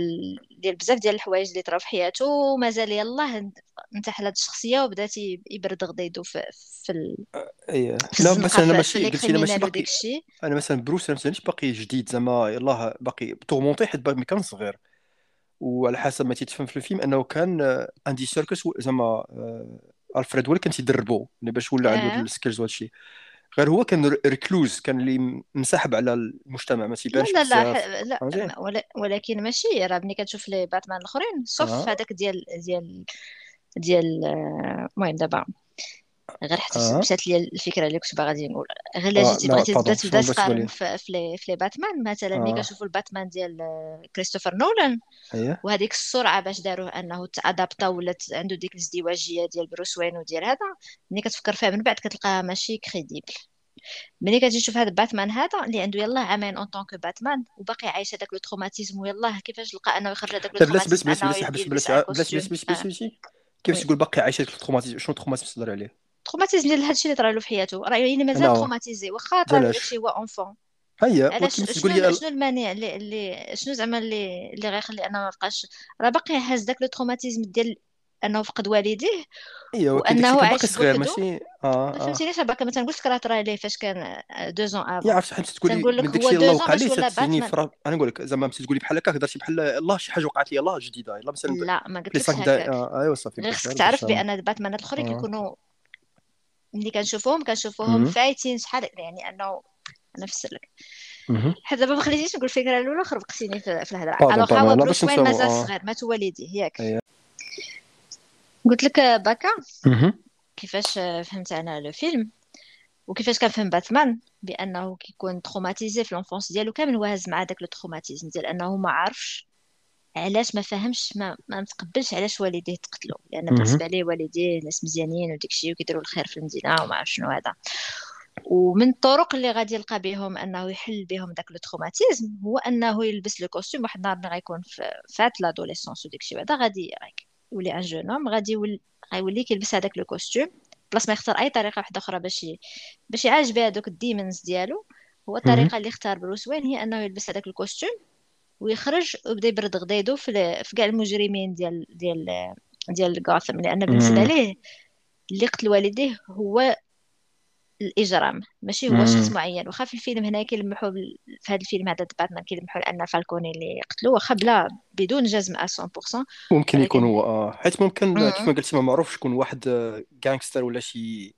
Speaker 1: ديال بزاف ديال الحوايج اللي طراو في حياته. ومازال يلاه انتحل هذه الشخصية وبدا يبرد غديدو في في ال...
Speaker 2: اييه لا مثلا أنا ماشي قلت لي ماشي باقي أنا مثلا بروس أنا ماشي باقي جديد زعما يلاه باقي tourmenté حيت باقي كان صغير. وعلى حسب ما تيتفهم في الفيلم أنه كان اندي سيركس زعما ألفريد هو اللي كان تيدربو باش ولا عنده ال skills وهذا الشيء غير هو كان recluse كان اللي منسحب على المجتمع ما تيبانش
Speaker 1: لا لا لا, لا ولكن ماشي راه ملي كتشوف les Batman الأخرين صف هذاك ديال ديال ديال المهم دابا. غير حتى آه. مشات لي الفكرة اللي كنت باغا نقول. غير لا جيتي بغيتي تبدأ تبدا تقارن في, في, les Batman مثلا ملي آه. كنشوفوا الباتمان ديال كريستوفر نولان
Speaker 2: أيه.
Speaker 1: وهذيك السرعة باش داروه أنه تادابتا ولات عنده ديك الازدواجية ديال بروس وين وديال هذا. ملي كتفكر فيها من بعد كتلقاها ماشي crédible ملي كتجي تشوف هذا باتمان هذا اللي عنده يلاه عامين en tant que Batman وباقي عايش هذاك le traumatisme ويلاه. كيفاش لقى أنه يخرج هذاك le
Speaker 2: traumatisme بلاش بلاش بلاش بلاش بلاش بلاش بلاش بلاش كيفاش تقول باقي عايش هذاك ال traumatisme شنو ال traumatisme تهضر عليه؟
Speaker 1: traumatisme ديال هادشي اللي طرا له في حياته. راه يعني مازال traumatisé واخا طرا داكشي هو enfant
Speaker 2: هيا
Speaker 1: علاش شنو شنو المانع اللي اللي شنو زعما اللي اللي غيخلي انه ما بقاش راه باقي هاز داك le traumatisme ديال أنه فقد والديه
Speaker 2: ايوا وأنه عايش صغير ماشي آه
Speaker 1: فهمتيني شباب مثلا نقول لك راه طرا ليه فاش كان deux ans avant
Speaker 2: يا عرفت حيت تقولي من داكشي اللي وقع ليه تجيني فرا أنا نقول لك زعما تقولي بحال هكا هضرتي بحال الله شي حاجة وقعت لي الله جديدة. يلا مثلا
Speaker 1: لا ما قلتلكش هكا
Speaker 2: أيوا صافي
Speaker 1: غير خصك تعرف بأن باتمان الآخرين كيكونوا ملي كنشوفوهم كنشوفوهم فايتين شحال يعني انه أنا نفسر لك حتى دابا ما خليتيش نقول الفكرة الأولى خربقتيني في الهضرة. Alors هو بروس وين مازال آه. صغير. مات والديه ياك. قلت لك باكا؟ كيفاش فهمت أنا le film؟ وكيفاش كنفهم باتمان؟ بأنه كيكون traumatisé في l'enfance ديالو كامل واهز مع داك le traumatisme ديال أنه ما عرفش علاش ما فهمش ما, ما متقبلش علاش والديه تقتلوا لأن بالنسبة ليه والديه ناس مزيانين وديك الشيء وكيديروا الخير في المدينة وما عرف شنو هذا. ومن الطرق اللي غادي يلقى بهم أنه يحل بهم داك le traumatisme هو أنه يلبس le costume واحد النهار غيكون فات l'adolescence الشيء بعدا غادي يولي un jeune homme غادي غيولي كيلبس هذاك le costume. بلاص ما يختار أي طريقة واحدة أخرى باش باش يعالج بها دوك ال demons ديالو. هو الطريقة اللي اختار بروس وين؟ هي أنه يلبس هذاك ال costume ويخرج ويبدا يبرد غديدو في في كاع المجرمين ديال ديال ديال غاثم لأن بالنسبة ليه اللي قتل والديه هو الإجرام. ماشي هو شخص معين. واخا في الفيلم هنا كيلمحوا في هذا الفيلم هذا باتمان كيلمحوا ان فالكوني اللي قتلوه واخا بلا بدون جزم 100%
Speaker 2: ممكن يكون هو آه. حيت ممكن كما قلتي ما معروفش شكون واحد gangster ولا شي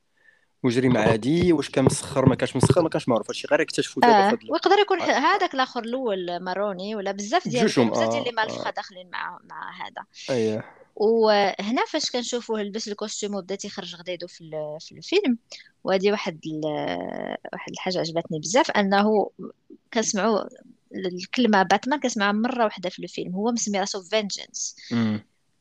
Speaker 2: مجرم عادي واش كان مسخر ما كانش مسخر ما كانش معروف هادشي غير اكتشفوا دابا
Speaker 1: آه. ويقدر يكون آه. هذاك الآخر الأول ماروني ولا بزاف ديال بزاف ديال les malfrats آه. داخلين مع مع هذا
Speaker 2: اييه
Speaker 1: وهنا فاش كنشوفوه لبس ال costume وبدا تيخرج غديدو في في الفيلم وهذه واحد واحد الحاجة عجبتني بزاف أنه كنسمعوا الكلمة باتمان كنسمعها مرة واحدة في الفيلم هو مسمي راسو vengeance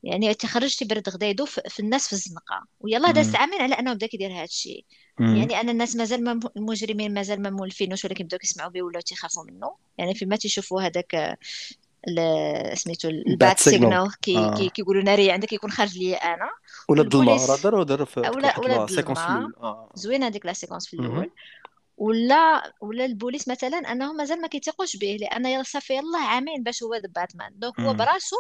Speaker 1: يعني تخرج تيبرد غدايدو في الناس في الزنقة. ويلا داز عامين على انه بدا كيدير هذا الشيء. يعني أن الناس مازال المجرمين مازال ما مولفينوش ولكن بداو كيسمعوا به ولاو تيخافوا منه يعني فيما تيشوفوا هذاك سميتو ال Bat-Signal كي آه. كي كيقولوا ناري عندك يكون خارج لي أنا.
Speaker 2: ولا الظلمه راه داروا داروا في
Speaker 1: la, la séquence آه. زوينه هذيك la séquence في الأول. ولا ولا البوليس مثلا أنهم مازال ما كيتيقوش به لأن صافي يلاه عامين باش هو ذا باتمان donc هو براسو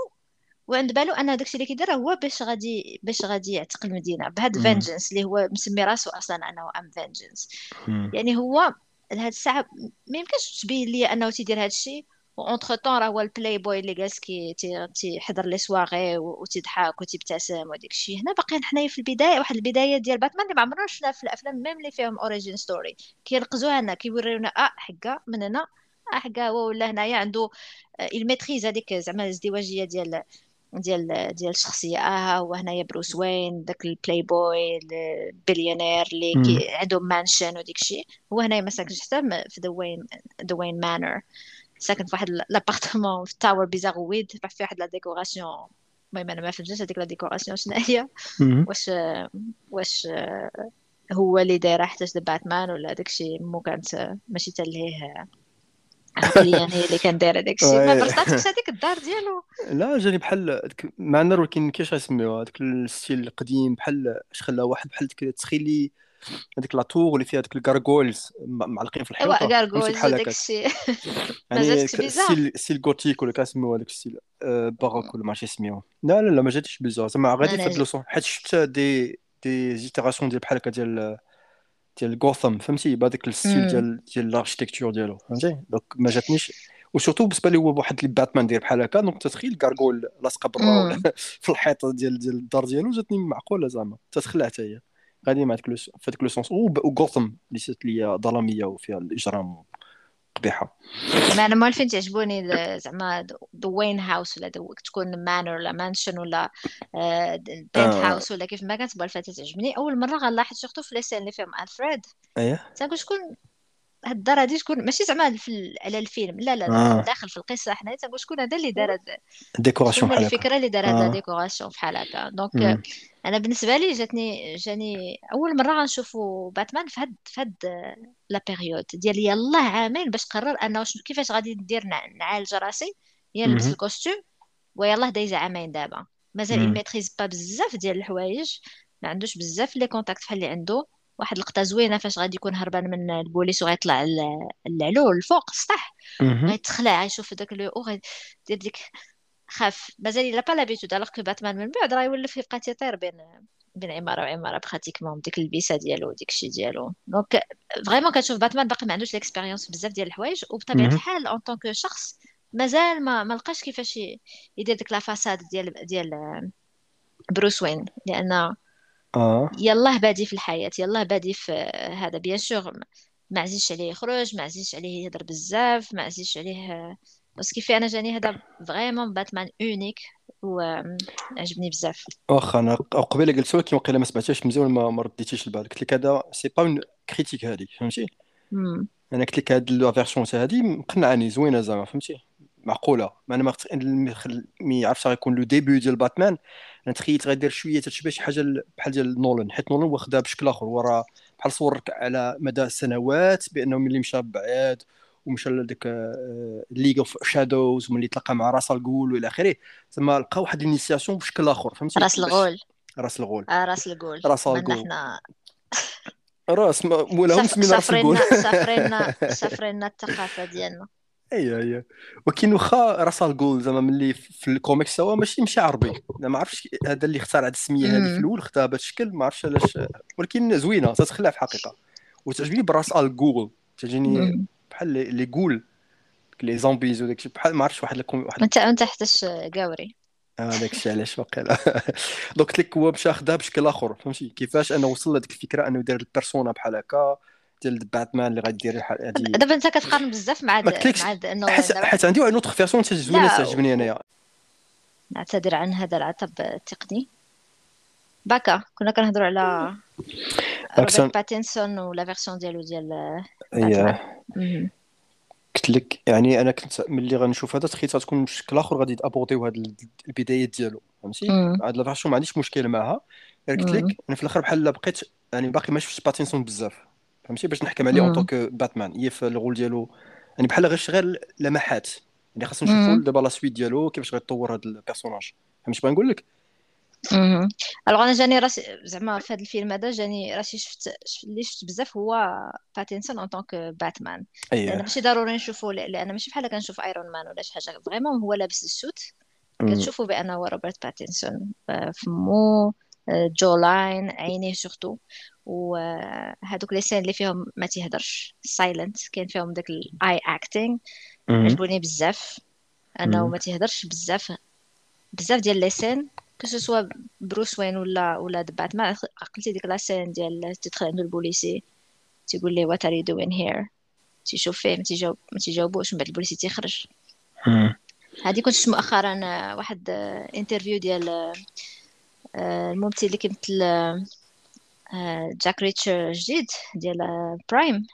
Speaker 1: وعند بالو ان داكشي اللي كيدير هو باش غادي باش غادي يعتق المدينة بهاد. vengeance اللي هو مسمي راسو أصلا انه I'm
Speaker 2: vengeance.
Speaker 1: يعني هو لهاد الساعة ما يمكنش تبين لي أنه تيدير هاد الشيء و entre-temps راه هو البلاي بوي اللي جالس كي تي- تيحضر les soirées وتضحك وتبتسم وديك الشيء هنا باقيين حنايا في البداية واحد البداية ديال باتمان اللي ما عمرنا شفنا في الأفلام même اللي فيهم origin story كينقزوها لنا كيوريونا آه حكا من هنا آه حكا هو ولا هنايا عنده ال maîtrise هذيك زعما الازدواجية ديال ديال ديال الشخصية. آه هو هنايا بروس وين داك ال playboy ال billionaire
Speaker 2: اللي.
Speaker 1: كي عنده mansion وديك الشيء. هو هنايا ما ساكنش حتى في ذا وين ذا وين مانر ساكن في واحد لابارتمون في تاور بيزاغويد فيه واحد لا ديكوراسيون المهم أنا ما فهمتش هذيك لا ديكوراسيون شنو هي. واش واش هو اللي دايره حتى باتمان ولا داكشي مو كانت ماشي حتى ليه عقليا هي اللي كان دايرة داكشي. ما. برصاتكش هذيك الدار ديالو.
Speaker 2: لا جاني بحال داك معنى ولكن كيفاش غنسميوها داك الستيل القديم بحال اش خلى واحد بحال ديك تخيلي هذيك la tour اللي فيها ديك ال gargoyles معلقين في
Speaker 1: أيوا
Speaker 2: الحيطه
Speaker 1: gargoyles
Speaker 2: بحال هكاك.
Speaker 1: داكشي ما
Speaker 2: يعني
Speaker 1: جاتكش
Speaker 2: ك-
Speaker 1: بيزار
Speaker 2: ستيل ستيل غوتيك ولا كنسميوها داك ال style آه، baroque ولا ما عرفتش اسميوه. لا لا لا ما جاتش bizarre زعما غادي في هاد.
Speaker 1: le
Speaker 2: sens حيت شفت des des itérations ديال بحال هكا ديال ديال غوثام فهمتي بهذاك ال
Speaker 1: style.
Speaker 2: ديال ديال ال architecture ديالو فهمتي donc ما جاتنيش و surtout بالنسبة لي هو واحد اللي باتمان داير بحال هكا donc تتخيل gargouille لاصقة برا. في الحيط ديال ديال الدار ديالو جاتني معقولة زعما تتخلع حتى هي غادي مع ديك في هذاك لو سونس وغوثام اللي سات لي ظلامية وفيها الإجرام قبيحه
Speaker 1: ما أنا مالفين تعجبوني زعما ذا وين هاوس ولا the- تكون مانر ولا مانشن ولا البنت
Speaker 2: آه.
Speaker 1: هاوس ولا كيف ما كانت بالفتاة تعجبني. أول مرة غنلاحظ سورتو في ليسين اللي فيهم ألفريد.
Speaker 2: إيه؟
Speaker 1: تنقول شكون هاد الدار هادي شكون ماشي زعما في على الفيلم. لا لا لا
Speaker 2: آه.
Speaker 1: داخل في القصة حنايا تنقول شكون هذا اللي دار
Speaker 2: ديكوراسيون بحال
Speaker 1: الفكرة اللي دار لا
Speaker 2: آه.
Speaker 1: décoration بحال هكا.
Speaker 2: donc.
Speaker 1: أنا بالنسبة لي جاتني جاني أول مرة غنشوفوا باتمان في هاد في هاد la période ديال يلاه عامين باش قرر أنه كيفاش غادي ندير نع- نعالج راسي. يا نلبس.
Speaker 2: ال
Speaker 1: costume. ويلاه دايزه عامين دابا. مازال
Speaker 2: مم.
Speaker 1: ما تي maîtrise pas بزاف ديال الحوايج. ما عندوش بزاف les contacts بحال اللي عنده واحد اللقطه زوينة فاش غادي يكون هربان من البوليس وغيطلع ل- لعلو الفوق السطح. غيتخلع يشوف داك le haut غيدير ديك خاف مازال il a pas l'habitude alors que باتمان من بعد راه يولف يبقى تيطير بين بين عمارة وعمارة pratiquement بديك ال pièce ديالو وديك الشيء ديالو donc vraiment كتشوف باتمان باقي ما عندوش l'expérience بزاف ديال الحوايج
Speaker 2: وبطبيعة.
Speaker 1: الحال en tant que شخص مازال ما ما لقاش كيفاش يدير ديك la façade ديال ديال Bruce Wayne لأن
Speaker 2: آه.
Speaker 1: يلاه بادي في الحياة يلاه بادي في هذا bien sûr ما عزيزش عليه يخرج ما عزيزش عليه يهضر بزاف ما عزيزش عليه بس كيف أنا جاني هذا vraiment باتمان unique وعجبني بزاف.
Speaker 2: واخا أنا قبيلة قلت لك وقيلا ما سمعتهاش مزيان ما ما رديتيش البال. قلت لك هذا c'est pas une critique هذه فهمتي. أنا قلت لك هاد la version تاع هذه مقنعاني زوينة زعما فهمتي؟ معقولة. ما أنا ما mais عرفتش غيكون le début ديال باتمان أنا تخيلت غيدير شوية تتشبه شي حاجة بحال ديال نولان حيت نولان واخدها بشكل آخر وراه بحال صورك على مدى سنوات بانه ملي مشى بعاد ومشى لديك League of Shadows وملي تلاقى مع راس الغول وإلى آخره. زعما لقى واحد الإنيسياسيون بشكل آخر فهمتي؟
Speaker 1: راس الغول.
Speaker 2: راس الغول.
Speaker 1: آه راس الغول.
Speaker 2: راس الغول.
Speaker 1: حنا.
Speaker 2: راس ما ولا هم
Speaker 1: سف...
Speaker 2: مسمين راس الغول.
Speaker 1: سافرينا سافرينا الثقافة ديالنا.
Speaker 2: أي أي. ولكن واخا راس الغول زعما ملي في الكوميكس هو ماشي ماشي عربي. ما عرفتش هذا اللي اختار هذه السمية هذه في. الأول اختارها بهذا الشكل ما عرفتش علاش. ولكن زوينة تتخلع في الحقيقة. وتعجبني براس الغول تجيني
Speaker 1: مم.
Speaker 2: بحال les goules les zombies وداك الشيء. بحال ما عرفتش واحد لكم واحد
Speaker 1: انت انت حتىش قاوري.
Speaker 2: آه داك الشيء علاش واقيلا. donc قلت لك هو مشى خدها بشكل آخر فهمتي؟ كيفاش أنا وصل لهذيك الفكرة أنه يدير ال persona بحال هكا. ديال باتمان اللي غادير هذه
Speaker 1: دابا انت كتقارن بزاف مع
Speaker 2: ما
Speaker 1: د...
Speaker 2: قلتلكش
Speaker 1: مع. انه
Speaker 2: حيت عندي واحد une autre version زوينه
Speaker 1: لا.
Speaker 2: تعجبني أنايا.
Speaker 1: نعتذر عن هذا العطب التقني. باكا كنا كنهضروا على روبرت باتينسون و la version ديالو ديال مهم.
Speaker 2: قلت لك يعني أنا كنت ملي غنشوف هذا تخيلت غتكون بشكل آخر غادي apporter هاد ال- البدايات ديالو فهمتي. هاد la version ما عنديش مشكل معها قلت. لك أنا في الآخر بحال بقيت يعني باقي ما شفتش باتينسون بزاف. فهمتي؟ باش نحكم عليه en.
Speaker 1: tant
Speaker 2: que باتمان هي في ال rôle ديالو. يعني بحال غير غير لمحات يعني خاصنا نشوفوا. دابا la suite ديالو كيفاش غيتطور هاد ال personnage فهمتي بغا نقول لك.
Speaker 1: alors أنا جاني راسي زعما في هذا الفيلم هذا جاني راسي شفت شف- اللي شفت بزاف هو باتينسون en tant que باتمان لأن
Speaker 2: اييه
Speaker 1: ماشي ضروري نشوفه لأن ماشي بحال كنشوف Iron Man ولا شي حاجة. vraiment هو لابس ال suit كتشوفوا بأنه هو روبرت باتنسون فمو jawline عينيه surtout وهذوك les scènes اللي فيهم ما تيهدرش. silent كاين فيهم داك ال eye acting عجبوني بزاف. انه ما تيهدرش بزاف. بزاف ديال les scènes que ce soit Bruce Wayne ولا ولا باتمان عقلتي ديك la scène ديال تدخل عند البوليسي تيقول لي what are you doing here تيشوف فيه ما تيجاوب ما تيجاوبوش. من بعد البوليسي تيخرج. هذه كنت مؤخرا واحد interview ديال الممثل اللي كيمثل Jack Reacher جديد ديال Prime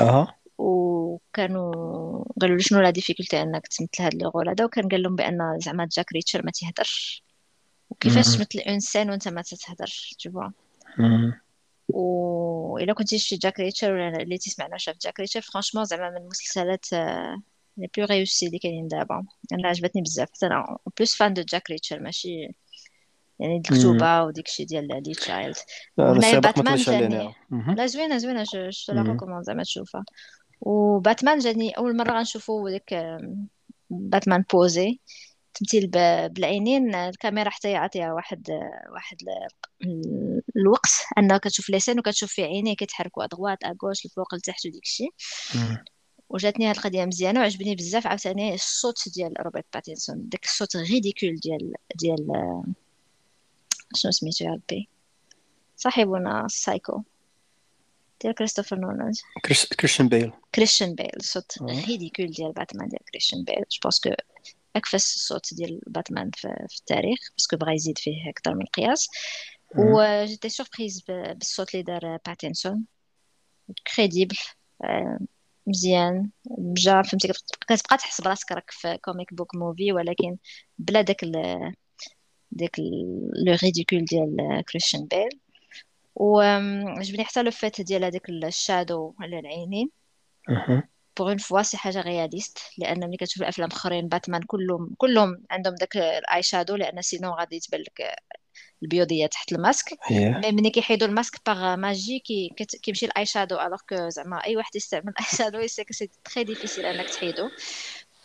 Speaker 2: أها.
Speaker 1: وكانوا قالوا له شنو la difficulté أنك تمثل هذا ال rôle هذا وكان قال لهم بأن زعما Jack Reacher ما تيهدرش. وكيفاش تمثل انسان وانت ما تتهدرش تشوفوا و إلا كنتي شي Jack Reacher اللي تسمعنا شاف Jack Reacher franchement زعما من المسلسلات les plus réussis اللي كاينين دابا. أنا عجبتني بزاف. حتى أنا plus fan de Jack Reacher ماشي يعني الكتوبه وديك الشيء ديال لي تشايلد
Speaker 2: هنا
Speaker 1: باتمان جاني. لا زوينة زوينة je je la recommande زعما تشوفها. وباتمان جاني أول مرة غنشوفو ديك باتمان بوزي تمثيل بالعينين. الكاميرا حتى يعطيها واحد واحد الوقت. انه كتشوف لسان وكتشوف في عينيه كيتحركوا à droite à gauche الفوق لتحت وديك الشيء وجاتني هاد القضية مزيانة وعجبني بزاف. عاوتاني الصوت ديال روبرت باتينسون. داك الصوت ridicule ديال ديال شنو سميتو يا ربي صاحبنا السايكو ديال كريستوفر نولان
Speaker 2: كريستيان بيل
Speaker 1: كريستيان بيل صوت ridicule ديال باتمان ديال كريستيان بيل je pense que اكفس الصوت ديال باتمان في, التاريخ parce que بغا يزيد فيه أكثر من القياس وجيتي surprise بالصوت اللي دار باتنسون crédible مزيان جا فهمتي كتبقى تحس براسك راك في comic book movie ولكن بلا داك داك le ridicule ديال كريستيان بيل وعجبني حتى le fait ديال هذاك ال shadow على العينين. pour une fois c'est حاجة réaliste لأن ملي كتشوف الأفلام أخرين باتمان كلهم كلهم عندهم داك ال eye shadow لأن sinon غادي تبان لك؟ البيوضية تحت ال masque. mais ملي كيحيدوا ال masque par magie كي كيمشي ال eye shadow alors que زعما أي واحد يستعمل ال eye shadow c'est très difficile أنك تحيدو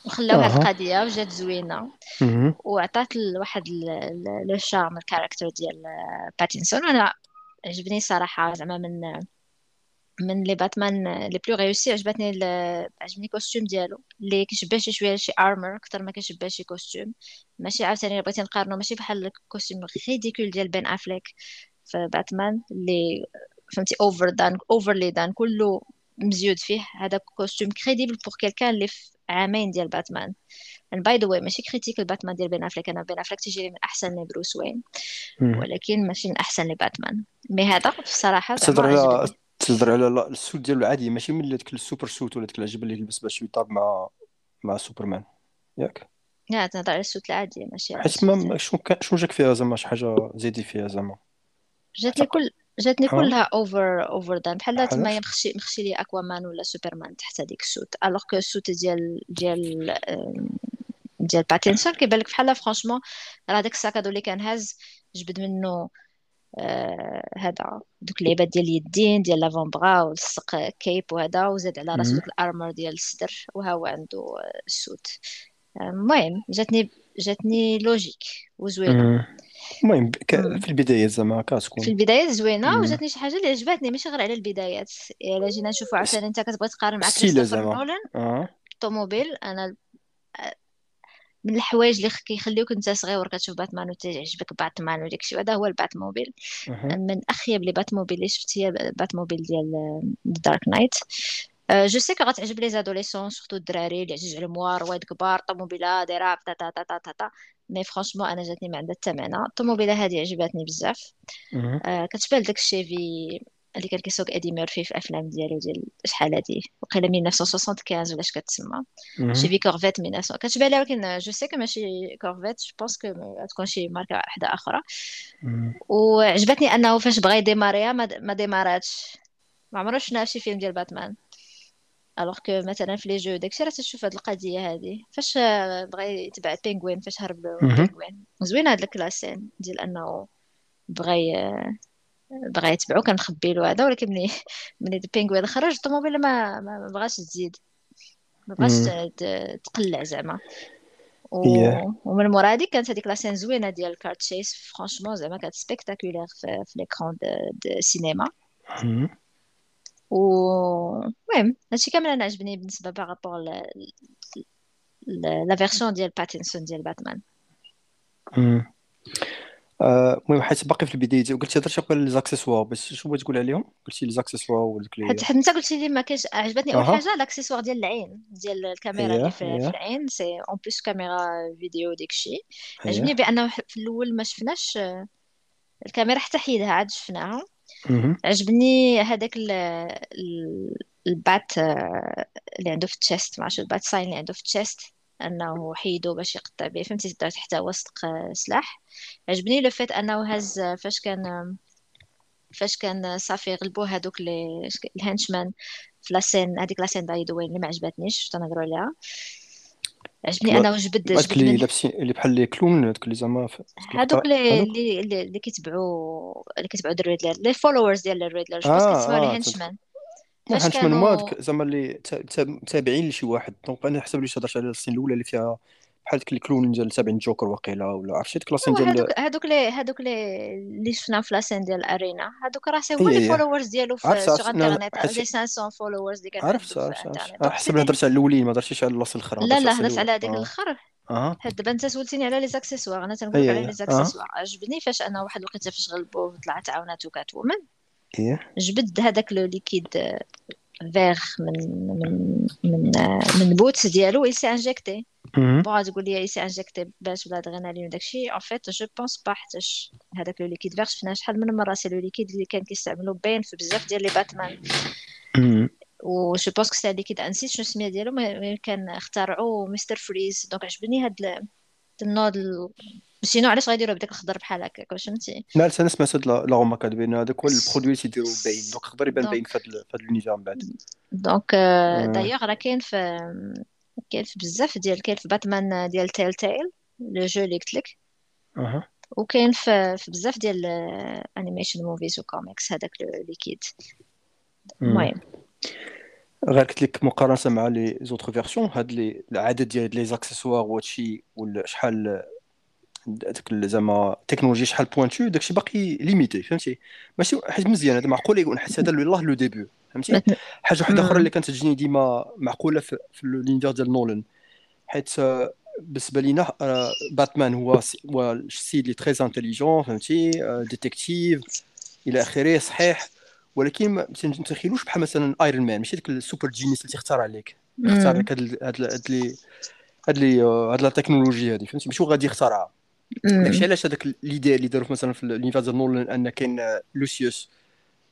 Speaker 1: وخلاو هاد القضية وجات زوينة. وعطات واحد le charme ال character ديال باتينسون. وأنا عجبني صراحة زعما من من les باتمان les plus réussis عجبتني عجبني ال costume ديالو. اللي كيشبه شي شوية شي armor أكثر ما كيشبه شي costume ماشي عاوتاني بغيتي نقارنو ماشي بحال ال costume ridicule ديال بين افليك في باتمان اللي فهمتي overdone overly done كله مزيود فيه. هذا costume crédible pour quelqu'un اللي في عامين ديال باتمان. And by the way ماشي critique الباتمان ديال بين أفليك. أنا بين أفليك تيجي من أحسن les بروس وين. ولكن ماشي من أحسن لباتمان mais هذا الصراحه
Speaker 2: تهضر على تهضر على ال suit ديالو العادي. ماشي من داك ال super suit ولا ديك العجبه اللي يلبس باش يطاب مع مع سوبرمان ياك؟
Speaker 1: لا تهضر على ال suit العادي. ماشي
Speaker 2: حيت ما شنو شنو جاك فيها زعما؟ شي حاجة زيدي فيها زعما.
Speaker 1: جاتني كل جاتني كلها over overdone بحال تما مخشي مخشي لي اكوامان ولا سوبرمان تحت هذيك ال suit alors que ال suit ديال ديال ديال باتينسون كيبان لك بحال franchement راه داك الساكادو اللي كان هاز جبد منه آه هذا دوك اللعيبات ديال اليدين ديال لافون بغا والسق كيب وهذا وزاد على راسو دوك ال armor ديال الصدر وها هو عنده ال suit المهم جاتني جاتني logique وزوينة.
Speaker 2: المهم في البدايات زعما كتكون
Speaker 1: في البدايات زوينة وجاتني شي حاجة اللي عجبتني ماشي غير على البدايات. إلا جينا نشوفوا عاوتاني انت كتبغي تقارن مع كريستوفر نولان؟
Speaker 2: آه.
Speaker 1: الطوموبيل أنا من الحوايج اللي كيخليوك انت صغير كتشوف باتمان وتعجبك باتمان وديك الشيء هذا هو الباتموبيل. من اخيب les باتموبيل اللي شفت هي الباتموبيل ديال دارك نايت je sais que غتعجب les adolescents surtout الدراري اللي عزيز عليهم الرواد كبار طوموبيله دايره تا تا تا تا تا, تا. mais franchement أنا جاتني ما عندها معنى الطوموبيله هذه عجبتني بزاف آه كتبان داك الشيفي اللي كان كيسوق ادي ميرفي في الافلام ديالو ديال شحال هادي وقيلا 1975 ولا اش كتسمى شيفي كورفيت 1900 كتبان لها ولكن je sais que ماشي كورفيت je pense que تكون شي ماركه واحدة أخرى وعجبتني انه فاش بغا يديماريها ما ديماراتش ما عمرو شفنا شي فيلم ديال باتمان alors que مثلا في les jeux داكشي راه تشوف هاد القضية هادي فاش بغا يتبع بينغوين فاش هرب بينغوين زوينه هاد ك la scène ديال انه بغا بغا يتبعو كنخبي له هذا ولكن ملي ملي بينغوين خرج الطوموبيل ما ما بغاش تزيد ما بغاش تقلع زعما و...
Speaker 2: إيه
Speaker 1: ومن مورا هذيك كانت هذيك la scène زوينه ديال ال car chase franchement زعما كانت spectaculaire في, في l'écran de, de cinéma
Speaker 2: مم.
Speaker 1: و المهم هادشي كامل أنا عجبني بالنسبة par rapport la version ديال باتينسون ديال باتمان
Speaker 2: المهم حيت باقي في البدايه قلتي هضرتي قبل les accessoires بس شنو بغيت تقول عليهم قلتي les accessoires وديك
Speaker 1: حيت حيت انت قلتي لي ما كاينش عجبتني اول
Speaker 2: حاجة
Speaker 1: ال accessoire ديال العين ديال الكاميرا اللي في, في العين c'est en plus caméra vidéo ديك الشيء عجبني بانه في الأول ما شفناش الكاميرا حتى حيدها عاد شفناها. عجبني هذاك ال- ال- ال bat آه، اللي عنده في ال chest ما ال bat sign اللي عنده في ال chest أنه حيدو باش يقطع به فهمتي؟ دارت حتى صدق آه، سلاح. عجبني le fait أنه هز آه، فاش كان فاش كان صافي يغلبوا هذوك les الهانشمان في la scène هذيك la scène ذا اللي ما عجبتنيش شفت نهضروا عليها عجبني انه جبد
Speaker 2: هذوك
Speaker 1: جبد
Speaker 2: اللي
Speaker 1: من
Speaker 2: لابسين اللي بحال les clowns هذوك اللي زعما
Speaker 1: هذوك اللي اللي اللي اللي كيتبعوا اللي كيتبعوا الريدلر les followers ديال الريدلر جو كيتسموا les
Speaker 2: آه آه فهمتك
Speaker 1: henchmen
Speaker 2: ما زعما اللي تا- تا- تابعين لشي واحد. donc أنا حسب لي هضرت على ال scène الأولى اللي فيها بحال ديك ال clowns ديال تابعين جوكر واقيلا ولا عرفتي ديك la
Speaker 1: scène
Speaker 2: ديال
Speaker 1: هذوك لي هذوك لي اللي شفنا في la scène ديال الأرينا. هذوك راه سي
Speaker 2: اي les
Speaker 1: followers ديالو في
Speaker 2: عرفت
Speaker 1: sur
Speaker 2: حيت
Speaker 1: les 500 followers اللي كان
Speaker 2: عرفت عرفت حسب هضرت على الأولين ما هضرتيش على la scène الاخرى
Speaker 1: لا لا هضرت على هذاك
Speaker 2: آه
Speaker 1: الآخر
Speaker 2: آه
Speaker 1: هاد دابا أنت سولتيني على les accessoires. أنا تنقول
Speaker 2: اي
Speaker 1: على
Speaker 2: les
Speaker 1: accessoires. عجبني فاش أنا واحد الوقيته فاش غلبوه طلعت عاوناتو كات وومن
Speaker 2: إيه.
Speaker 1: جبد هذاك le liquide vert من من من من botte ديالو il s'est injecté. بغا تقول لي s'est injecté باش ب l'adrénaline وداك الشيء en fait je pense با حتىش هذاك le liquide vert شفناه شحال من مره c'est le liquide اللي كان كيستعملوا باين في بزاف ديال les
Speaker 2: Batman.
Speaker 1: و je pense que ce liquide انسيت شنو السميه ديالو كان اخترعوه Mister Freeze donc عجبني هاد ال- هاد النوع ديال سينو علاش غيديروا بداك الخضر بحال هكاك واش فهمتي
Speaker 2: لا أنا سمعت هاد لا هاد بان هذاك هو البرودوي اللي تيديروا باين دونك يقدر يبان باين
Speaker 1: دونك
Speaker 2: في هاد ال- في هاد اليونيفير من بعد
Speaker 1: دونك. دايوغ راه كاين في كاين في بزاف ديال كاين في باتمان ديال تيل تيل لو جو اللي قلت لك
Speaker 2: أها.
Speaker 1: وكاين في في بزاف ديال انيميشن موفيز وكوميكس هذاك ليكيد. المهم.
Speaker 2: غير قلت لك مقارنة مع لي زوتر فيرسيون؟ هاد لي العدد ديال لي زاكسيسوار وهادشي شحال داك زعما التكنولوجيا شحال pointu داكشي باقي limité فهمتي؟ ماشي حيت مزيان هذا معقول يكون حيت هذا والله le début فهمتي حاجة واحدة
Speaker 1: أخرى.
Speaker 2: اللي كانت تجيني ديما معقولة في, في l'univers ديال نولان حيت آه، بالنسبة لينا آه، باتمان هو هو السيد اللي très intelligent فهمتي آه، détective إلى آخره صحيح ولكن ما تنتخيلوش بحال مثلا ايرون مان ماشي داك ال super génie اللي تيختار عليك يختار
Speaker 1: مم.
Speaker 2: لك هاد هاد لي هاد لي آه، هاد la technologie هادي فهمتي ماشي هو غادي يختارها داكشي. علاش هذاك l'idée اللي داروا مثلا في l'univers ديال نولان أن كاين آه، لوسيوس آه،.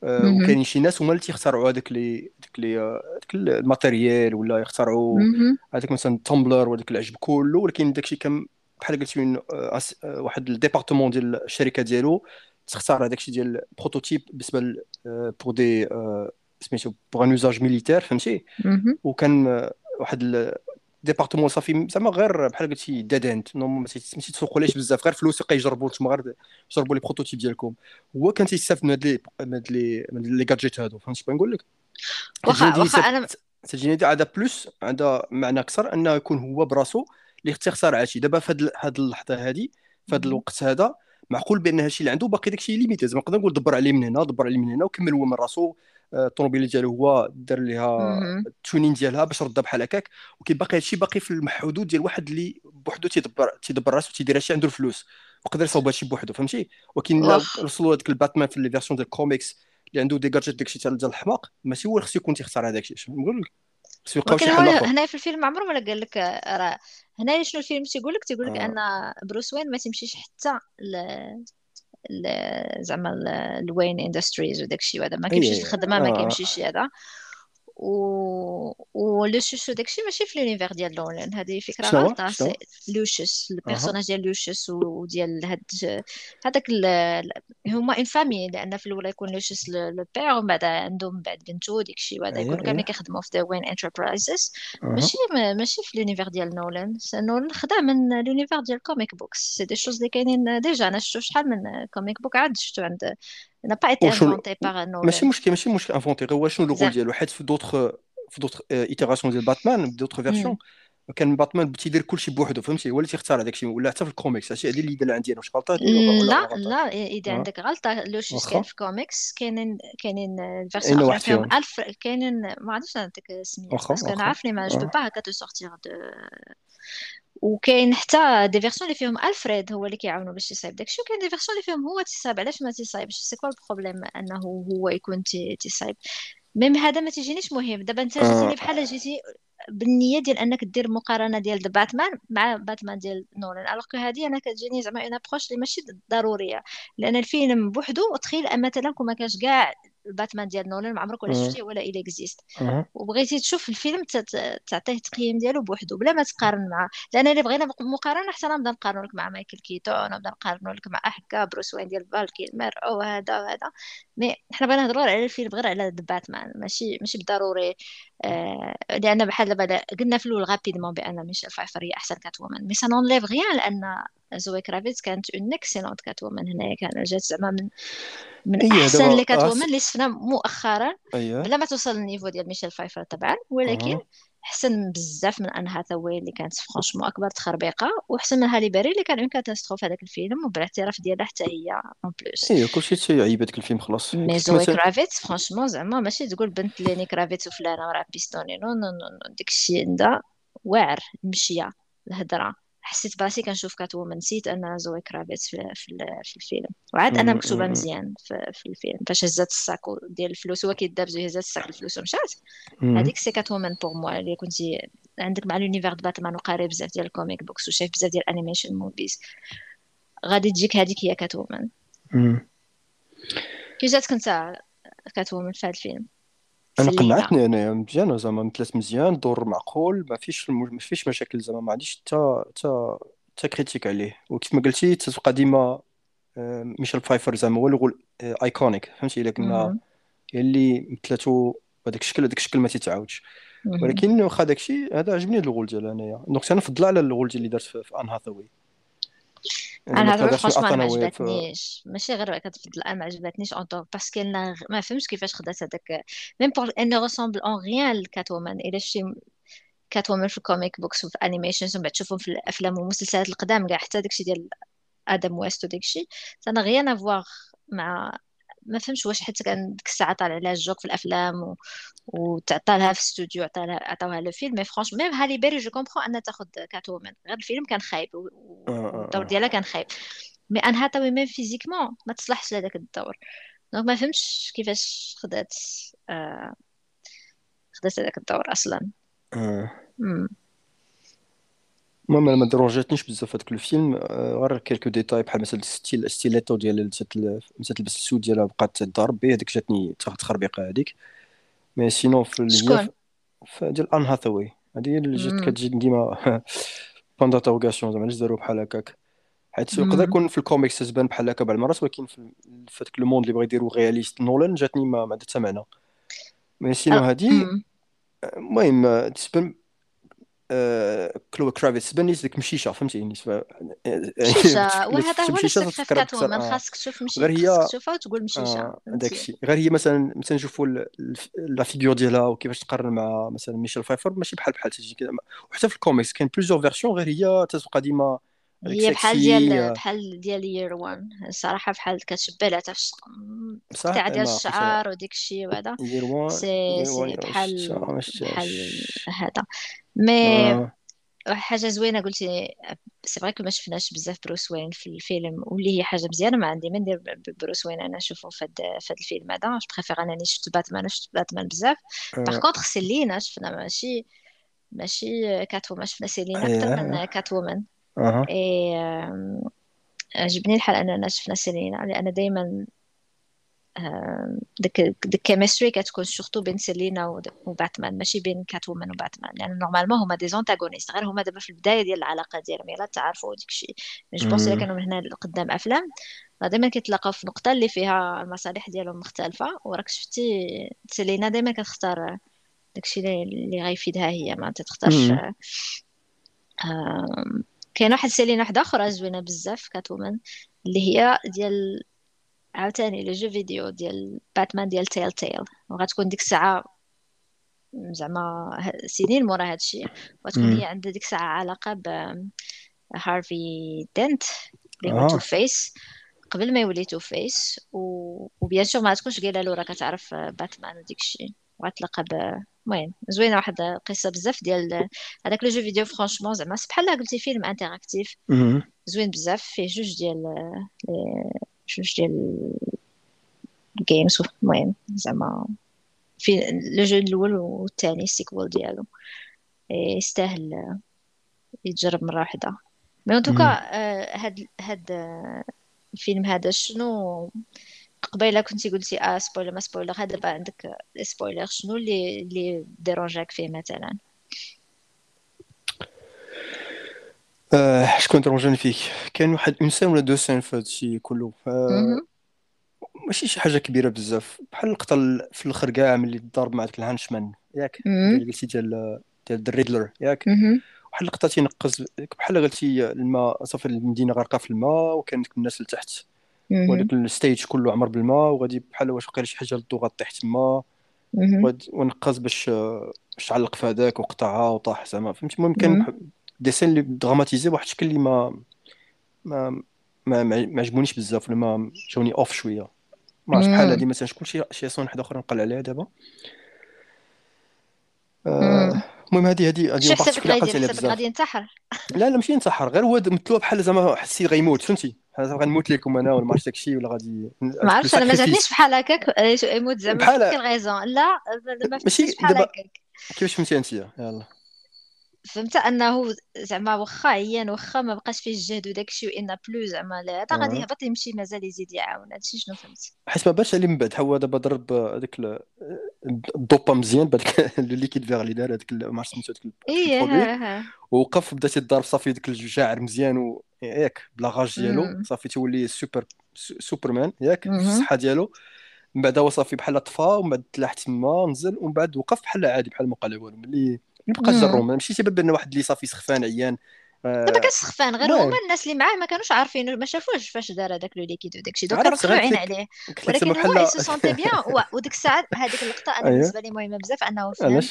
Speaker 2: وكاينين شي ناس هما اللي تيخترعوا هذاك لي داك لي داك ال matériel ولا يخترعوا. هذاك مثلا Tumbler وهذاك العجب كله ولكن داكشي كان بحال قلتي من أس- آه، واحد ال département ديال الشركة ديالو تختار هذاك الشيء ديال prototype بالنسبة pour des سميتو pour un usage militaire فهمتي. وكان واحد département صافي. زعما غير بحال قلتي dead end ما تي- ما تسوقوليش بزاف. غير فلوس يبقى يجربوا نتوما غير جربوا les prototypes ديالكم. هو كان تيستافد من هاد لي من هاد لي من les gadgets هادو فهمتي بغا نقول لك
Speaker 1: واخا واخا أنا
Speaker 2: تجيني عندها plus عندها معنى أكثر أنه يكون هو براسو اللي اختار يختار هادشي دابا في هاد اللحظة هادي في هاد. الوقت هذا معقول بأن هادشي اللي عنده باقي داكشي limité زعما نقدر نقول دبر عليه من هنا دبر عليه من هنا وكمل هو من راسو. الطوموبيل ديالو هو دار ليها.
Speaker 1: ال
Speaker 2: tuning ديالها باش ردها بحال هكاك وكاين باقي هادشي باقي في المحدود ديال واحد اللي بوحدو تيدبر تيدبر راسو تيدير هادشي عنده الفلوس. ويقدر يصاوب هادشي بوحدو فهمتي؟ ولكن وصلوا هذاك الباتمان في les versions ديال الكوميكس اللي عنده des gadgets داكشي تاع ديال الحماق ماشي هو اللي خصو يكون تيختار هذاك الشيء. نقول؟ لك خصو يلقاو
Speaker 1: ولكن
Speaker 2: شي حل
Speaker 1: هنا في الفيلم عمره ما قال لك آه، راه هنا شنو الفيلم تيقول لك تيقول لك
Speaker 2: آه.
Speaker 1: أن بروس وين ما تمشيش حتى ل- زعما ل- ل Wayne Industries وداك الشيء هذا ما كيمشيش الخدمه ما
Speaker 2: آه.
Speaker 1: كيمشيش هذا. و ولوسيوس وداك الشيء ماشي في l'univers ديال نولان هذه
Speaker 2: فكرة
Speaker 1: غلطة. أها.
Speaker 2: ال
Speaker 1: personnage ديال لوسيوس وديال هاد هذاك ال- هما une famille لأن في الأول يكون لوسيوس le père ومن بعد عندهم من بعد بنتو الشيء وهذا
Speaker 2: إيه
Speaker 1: يكونوا كاملين
Speaker 2: إيه
Speaker 1: كيخدموا في the Wayne
Speaker 2: Enterprises
Speaker 1: ماشي ماشي في l'univers ديال نولان. نولان خدا من l'univers ديال comic books c'est des choses اللي كاينين déjà. أنا شفتو شحال من comic book عاد شفتو عند n'a pas été
Speaker 2: وشنو
Speaker 1: inventé par
Speaker 2: ماشي
Speaker 1: نولان
Speaker 2: مشكل ماشي مشكل انفونتي غير هو شنو الرول
Speaker 1: زعما
Speaker 2: ديالو حيت في دوطخ في دوطخ ايتيراسيون ديال باتمان دوطخ فيرسيون
Speaker 1: مم.
Speaker 2: كان باتمان تيدير كلشي بوحدو فهمتي هو اللي تيختار هذاك الشيء ولا حتى في الكوميكس هادشي هذه اللي عندي أنا واش غلطه ولا
Speaker 1: لا لا اذا
Speaker 2: آه.
Speaker 1: عندك غلطه لوشيس كاين في كوميكس كاينين كاينين
Speaker 2: الفيرسيون أخرى
Speaker 1: فيهم الف كاينين ما عرفتش نعطيك السميه باسكو أنا عارفني ما جو با هكا تو سورتيغ دو وكاين حتى دي فيرسيون اللي فيهم ألفريد هو اللي كيعاونو باش يصايب داكشي وكاين دي فيرسيون اللي فيهم هو تيصايب. علاش ما تيصايبش؟ سي كوا البروبليم أنه هو يكون تيصايب؟ même هذا ما تيجينيش مهم. دابا أنت جيتيني بحال جيتي بالنية ديال أنك دير مقارنة ديال باتمان مع باتمان ديال نولان. alors que هذه أنا كتجيني زعما une approche اللي ماشي ضرورية. لأن الفيلم بوحدو تخيل مثلا كون ما كانش كاع الباتمان ديال نولان ما عمرك ولا شفتيه ولا il existe وبغيتي تشوف الفيلم تعطيه التقييم ديالو بوحدو بلا ما تقارن معاه لأن اللي بغينا مقارنة حتى نبدأ نقارن لك مع مايكل كيتون نبدأ نقارن لك مع هكا بروس وين ديال فال كيلمر أو هذا وهذا mais حنا بغينا نهضروا على الفيلم غير على باتمان. ماشي ماشي بالضروري آه لأن بحال دابا قلنا في الأول rapidement بأن ميشيل فايفر هي أحسن Catwoman mais ça n'enlève rien لأن زوي كرافيتس كانت une excellente Catwoman هنايا كان جات زعما من من أيه أحسن les Catwoman اللي شفنا مؤخرا أيه. بلا ما توصل لل niveau ديال ميشيل فايفر طبعا ولكن أه. أحسن بزاف من Anne Hathaway اللي كانت franchement أكبر تخربيقة وأحسن من Halle Berry اللي كان une catastrophe هذاك الفيلم وبالاعتراف ديالها حتى هي en plus
Speaker 2: ايوا كلشي تيعيب هذاك الفيلم خلاص
Speaker 1: mais زوي كرافيتس franchement زعما ماشي تقول بنت ليني كرافيتس وفلانة وراه بيستوني non non non داك الشيء عندها واعر المشيه الهضره حسيت براسي كنشوف Catwoman نسيت أن زوي كرافيتس في, في, في الفيلم. وعاد أنا مكتوبة مزيان في, في الفيلم فاش هزات ال sac ديال الفلوس هو كيدابز وهزات ال sac الفلوس ومشات. هذيك c'est Catwoman pour moi اللي كنتي عندك مع l'univers de Batman وقاري بزاف ديال ال comic books وشايف بزاف ديال ال animation movies غادي تجيك هذيك هي Catwoman كي جاتك أنت Catwoman في هذا الفيلم؟
Speaker 2: أنا قنعتني أنا مزيان زعما مثلت مزيان دور معقول ما فيش ما فيش مشاكل زعما ما عنديش حتى حتى حتى critique عليه. وكيف ما قلتي تتبقى ديما آه، Michelle Pfeiffer زعما هو اللي iconique فهمتي؟ إلا كنا اللي مثلاتو بهذاك الشكل هذاك الشكل ما تيتعاودش. ولكن واخا داك الشيء هذا عجبني الغول ديالها أنايا. donc أنا نفضل على ال rôle ديال اللي دارت في, في Anne Hathaway
Speaker 1: أنا هذا franchement ما عجبتنيش. ماشي غير كتفضل أنا ما عجبتنيش en tant que ما فهمتش كيفاش خدات هذاك. même pas elle ressemble en rien ل Catwoman الا شتي Catwoman في ال comic books وفي animations ومن بعد تشوفهم في الأفلام والمسلسلات القدام كاع حتى داكشي ديال Adam West وداكشي. ça n'a rien à voir مع ما فهمش واش حتى كان ديك الساعة طالع عليها الجوك في الأفلام و... وتعطى لها في الاستوديو عطى لها عطاوها le film. mais franchement même Halle Berry je comprends أنها تاخذ Catwoman غير الفيلم كان خايب والدور ديالها كان خايب. mais Anne Hathaway même physiquement ما تصلحش لهذاك الدور. donc ما فهمتش كيفاش خدات آه خدات هذاك الدور أصلا.
Speaker 2: آه. المهم ما درونجاتنيش بزاف هذاك الفيلم. آه، غير quelques détails بحال مثلا style stiletto ديال مثلا تلبس السود ديالها بقات تضرب به هذيك جاتني تخربيقة هذيك. mais sinon في
Speaker 1: شكون؟
Speaker 2: ديال Anne Hathaway هذه هي اللي جات كتجي ديما بوندو توغاسيون زعما علاش داروا بحال هكاك. حيت يقدر يكون في الكوميكس تبان بحال هكا بعض المرات ولكن في هذاك الموند اللي بغا يديروا رياليست نولان جاتني ما عندها حتى معنى. مي سينو هذه المهم تبان كلو كرافيتس. بان لي ديك مشيشة فهمتي؟
Speaker 1: مشيشة. وهذا هو اللي في كاتومان خاصك تشوف مشيشه غير هي تشوفها وتقول مشيشة
Speaker 2: داك الشيء غير هي مثلا مثلا نشوفوا لا فيغور ديالها وكيفاش تقارن مع مثلا ميشيل فايفر ماشي بحال بحال تجي كذا وحتى في الكوميكس كاين plusieurs versions غير هي تتبقى ديما
Speaker 1: هي بحال ديال بحال ديال Year One الصراحه بحال كتشبه لها تاع تاع ديال الشعر وديك الشيء وهذا. سي سي بحال بحال هذا. mais حاجة زوينة قلتي c'est vrai ما شفناش بزاف Bruce Wayne في الفيلم واللي هي حاجة مزيانة ما عندي ما ندير Bruce Wayne أنا نشوفه في هذا الفيلم هذا. je préfère أنني شفت باتمان شفت باتمان بزاف. par contre Selina شفنا ماشي ماشي Catwoman شفنا Selina أكثر من Catwoman et عجبني الحال أننا شفنا Selina لأن دائما ديك ال chemistry كتكون surtout بين Selina و Batman ماشي بين Catwoman و Batman لأن يعني normalement هما des antagonistes غير هما دابا في البداية ديال العلاقة ديالهم. يلا تعرفوا وديك الشيء. je pense الا كانوا هنا قدام أفلام. دائما كيتلاقاو في نقطة اللي فيها المصالح ديالهم مختلفة. وراك شفتي Selina دائما كتختار داكشي اللي غيفيدها هي. ما تختارش كاين واحد Selina واحدة أخرى زوينة بزاف Catwoman اللي هي ديال عاوتاني le jeu vidéo ديال باتمان ديال Telltale. وغتكون ديك الساعة زعما سنين مورا هادشي وتكون
Speaker 2: مم.
Speaker 1: هي عندها ديك الساعة علاقة ب Harvey Dent اللي هو Two-Face قبل ما يولي Two-Face و... و bien sûr ما تكونش قايلة له راه كتعرف باتمان وديك الشيء وغتلقى ب المهم زوينة واحد القصة بزاف ديال هذاك le jeu vidéo franchement زعما بحال قلتي film
Speaker 2: interactif.
Speaker 1: زوين بزاف فيه جوج ديال جوج ديال ال games المهم زعما في le jeu الأول والثاني ال sequel ديالو يستاهل يتجرب مره واحدة مي ان توكا هاد هاد الفيلم هذا شنو قبيله كنتي قلتي آه سبويلر ما سبويلر هذا دابا عندك سبويلر شنو اللي اللي ديرونجاك فيه مثلا
Speaker 2: آه شكون ترونجاني فيك كان واحد اون سين ولا دو سين في هادشي كله. آه
Speaker 1: مهم.
Speaker 2: ماشي شي حاجة كبيرة بزاف. بحال اللقطه ال- في الآخر كاع ملي تضارب مع داك الهانشمان. ياك. قلتي ديال ديال الريدلر ياك. واحد اللقطه تينقز بحال قلتي الماء صافي المدينة غارقة في الماء وكان ديك الناس لتحت. وهذاك الستيج كله عمر بالماء وغادي بحال واش وقيلا شي حاجة للضو غطيح تما. ونقز باش باش تعلق في هذاك وقطعها وطاح زعما. فهمتي؟ المهم كان دي سين اللي دراماتيزي بواحد الشكل اللي ما ما ما ما عجبونيش بزاف ولا ما جاوني أوف شوية. ما عرفتش بحال. هادي مثلا شكون شي شي صون واحد اخر نقل عليها دابا. آه، المهم هادي هادي هادي
Speaker 1: شو حسابك غادي
Speaker 2: عقلت عليها
Speaker 1: حسابك
Speaker 2: بزاف.
Speaker 1: غادي ينتحر.
Speaker 2: لا لا ماشي ينتحر غير هو مثلوه بحال زعما حسيت غيموت فهمتي؟ بحال غنموت لكم أنا ولا ما عرفتش داكشي ولا غادي
Speaker 1: ما عرفتش أنا ما جاتنيش بحال هكاك آه، يموت زعما
Speaker 2: بحال-
Speaker 1: غيزون لا ما
Speaker 2: ماشي
Speaker 1: فهمتش بحال هكاك.
Speaker 2: كيفاش فهمتي انت يلا.
Speaker 1: فهمت؟ أنه زعما واخا عيان واخا ما بقاش فيه الجهد وداك الشيء وإن بلو زعما لا. هذا غادي. يهبط يمشي مازال يزيد يعاون. هادشي شنو فهمت؟
Speaker 2: حيت ما باش عليه من بعد. هو دابا ضرب هذاك ال- الدوبا مزيان بهذاك لو ليكيد فيغ اللي دار هذاك ما عرفتش سميتو هذاك إيه
Speaker 1: ها
Speaker 2: ووقف بدا تيضرب صافي داك الشاعر مزيان و ياك بلا غاج ديالو. صافي تولي سوبر سو- سوبرمان ياك في. الصحة ديالو. من بعد هو صافي بحال طفى ومن بعد تلاح تما نزل ومن بعد وقف بحال عادي بحال ما قال والو. ملي
Speaker 1: مم.
Speaker 2: جروم ماشي سبب ان واحد اللي صافي سخفان عيان آه،
Speaker 1: دابا كنسخفان غير
Speaker 2: المهم.
Speaker 1: هما الناس اللي معاه ما كانوش عارفين ما شافوش فاش دار هذاك لو ليكيد وداك الشيء دوك
Speaker 2: غير قلت
Speaker 1: عليه ولكن هو se sentait bien وديك الساعة هذيك اللقطة أنا
Speaker 2: أيوه.
Speaker 1: بالنسبة لي مهمة بزاف أنه فهم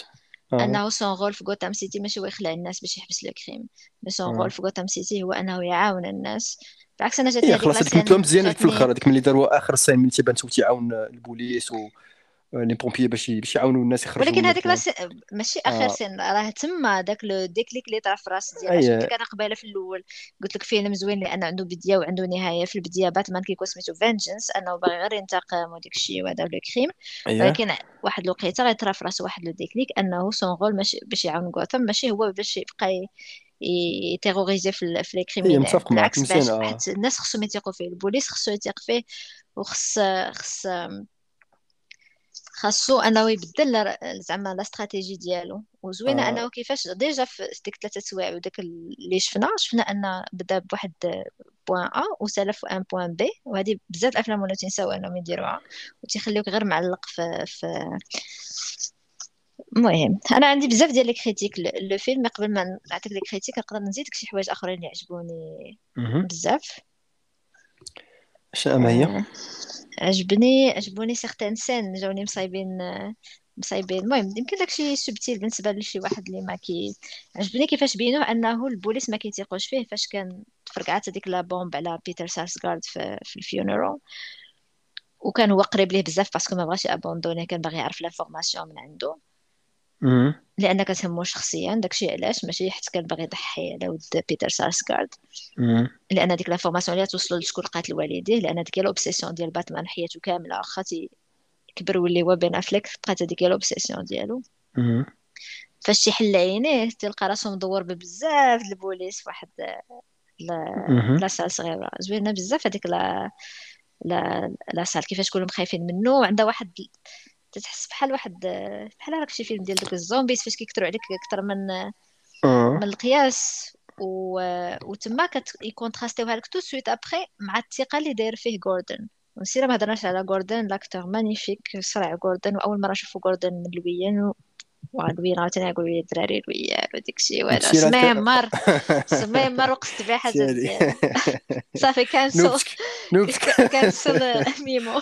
Speaker 2: آه.
Speaker 1: أنه son rôle في Gotham City ماشي هو يخلع الناس باش يحبس le crime mais
Speaker 2: son.
Speaker 1: rôle في Gotham City هو أنه يعاون الناس بالعكس
Speaker 2: أنا
Speaker 1: جاتني
Speaker 2: خلاص هذيك
Speaker 1: la scène
Speaker 2: مثلوا مزيان هذيك في الآخر هذيك ملي داروا آخر scène ملي تيبان تيعاون البوليس و les pompiers باش باش يعاونوا الناس يخرجوا
Speaker 1: ولكن هذيك
Speaker 2: la
Speaker 1: s- ماشي آخر
Speaker 2: آه.
Speaker 1: scène راه تما داك le déclic اللي طرا في راس ديال
Speaker 2: أي.
Speaker 1: اش قلت لك أنا قبيلة في الأول. قلت لك فيلم زوين لأن عنده بداية وعنده نهاية في البداية باتمان كيكون سميتو Vengeance أنه باغي غير ينتقم وديك الشيء وهذا le crime
Speaker 2: اييه
Speaker 1: ولكن واحد الوقيته غيطرا في راسو واحد لو déclic أنه son rôle ماشي باش يعاون غوثام ماشي هو باش يبقى يتيغوريزي في
Speaker 2: les
Speaker 1: criminels
Speaker 2: متفق معك
Speaker 1: بالعكس حيت الناس خصهم يثيقوا فيه البوليس خصو يثيق فيه وخص خص خاصو انه يبدل زعما la stratégie ديالو وزوينة
Speaker 2: آه.
Speaker 1: انه كيفاش déjà في ديك ثلاثة سوايع وداك اللي شفنا شفنا ان بدا بواحد point A وسالا في ان point B وهذه بزاف الأفلام ولاو تنساو انهم يديروها وتيخليوك غير معلق في في المهم أنا عندي بزاف ديال les critiques ل- le film قبل ما نعطيك les critiques نقدر نزيدك شي حوايج آخرين اللي عجبوني. بزاف
Speaker 2: ما هي
Speaker 1: آه، عجبني عجبوني certaines scènes جاوني مصايبين آه، مصايبين. المهم يمكن لك شي subtil بالنسبة لشي واحد اللي ما كي عجبني كيفاش بينوه أنه البوليس ما كيتيقوش فيه فاش كان تفرقعت هذيك la bombe على بيتر سارسغارد في, في ال funérailles وكان هو قريب ليه بزاف parce que ما بغاش يابوندوني كان باغي يعرف l'information من عنده. لأن كتهمو شخصيا داكشي علاش ماشي حيت كان باغي يضحي على ود بيتر سارسغارد.
Speaker 2: مهم.
Speaker 1: لأن ديك l'information اللي توصلوا لشكون قاتل والديه لأن ديك l'obsession ديال باتمان حياته كاملة. واخا كبر واللي هو بين أفليك بقات هذيك l'obsession ديالو. فاش تيحل عينيه تلقى راسو مدور ببزاف د البوليس في واحد لا
Speaker 2: مهم.
Speaker 1: لا سال صغيرة. زوينة بزاف هذيك لا لا لا سال. كيفاش كلهم خايفين منه وعندها واحد تتحس بحال واحد بحال راك شي فيلم ديال دوك الزومبيز فاش كيكثروا عليك أكثر من
Speaker 2: أه.
Speaker 1: من القياس. و... وتما كيكونتراستيوها لك تو سويت أبخي مع الثقة اللي داير فيه جوردن. ونسينا ما هضرناش على جوردن لاكتور مانيفيك صرع جوردن. وأول مرة نشوفو جوردن من لويان وعلوين عاوتاني يقول لي الدراري لويان وديك الشيء وهذا
Speaker 2: نسينا
Speaker 1: سمعي
Speaker 2: الك-
Speaker 1: مر سمعي مر وقصت بها حاجة صافي كانسل كانسل ميمو.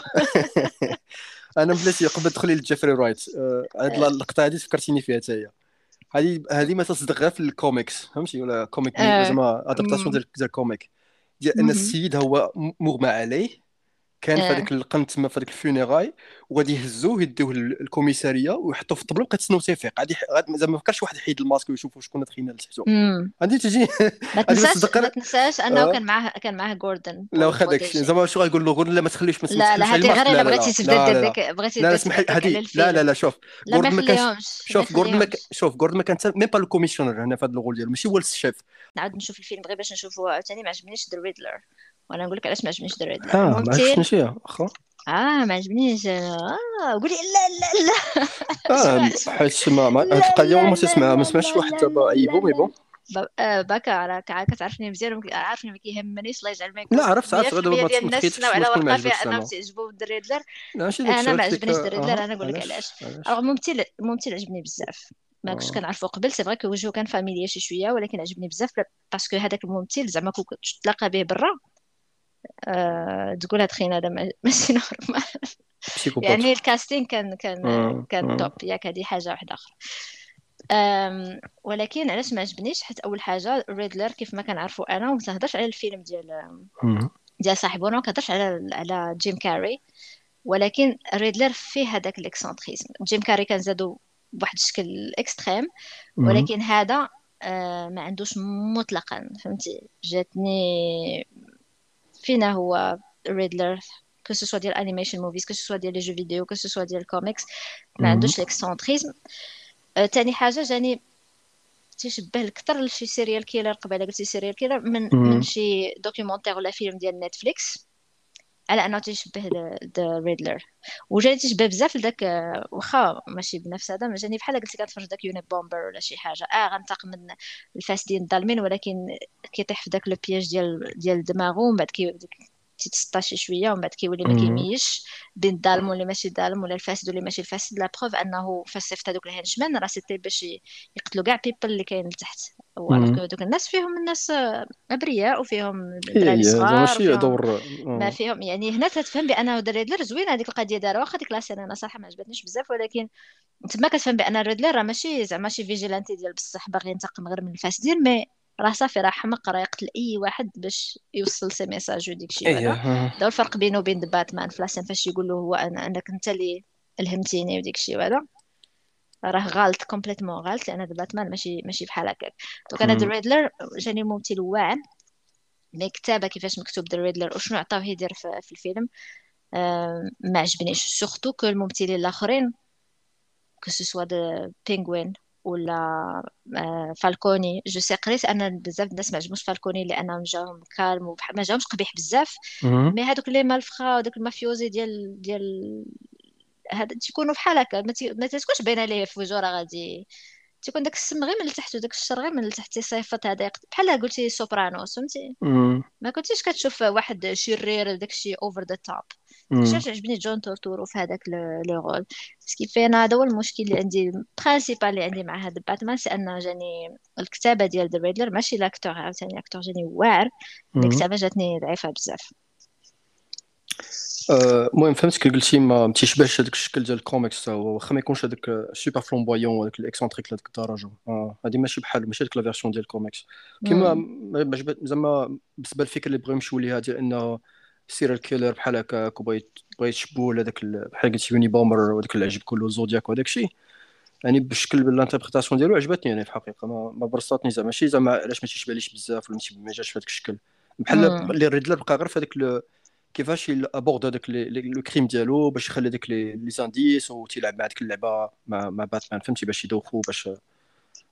Speaker 2: أنا بلاتي قبل تدخلي لجيفري رايت آه، هاد اللقطه هادي فكرتيني فيها حتى هي هذه هذه ما تصدق غير في الكوميكس فهمتي ولا كوميك
Speaker 1: آه.
Speaker 2: زعما ادابتاسيون ديال الكوميك ديال
Speaker 1: إن.
Speaker 2: السيد هو مغمى عليه كان في
Speaker 1: آه.
Speaker 2: هذاك القنت تما في هذاك الفينيراي وغادي يهزوه يديوه للكوميساريه ويحطوه في الطبله وبقى تسناو تيفيق غادي غاد- زعما ما فكرش واحد يحيد الماسك ويشوفوا شكون دخينا لتحتو. غادي تجي
Speaker 1: ما تنساش ما تنساش أنه
Speaker 2: آه.
Speaker 1: كان معاه كان معاه جوردن
Speaker 2: لا واخا داك
Speaker 1: بروتيجي.
Speaker 2: زعما شو غايقول له؟ غير لا ما تخليش ما
Speaker 1: لا لا هذه. غير الا
Speaker 2: لا، لا،
Speaker 1: بغيتي تبدا دير. ديك بغيتي
Speaker 2: لا لا لي هذه لا لا لا شوف. جوردن ما كانش شوف جوردن ما شوف جوردن ما كان ميم با الكوميسيونر هنا في هذا الغول ديالو. ماشي هو الشيف.
Speaker 1: نعاود نشوف الفيلم غير باش نشوفه عاوتاني. ما عجبنيش ذا ريدلر. وأنا نقول لك علاش ما عجبنيش ريدلر
Speaker 2: آه ما هي واخا
Speaker 1: آه ما عجبنيش. آه قولي لا لا لا. آه
Speaker 2: حيت ما هاد
Speaker 1: القضية
Speaker 2: ما تسمع ما سمعش
Speaker 1: لا،
Speaker 2: واحد دابا عيبو مي. بون
Speaker 1: آه، باكا راك كتعرفني مزيان عارفني ما كيهمنيش الله يجعل ما
Speaker 2: لا عرفت عرفت
Speaker 1: 100%
Speaker 2: غير دابا ما
Speaker 1: تسناو على ورقه فيها انهم
Speaker 2: ماشي داك أنا
Speaker 1: ما عجبنيش ريدلر
Speaker 2: آه،
Speaker 1: أنا نقول لك
Speaker 2: علاش؟
Speaker 1: علاش. الممثل الممثل عجبني بزاف. ما كنتش
Speaker 2: آه.
Speaker 1: كنعرفو قبل سي فري كو وجهو كان فاميليا شي شوية ولكن عجبني بزاف. parce que هذاك الممثل زعما كنت تلاقى به برا آه تقول هاد خينا هذا ما- ماشي
Speaker 2: normal
Speaker 1: يعني ال casting كان كان
Speaker 2: آه،
Speaker 1: كان
Speaker 2: آه.
Speaker 1: top ياك هذه حاجة واحدة أخرى. أم ولكن علاش ما عجبنيش؟ حيت أول حاجة Riddler كيف ما كنعرفو أنا وما تهضرش على الفيلم ديال. ديال صاحبنا ما كنهضرش على على جيم كاري ولكن Riddler فيه هذاك ال excentrisme. جيم كاري كان زادو بواحد الشكل
Speaker 2: extrême.
Speaker 1: ولكن هذا آه، ما عندوش مطلقا فهمتي؟ جاتني فينا هو Riddler que ce soit ديال animation movies que ce soit ديال les jeux vidéo que ce soit ديال الكوميكس ما
Speaker 2: مم.
Speaker 1: عندوش ال excentrisme آه، تاني حاجة جاني تيشبه أكثر لشي serial killer قبيلة قلتي serial killer من. من شي documentaire ولا فيلم ديال Netflix على أنه تيشبه ذا ريدلر. وجاني تيشبه بزاف لذاك آه، واخا ماشي بنفس هذا ما جاني بحال قلتي كنتفرج داك يوني بومبر ولا شي حاجة. آه غنتاق من الفاسدين الظالمين ولكن كيطيح في داك لو بياج ديال ديال دماغو ومن بعد كي تيتسطى شوية ومن بعد كيولي ما. كيميش. بين الظالم واللي ماشي ظالم ولا الفاسد واللي ماشي الفاسد لا بروف أنه فاش صيفط هذوك الهنشمان راه سيتي باش يقتلوا كاع بيبل اللي كاين لتحت دوك الناس فيهم الناس أبرياء وفيهم
Speaker 2: هي
Speaker 1: دراري
Speaker 2: هي زعما
Speaker 1: صغار
Speaker 2: ماشي دور
Speaker 1: ما
Speaker 2: آه.
Speaker 1: فيهم. يعني هنا تتفهم بانه ذا ريدلر زوين هذيك القضية دارها واخا ديك لاسين أنا صراحة ما عجبتنيش بزاف ولكن تما كتفهم بأن ال Riddler راه ماشي زعما شي vigilante ديال بصح باغي ينتقم غير من الفاسدين mais راه صافي راه حمق راه يقتل أي واحد باش يوصل ses messages وديك الشيء
Speaker 2: إيه
Speaker 1: هذا. دا الفرق بينه وبين The Batman في la scène فاش يقول له هو أنا أنك أنت اللي الهمتيني وديك الشيء هذا راه غلط complètement غلط لأن The Batman ماشي ماشي بحال هكاك. donc أنا
Speaker 2: The.
Speaker 1: Riddler جاني ممثل واعر mais كتابة كيفاش مكتوب The Riddler وشنو عطاوه يدير في, في الفيلم. آه ما عجبنيش. سورتو كو الممثلين الآخرين كو سو سوا دو بينغوين ولا آه فالكوني. جو سي قريت ان بزاف الناس ما عجبوش فالكوني لانهم جاهم كالم ما جاهمش قبيح بزاف. مي هادوك لي مالفخا ودوك المافيوزي ديال ديال هذا تيكونوا بحال هكا. ما, تي... ما تتكونش باينه ليه في وجهه راه غادي. تيكون داك السم غير من التحت وداك الشر غير من التحت تيصيفط هذا بحال قلتي سوبرانوس فهمتي. ما كنتيش كتشوف واحد شرير داك الشيء over the
Speaker 2: top.
Speaker 1: علاش عجبني جون تورتورو في هذاك le rôle parce que فين هذا هو المشكل اللي عندي principal اللي عندي مع هذا باتمان sinon جاني الكتابة ديال ذا ريدلر ماشي l'acteur عاوتاني ال acteur جاني واعر. الكتابة جاتني ضعيفة بزاف
Speaker 2: المهم فهمت كي قلتي ما تيشبهش هذاك الشكل ديال الكوميكس هو واخا ما يكونش هذاك super flamboyant وهذاك ال excentrique لهذيك الدرجه هذه ماشي بحال ماشي هذيك la version ديال الكوميكس كيما زعما بالنسبة للفكره اللي بغاو يمشيو ليها ديال انه serial killer بحال هكاك وبغيت بغيت يشبهوا لهذاك ال- بحال قلت يوني بومر وداك العجب كله زودياك وداك الشيء يعني بالشكل بال interprétation ديالو عجبتني يعني في الحقيقة ما, ما برصاتني زعما ماشي زعما علاش ما تيشبهليش بزاف ولا ما جاش في هذاك الشكل بحال. اللي ريدلر بقى غير في هذاك كيفاش aborde هذاك le crime ديالو باش يخلي هذيك les indices وتيلعب مع ديك اللعبة مع مع باتمان فهمتي؟ باش يدوخو باش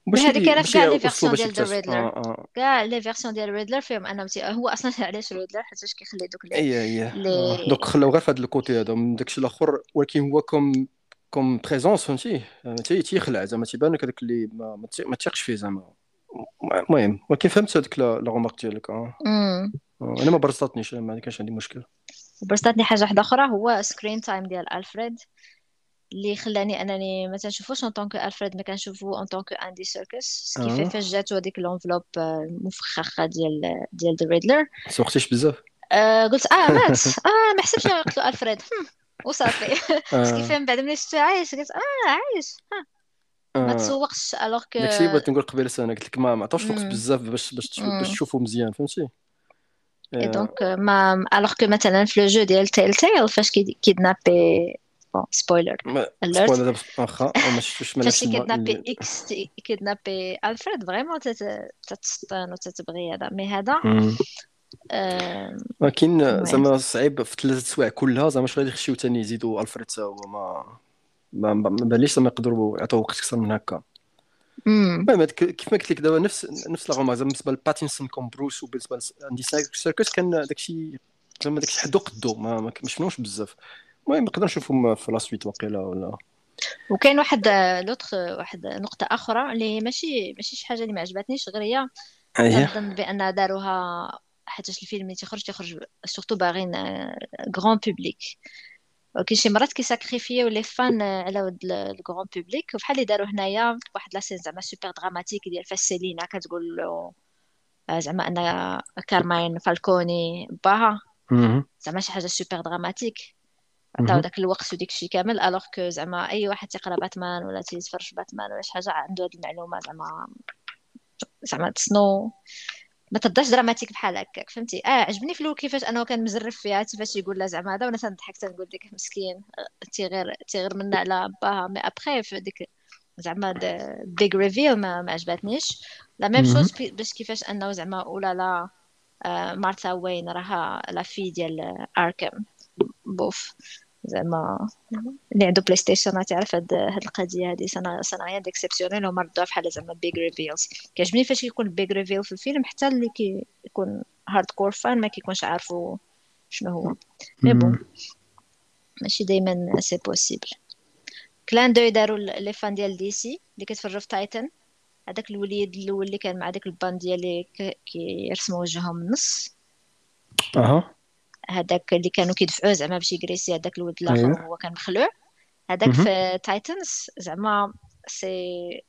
Speaker 1: mais هذه كاينة في كاع
Speaker 2: les
Speaker 1: versions
Speaker 2: باش
Speaker 1: ديال ذا ريدلر كاع les versions ديال ريدلر فيهم انهم. هو أصلا علاش ريدلر حيتاش كيخلي دوك
Speaker 2: اي اي آه.
Speaker 1: لي
Speaker 2: دوك خلاو غير في هذا ال côté هذا من داكشي الأخر ولكن هو comme comme présence فهمتي؟ تي تيخلع زعما تيبان لك هذاك اللي ما ما تي- ما تثقش فيه زعما. المهم ولكن فهمت هذيك la remarque ديالك آه، أنا ما برصاتنيش ما كانش عندي مشكل
Speaker 1: وبرستاتني حاجة واحدة أخرى هو screen time ديال ألفريد اللي خلاني أنني ما تنشوفوش en tant que ألفريد ما كنشوفو en tant que اندي سيركس كيف
Speaker 2: آه.
Speaker 1: فاش جاتو هذيك l'enveloppe المفخخه ديال ديال ذا ريدلر
Speaker 2: سوقتيش بزاف؟
Speaker 1: آه قلت آه مات. آه ما حسبتش يقتلوا ألفريد. وصافي. parce que فهم بعد ملي شفتو عايش. قلت آه عايش. ها. ما
Speaker 2: آه.
Speaker 1: تسوقش alors que
Speaker 2: داكشي بغيت نقول قبيلة أنا قلت لك ما ما عطوش الوقت. بزاف باش باش. تشوفو مزيان فهمتي؟ آه،
Speaker 1: donc ما alors que مثلا في le jeu ديال Telltale فاش كي- كي
Speaker 2: kidnappé
Speaker 1: bon
Speaker 2: spoiler spoiler واخا ما شفتوش ما
Speaker 1: فاش
Speaker 2: كي
Speaker 1: kidnappé إكس كي kidnappé الفريد vraiment تتسطن وتتبغي هذا mais هذا
Speaker 2: ولكن زعما صعيب في ثلاث سوايع كلها زعما شغل يخشيو ثاني يزيدوا الفريد تا هو ما ما باليش زعما يقدروا يعطيو وقت أكثر من هكا. المهم كيف ما قلت لك دابا نفس نفس la remarque زعما بالنسبة لباتينسون comme بروس وبالنسبه لاندي سيركس كان داكشي زعما داكشي حدو قدو ما ما شفناهمش بزاف المهم نقدر نشوفهم في la suite واقيلا ولا
Speaker 1: وكاين واحد l'autre واحد نقطة أخرى اللي هي ماشي ماشي شي حاجة اللي ما عجبتنيش غير هي كنظن بأن داروها حيتاش الفيلم اللي تيخرج تيخرج surtout باغين grand public ولكن شي مرات كي sacrifiéو les fans على ود ال grand public وبحال اللي داروا هنايا واحد la scène زعما super dramatique ديال فاش سيلينا كتقول له زعما ان كارماين فالكوني باها. زعما شي حاجة super dramatique عطاو. داك الوقت وديك الشيء كامل alors que زعما اي واحد تيقرا باتمان ولا تيتفرج باتمان ولا شي حاجة عنده هاد المعلومه زعما زعما تسنو ما تبداش dramatique بحال هكاك فهمتي؟ آه عجبني في الأول كيفاش أنه كان مزرف فيها كيفاش يقول لها زعما هذا وأنا تنضحك تنقول ديك مسكين آه، تيغير تيغير منا على باها mais après في ديك زعما big reveal ما, ما عجبتنيش la
Speaker 2: même.
Speaker 1: chose باش كيفاش أنه زعما ولا لا آه، مارتا وين راها لا في ديال Arkham bof. زعما اللي عنده بلاي ستيشن تعرف هاد هاد القضية هادي. ça n'a ça n'a rien d'exceptionnel هما ردوها بحال زعما big reveal كيعجبني فاش كيكون big reveal في الفيلم حتى اللي كيكون hardcore fan ما كيكونش عارفو شنو هو. mais
Speaker 2: bon.
Speaker 1: ماشي دايما c'est possible clin d'œil داروا les fans ديال دي سي اللي كيتفرجوا في تايتن هذاك الوليد الأول اللي كان مع داك البان ديال اللي كيرسموا وجههم النص
Speaker 2: أها.
Speaker 1: هذاك اللي كانوا كيدفعوه زعما باش ي agressé هذاك الولد الآخر
Speaker 2: أيوه.
Speaker 1: وهو كان مخلوع. هذاك. في تايتنز زعما c'est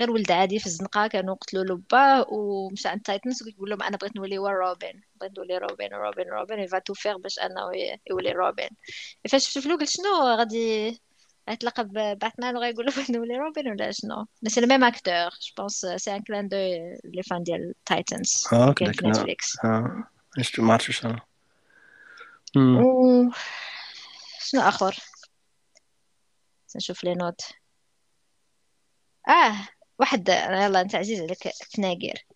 Speaker 1: غير ولد عادي في الزنقة كانوا قتلوا له باه ومشى عند تايتنز ويقول لهم أنا بغيت نولي هو روبن بغيت نولي روبن روبن روبن il va tout faire باش انه ي- يولي روبن. فاش شفت فلو قلت شنو غادي غيتلاقى بباتمان وغيقول له بغيت نولي روبن ولا شنو؟ مي سي ميم اكتور جو بونس سي ان كلان دو لي فان ديال تايتنز آه
Speaker 2: أنا
Speaker 1: نتفليكس
Speaker 2: آه. عرفت- ما عرفتش أنا
Speaker 1: و شنو آخر؟ نشوف لي نوت. آه واحد يلا أنت عزيز عليك تناقير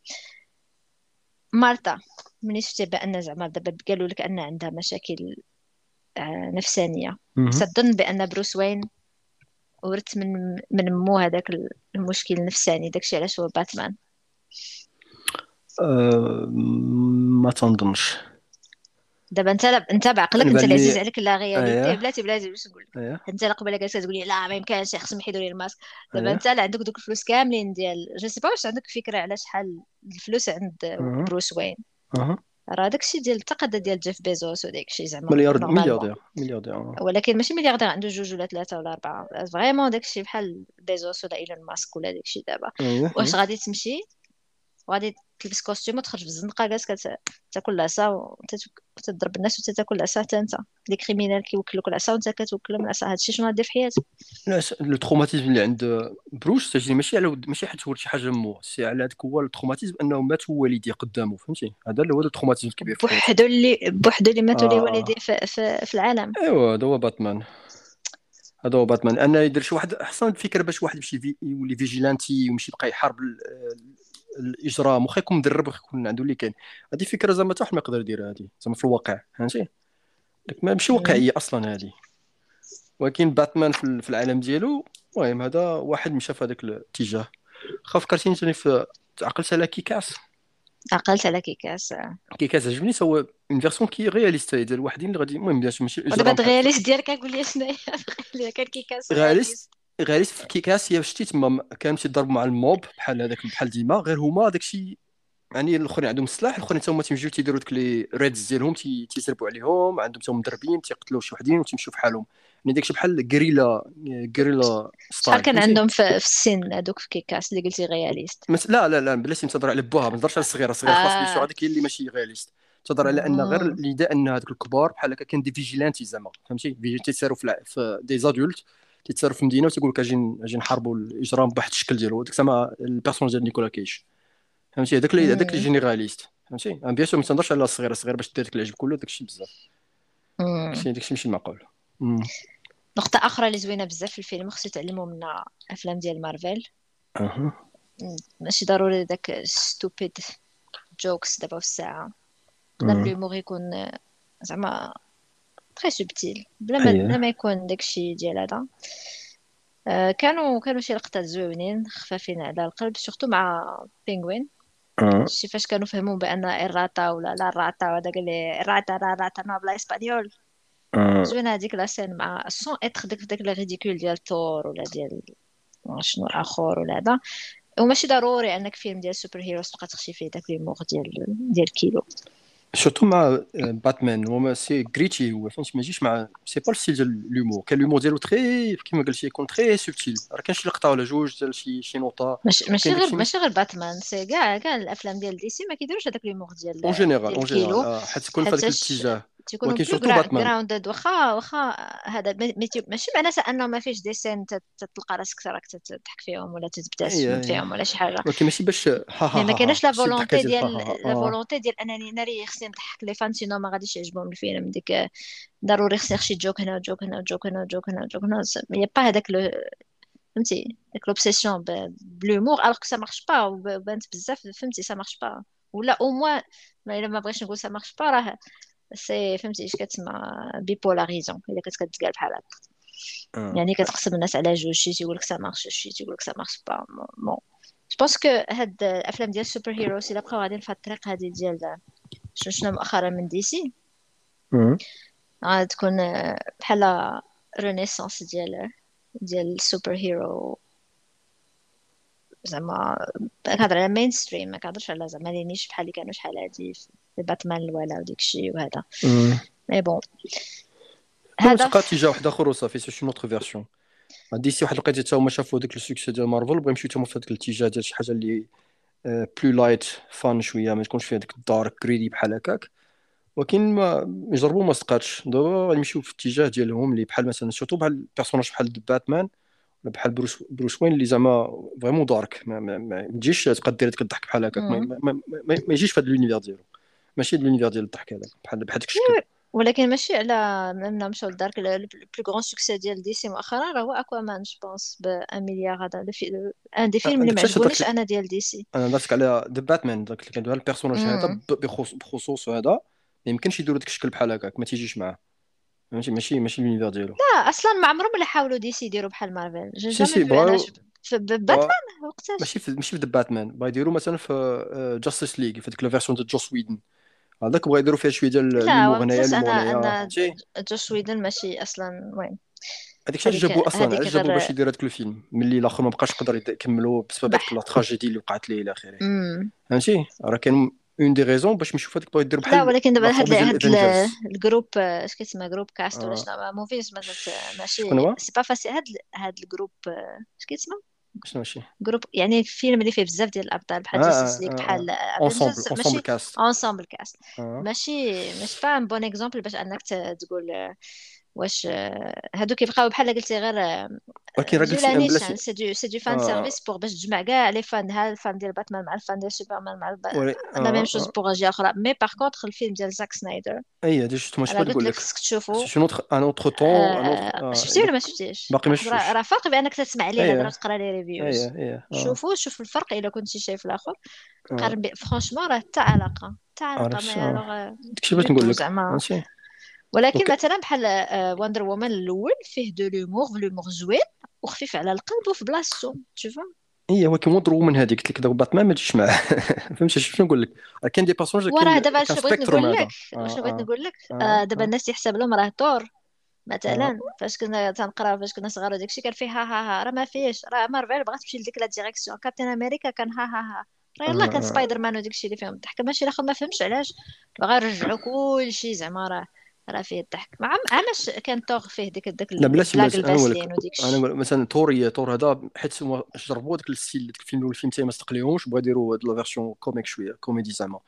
Speaker 1: مارتا ملي شفتي بأن زعما دابا قالوا لك أن عندها مشاكل آه،
Speaker 2: نفسانية.
Speaker 1: صدن بأن بروس وين ورث من من مو هذاك المشكل النفساني داكشي علاش هو باتمان؟
Speaker 2: آه، ما تنظنش.
Speaker 1: دابا انت انت بعقلك انت
Speaker 2: بان
Speaker 1: العزيز
Speaker 2: لي
Speaker 1: عليك لا رياليتي
Speaker 2: اييه
Speaker 1: بلاتي بلاتي باش نقول لك؟
Speaker 2: اييه
Speaker 1: انت لا قبيله جالسه تقول لي لا ما يمكنش خصهم يحيدوا لي الماسك. دابا
Speaker 2: اييه
Speaker 1: انت لا عندك دوك الفلوس كاملين ديال جو سي با واش عندك فكرة على شحال الفلوس عند
Speaker 2: أها.
Speaker 1: بروس وين؟ راه داكشي ديال التقدة ديال جيف بيزوس وداك الشيء زعما
Speaker 2: مليار ملياردير ملياردير آه.
Speaker 1: ولكن ماشي ملياردير عنده جوج ولا ثلاثة ولا أربعة. vraiment داكشي بحال بيزوس ولا إيلون ماسك ولا داكشي دابا.
Speaker 2: اييه
Speaker 1: واش غادي تمشي؟ وغادي تلبس costume وتخرج في الزنقة جالس كتاكل العصا وتضرب الناس وتاكل العصا حتى انت. les criminels كيوكلوك العصا وانت كتوكلهم العصا. هادشي شنو غدير في حياتك؟
Speaker 2: le traumatisme اللي عند بروس تجري ماشي على ماشي حيت ولد شي حاجة mais c'est على هذاك هو ال traumatisme أنه مات والديه قدامه فهمتي؟ هذا اللي هو ال traumatisme الكبير
Speaker 1: بوحدو اللي بوحدو اللي ماتوا ليه
Speaker 2: آه.
Speaker 1: والديه في, في, العالم.
Speaker 2: ايوا هذا هو باتمان. هذا هو باتمان. أنه يدير شي واحد احسن فكرة باش واحد يمشي يولي vigilante ويمشي يبقى يحارب الاجرام واخا يكون مدرب واخا يكون عنده اللي كاين. هذه فكرة زعما حتى واحد ما يقدر يديرها هذه زعما في الواقع فهمتي؟ ماشي. واقعية أصلا هذه ولكن باتمان في ال- في العالم ديالو المهم هذا واحد مشى في هذاك الاتجاه. خا فكرتيني ثاني في عقلت على Kick-Ass؟
Speaker 1: عقلت على كيكاس
Speaker 2: كيكاس عجبني سوا اون فيرسون كي رياليست ديال الوحدين اللي غادي المهم ماشي بحال
Speaker 1: الغياليس ديالك قول لي شنو هي؟ كان كيكاس
Speaker 2: غاليست غاليست في كيكاس هي شتي تما كانوا تيضربوا مع الموب بحال هذاك بحال ديما غير هما داكشي يعني الآخرين عندهم السلاح الآخرين تا هما تيمشيو تيديروا ديك لي ريدز ديالهم تي- تيسربوا عليهم عندهم هما مدربين تيقتلوا شي وحدين وتيمشيو بحالهم يعني داكشي بحال غريلا غريلا
Speaker 1: شحال كان عندهم في, في السن هذوك في كيكاس اللي قلتي غياليست؟
Speaker 2: مس... لا لا لا بلاتي تنهضر على بوها ما نهضرش على الصغيرة. الصغيرة خلاص بيان سور
Speaker 1: آه.
Speaker 2: هذيك هي اللي ماشي غاليست تهضر على أن غير
Speaker 1: مم.
Speaker 2: ليدا أن هذوك الكبار بحال هكا كاين دي فيجيلانتي زعما فهمتي؟ فيجي تيسيروا في, الع- في دي زادولت تيتسيروا في مدينة وتيقول لك أجي أجي نحاربوا الإجرام بواحد الشكل ديالو. هذاك زعما البيرسوناج ديال نيكولا كيش. فهمتي؟ هذاك اللي هذاك
Speaker 1: مم.
Speaker 2: الجينيراليست فهمتي؟ بيان سور ما تنهضرش على الصغير. الصغير باش دير داك العجب كله داك الشيء بزاف. داكشي داكشي ماشي معقول.
Speaker 1: نقطة أخرى اللي زوينة بزاف في الفيلم خصو يتعلموا منها أفلام ديال مارفل. مم. ماشي ضروري داك stupid jokes دابا في الساعة. يكون زعما très subtil بلا ما بلا
Speaker 2: اييه
Speaker 1: ما يكون داكشي ديال هذا آه، كانوا كانوا شي لقطات زوينين خفافين على القلب surtout مع بينغوين شي فاش كانوا فهموا بان el rata ولا la rata وهذا قال لي el rata la rata no habla
Speaker 2: español
Speaker 1: زوينه هذيك لا سين مع سون اتر داك داك لو ريديكول ديال ثور ولا ديال شنو اخر ولا هذا وماشي ضروري انك فيلم ديال سوبر هيروز تبقى تخشي فيه داك ليمور ديال ديال كيلو
Speaker 2: سورتو مع باتمان هو سي غريتي هو فهمتي ما يجيش مع سي با الستيل ديال لومور كان لومور ديالو تري كيما قلتي يكون تري سوبتيل راه كاين شي لقطه ولا جوج ديال شي شي نوطه
Speaker 1: ماشي غير ماشي غير باتمان سي كاع كاع الافلام ديال دي سي ما كيديروش هذاك ليمور ديال
Speaker 2: اون جينيرال اون جينيرال حيت تكون في هذاك الاتجاه
Speaker 1: تيكونوا
Speaker 2: plus
Speaker 1: grounded واخا واخا هذا ماشي معناتها انه ما فيش des scènes تلقى راسك راك تضحك فيهم ولا
Speaker 2: اي
Speaker 1: فيهم ولا شي حاجة.
Speaker 2: ولكن ماشي باش ها ها
Speaker 1: mais ما كايناش
Speaker 2: ها. la
Speaker 1: volonté
Speaker 2: ديال la
Speaker 1: volonté ديال أنني ناري خصني نضحك. les fans sinon ما غاديش يعجبهم الفيلم. ديك ضروري خصني نخشي joke هنا و joke هنا و joke هنا و joke هنا و joke هنا. y a pas هذاك فهمتي؟ داك l'obsession ب l'humour alors que ça marche pas وبانت بزاف فهمتي؟ ça marche pas ولا au moins إلا ما بغيتش نقول ça marche pas راه c'est فهمتي اش كتسمى bipolarisant الا كانت كتقال بحال هكا.
Speaker 2: آه.
Speaker 1: يعني كتقسم الناس على جوج شي تيقول لك ça marche شي تيقول لك ça marche pas bon je pense que هاد الأفلام ديال ال super heroes إلا بقاو غاديين في الطريق هادي ديال شنو شفنا مؤخرا من
Speaker 2: DC.
Speaker 1: غتكون آه، بحال renaissance ديال ديال ال super hero زعما كنهضر على mainstream ما كنهضرش على زعما les niches بحال اللي كانوا شحال هادي باتمان الوالا وديك الشيء وهذا. mais bon
Speaker 2: هذا تلقى اتجاه واحد اخر وصافي c'est شي une autre version DC واحد لقيت حتى هما شافوا داك ال succès ديال مارفل بغاو يمشيو تما في هذاك الاتجاه ديال شي حاجة اللي plus light fun شوية ما تكونش فيها داك ال dark gritty بحال هكاك ولكن ما يجربوا ما صدقاتش دابا غيمشيو في الاتجاه ديالهم اللي بحال مثلا surtout بحال personnage بحال باتمان ولا بحال بروس بروس وين اللي زعما vraiment dark ما, ما, ما تجيش تقدر دير ديك الضحك بحال هكاك ما, ما يجيش في هذا l'univers ديالو ماشي l'univers ديال الضحك هذا بحال بحال داك الشكل
Speaker 1: ولكن ماشي على منا مشاو لل dark ال plus grand succès ديال DC مؤخرا راه هو اكوامان je pense ب 1 مليار هذا l'un des films اللي ما عجبونيش أنا ديال DC
Speaker 2: أنا درتك على The Batman داك اللي كندوي على ال
Speaker 1: personnage
Speaker 2: هذا بخصوص هذا. ما يمكنش يديروا داك الشكل بحال هكاك ما تيجيش معاه. فهمتي ماشي ماشي l'univers ديالو.
Speaker 1: لا أصلا ما عمرهم ولا حاولوا DC يديروا بحال مارفل je sais باتمان وقتاش؟
Speaker 2: ماشي في ماشي في باتمان بغا يديروا مثلا في Justice League في ديك la version ديال Joss Whedon هذاك بغا يديروا فيها شوية ديال
Speaker 1: لا وقتاش
Speaker 2: l'humour
Speaker 1: أنا
Speaker 2: هنايا
Speaker 1: أنا
Speaker 2: فهمتي
Speaker 1: Joss Whedon ماشي أصلا وين
Speaker 2: هذيك الشيء جابوه
Speaker 1: أصلا
Speaker 2: علاش جابوه
Speaker 1: غير
Speaker 2: باش يدير هذاك الفيلم ملي الآخر ما بقاش يقدر يكملوا بسبب هذيك la tragédie اللي وقعت ليه إلى
Speaker 1: آخره.
Speaker 2: فهمتي؟ راه كان اون دي ريزون باش نشوف هذيك بغاو يديروا
Speaker 1: لا
Speaker 2: بحال
Speaker 1: ولكن دابا
Speaker 2: لا
Speaker 1: هاد الجروب اش كيتسمى جروب كاست ولا
Speaker 2: آه.
Speaker 1: شنو موفيز ما ماشي سي با فاسي هاد هاد الجروب اش كيتسمى؟
Speaker 2: شنو ماشي.
Speaker 1: جروب يعني فيلم اللي فيه بزاف ديال الأبطال بحال
Speaker 2: آه
Speaker 1: جاستس
Speaker 2: آه
Speaker 1: ليغ
Speaker 2: آه
Speaker 1: بحال
Speaker 2: اونسومبل اونسومبل كاست
Speaker 1: انسامبل كاست ماشي ماشي با ان بون اكزومبل باش أنك تقول آه، واش آه، هادو كيبقاو بحال قلتي غير آه،
Speaker 2: ولكن راه قلتي
Speaker 1: فيلانيش
Speaker 2: بلاتي
Speaker 1: يعني سي دو سي دو فان
Speaker 2: آه
Speaker 1: سيرفيس بور باش تجمع كاع لي فان ها الفان ديال باتمان مع الفان ديال سوبرمان مع الب...
Speaker 2: ولي
Speaker 1: لا ميم
Speaker 2: آه
Speaker 1: شوز
Speaker 2: آه
Speaker 1: بور جهه أخرى مي باغ كونطخ الفيلم ديال زاك سنايدر
Speaker 2: اي هادي شفت واش
Speaker 1: أنا
Speaker 2: بغيت
Speaker 1: قلت
Speaker 2: نقول
Speaker 1: لك
Speaker 2: لك
Speaker 1: خصك تشوفو
Speaker 2: سي ان اوتر ان اوتر طون ان اوتر
Speaker 1: آه... شفتي ولا ما
Speaker 2: دوك
Speaker 1: شفتيش
Speaker 2: باقي ما
Speaker 1: واحد راه
Speaker 2: شفتوش
Speaker 1: راه فرق بانك تسمع ليه
Speaker 2: اي
Speaker 1: هذا تقرا ليه ريفيوز
Speaker 2: اي اي آه
Speaker 1: شوفو شوف الفرق الا كنتي شايف الآخر
Speaker 2: آه
Speaker 1: قارن بي فرانشمون راه حتى علاقه حتى
Speaker 2: آه
Speaker 1: علاقه
Speaker 2: نفس
Speaker 1: ما
Speaker 2: آه
Speaker 1: الوغ
Speaker 2: داكشي بغيت
Speaker 1: دو
Speaker 2: نقول
Speaker 1: تو
Speaker 2: لك
Speaker 1: زعما
Speaker 2: فهمتي
Speaker 1: ولكن
Speaker 2: دونك
Speaker 1: مثلا بحال وندر وومن الأول فيه دو لومور لومور زوين وخفيف على القلب وفي بلاصتو تشوفو
Speaker 2: اي هو كي وندر وومن هذيك قلت لك دابا باتمان ما تجيش معاه فهمتي شنو نقول لك؟ كاين des personnages
Speaker 1: وراه دابا شنو بغيت
Speaker 2: spectrum
Speaker 1: نقول
Speaker 2: هذا.
Speaker 1: لك؟ شنو بغيت نقول لك؟ آه دابا الناس تيحسب لهم راه
Speaker 2: آه
Speaker 1: مثلا فاش كنا تنقراو فاش كنا صغار وداكشي كان فيه ها ها ها راه ما فيهش راه مارفل بغات تمشي لديك la direction كابتن أمريكا كان ها ها ها. راه يلاه كان سبايدر مان وداكشي اللي فيهم الضحك. ماشي الآخر ما فهمش علاش. بغا يرجعوا كلشي زعما راه. راه فيه الضحك. مع عامش كان تور فيه ديك داك
Speaker 2: لا بلاتي أنا نقول
Speaker 1: أنا
Speaker 2: نقول مثلا تور تور هذا حيت هما جربوا داك ال style داك الفيلم الأول الفيلم الثاني ما استقليوش بغا يديروا هاد la version comique شوية كوميدي زعما.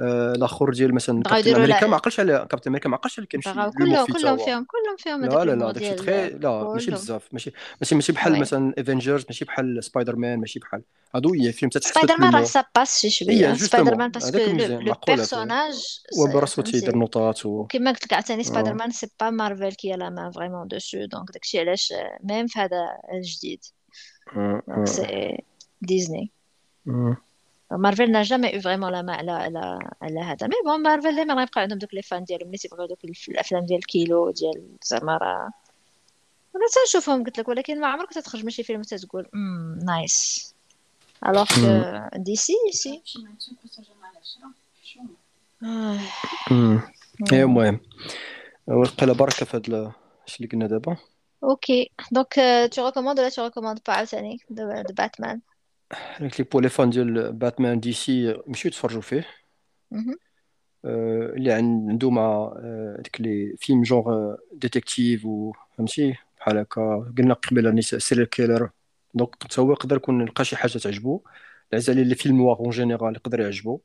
Speaker 2: الآخر ديال مثلا كابتن
Speaker 1: أمريكا
Speaker 2: ما عقلش على كابتن أمريكا ما عقلش على كيمشي
Speaker 1: كلهم كلهم فيهم كلهم فيهم
Speaker 2: لا لا لا داكشي تخي لا ماشي بزاف. ماشي ماشي ماشي بحال
Speaker 1: oui
Speaker 2: مثلا افنجرز ماشي بحال سبايدر مان ماشي بحال. هادو هي فيهم تتحس
Speaker 1: سبايدر مان راه سا باس شي شوية. سبايدر مان parce
Speaker 2: que le
Speaker 1: personnage
Speaker 2: وبراسو تيدير نوطات
Speaker 1: وكما قلت لك عاوتاني سبايدر
Speaker 2: آه.
Speaker 1: mais c'est pas مارفل qui a la main vraiment dessus donc داكشي علاش même في هذا الجديد.
Speaker 2: آه،
Speaker 1: donc
Speaker 2: آه.
Speaker 1: c'est ديزني
Speaker 2: آه.
Speaker 1: مارفل n'a jamais eu vraiment la main على على على هذا mais bon مارفل ديما غيبقى عندهم دوك les fans ديالهم اللي تيبغيو دوك الافلام ديال كيلو ديال زعما راه أنا تنشوفهم قلت لك ولكن ما عمرك تتخرج من شي فيلم تتقول امم nice alors. que DC c'est
Speaker 2: مم. المهم وقيلا بركه في هاد اش اللي قلنا دابا
Speaker 1: OK donc tu recommandes ولا tu recommandes pas عاوتاني de, de Batman
Speaker 2: قلت لك pour les fans ديال باتمان DC مشيو تفرجوا فيه. آه، اللي عن- عنده مع ديك les films genre détective و فهمتي بحال هكا قلنا قبيله serial killer donc حتى هو يقدر يكون لقى شي حاجة تعجبو العزا les films noirs en général يقدر يعجبو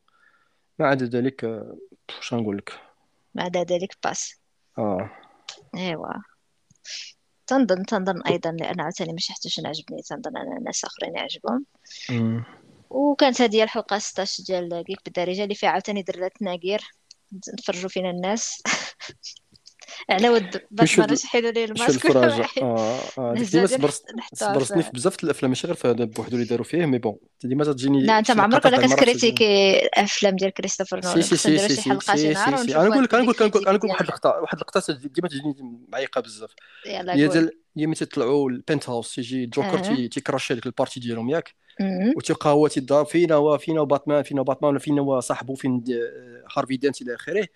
Speaker 2: ما عدا ذلك شنو نقول لك
Speaker 1: بعد ذلك باس
Speaker 2: آه
Speaker 1: ايوا تنظن تنظن أيضا لأن عاوتاني ماشي حتى شي عجبني تنظن ان الناس آخرين يعجبهم. وكانت هذه الحلقة 16 ديال كيك بالدارجة اللي فيها عاوتاني درات ناقير نتفرجوا فينا الناس على ود باتمان واش حيدوا ليه
Speaker 2: شو
Speaker 1: الماسك
Speaker 2: الفراجة آه
Speaker 1: آه
Speaker 2: ديما صبرتني
Speaker 1: في
Speaker 2: بزاف الأفلام ماشي غير في هذا بوحدو اللي داروا فيه مي بون. ديما تجيني
Speaker 1: لا
Speaker 2: أنت
Speaker 1: ما عمرك ولا كتكريتيكي أفلام ديال كريستوفر نولان.
Speaker 2: سي سي سي
Speaker 1: شي
Speaker 2: سي
Speaker 1: حلقة شي نهار أنا
Speaker 2: نقول لك أنا
Speaker 1: لي
Speaker 2: نقول لك أنا نقول واحد اللقطه واحد اللقطه ديما تجيني معيقة بزاف. هي ديال هي ملي تيطلعوا ال penthouse تيجي جوكر
Speaker 1: أه.
Speaker 2: تي تيكراشي هذيك ال party ديالهم ياك. وتيبقى هو تيضرب فينا هو فينا وباتمان فينا وباتمان فينا وصاحبه فين دي- هارفي دانت إلى
Speaker 1: آخره.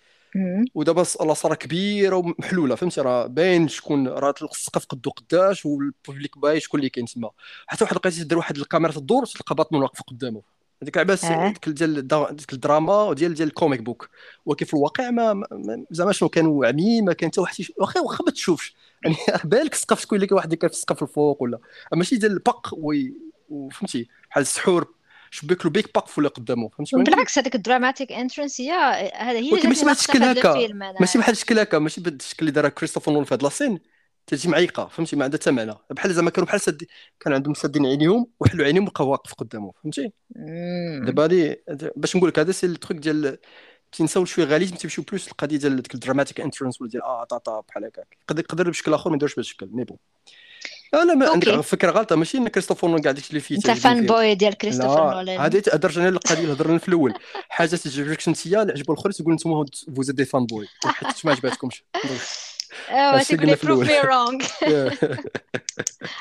Speaker 2: ودابا الصاله كبيرة ومحلولة فهمتي؟ راه باين شكون راه السقف قدو قداش وال public باين شكون اللي كاين تما. حتى واحد لقيتي دار واحد الكاميرا تدور تلقى باتمان واقف قدامه هذيك عباس
Speaker 1: آه.
Speaker 2: ديك ديال ديك الدراما ديال ديال الكوميك بوك. ولكن في الواقع ما ما- زعما شنو كانوا عميين ما كان حتى واحد واخا واخا ما تشوفش. يعني بالك السقف شكون اللي كاين واحد كان في السقف الفوق ولا. ماشي ديال البق وي- وفهمتي بحال السحور شبيك له بيك باك فولا قدامه فهمتي
Speaker 1: بالعكس هذيك الدراماتيك انترنس هي هذا هي اللي
Speaker 2: ماشي بهذا
Speaker 1: ناقصه
Speaker 2: الشكل هكا. ماشي بحال الشكل هكا ماشي بهذا الشكل اللي دار كريستوفر نولان في هذا لاسين. تجي معيقة فهمتي؟ ما عندها حتى معنى بحال زعما كانوا بحال سد كان عندهم سادين عينيهم وحلوا عينيهم وبقى واقف قدامه فهمتي. دابا هادي باش نقول لك هذا سي ال truc ديال تنساو شوية réalisme تيمشيو plus القضية ديال ديك ال dramatic entrance ولا ديال آه tata بحال هكاك. يقدر يقدر بشكل آخر ما يديرش بهذا الشكل mais bon لا ما عندك فكرة غلطة ماشي إن كريستوفر نولان كاع داكشي اللي فيه
Speaker 1: انت fanboy ديال كريستوفر
Speaker 2: لا
Speaker 1: نولان.
Speaker 2: هذه درجه أنا القضية اللي هضرنا في الأول. حاجة تعجبك انت اللي عجبوا الاخرين تقول أنتم vous des fanboys حيت ما عجباتكمش.
Speaker 1: ايوا تيقول لي
Speaker 2: prove
Speaker 1: me wrong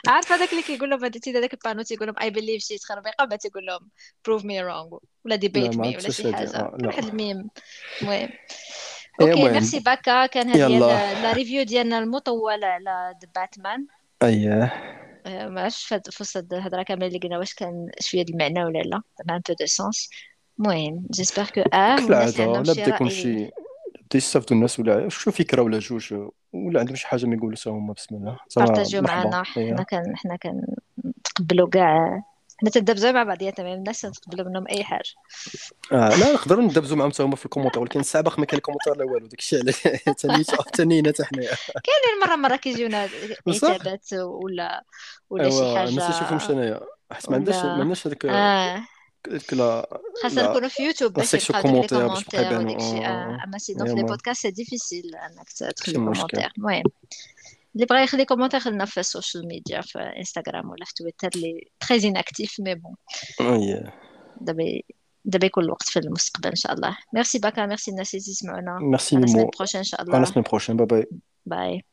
Speaker 1: عارف هذاك اللي كيقول لهم هذا داك ال panneau تيقول لهم I believe شي تخربيقه بعد تيقول لهم prove me wrong ولا
Speaker 2: لا debate
Speaker 1: me ولا شي حاجة.
Speaker 2: آه،
Speaker 1: واحد الميم. المهم. إيه
Speaker 2: OK
Speaker 1: merci باكا. كان هذه la review ديالنا المطولة على The Batman
Speaker 2: اييه
Speaker 1: ما عرفتش فهاد- في وسط الهضره كاملة اللي قلنا واش كان شوية د المعنى ولا لا. زعما un peu de sens المهم j'espère que آه والناس
Speaker 2: كالعاده
Speaker 1: عندهم
Speaker 2: لا
Speaker 1: شي
Speaker 2: بدا يكون
Speaker 1: راي
Speaker 2: شي بدا يستافدوا الناس ولا شو فكرة ولا جوج؟ ولا عندهم شي حاجة ما يقولوا حتى هما بسم الله زعما
Speaker 1: بارطاجيو
Speaker 2: مرحبا.
Speaker 1: معنا حنا
Speaker 2: إيه
Speaker 1: كان حنا كنتقبلوا كاع حنا تندبزوا مع بعضياتنا ما الناس تنتقبلوا منهم أي حاجة.
Speaker 2: آه لا نقدروا ندبزوا معاهم حتى هما في ال commentaires ولكن الساعة باقي ما كاين ال commentaires لا والو داكشي علاش ثاني ثانينا حتى حنايا
Speaker 1: كاينين مرة مرة كيجيونا عتابات ولا ولا شي حاجة.
Speaker 2: يشوفهمش انايا حيت ما عندناش ما عندناش هذيك
Speaker 1: آه.
Speaker 2: هذيك لا
Speaker 1: خاصنا نكونوا في يوتيوب باش les
Speaker 2: commentaires باش يبانوا
Speaker 1: آه.
Speaker 2: آه،
Speaker 1: أما sinon
Speaker 2: إيه
Speaker 1: في
Speaker 2: les
Speaker 1: podcasts c'est difficile إنك ت-
Speaker 2: ماشي
Speaker 1: تخلي
Speaker 2: مشكل.
Speaker 1: commentaire المهم. اللي بغى يخلي commentaire خلينا في ال social media في انستغرام ولا في تويتر اللي très inactif mais bon
Speaker 2: اييه
Speaker 1: دابا دابا يكون الوقت في المستقبل ان شاء الله ميرسي باكا ميرسي الناس اللي تسمعونا
Speaker 2: ميرسي
Speaker 1: على السنة
Speaker 2: ميمو
Speaker 1: prochaine ان شاء
Speaker 2: على
Speaker 1: الله
Speaker 2: السنة prochaine bye bye
Speaker 1: bye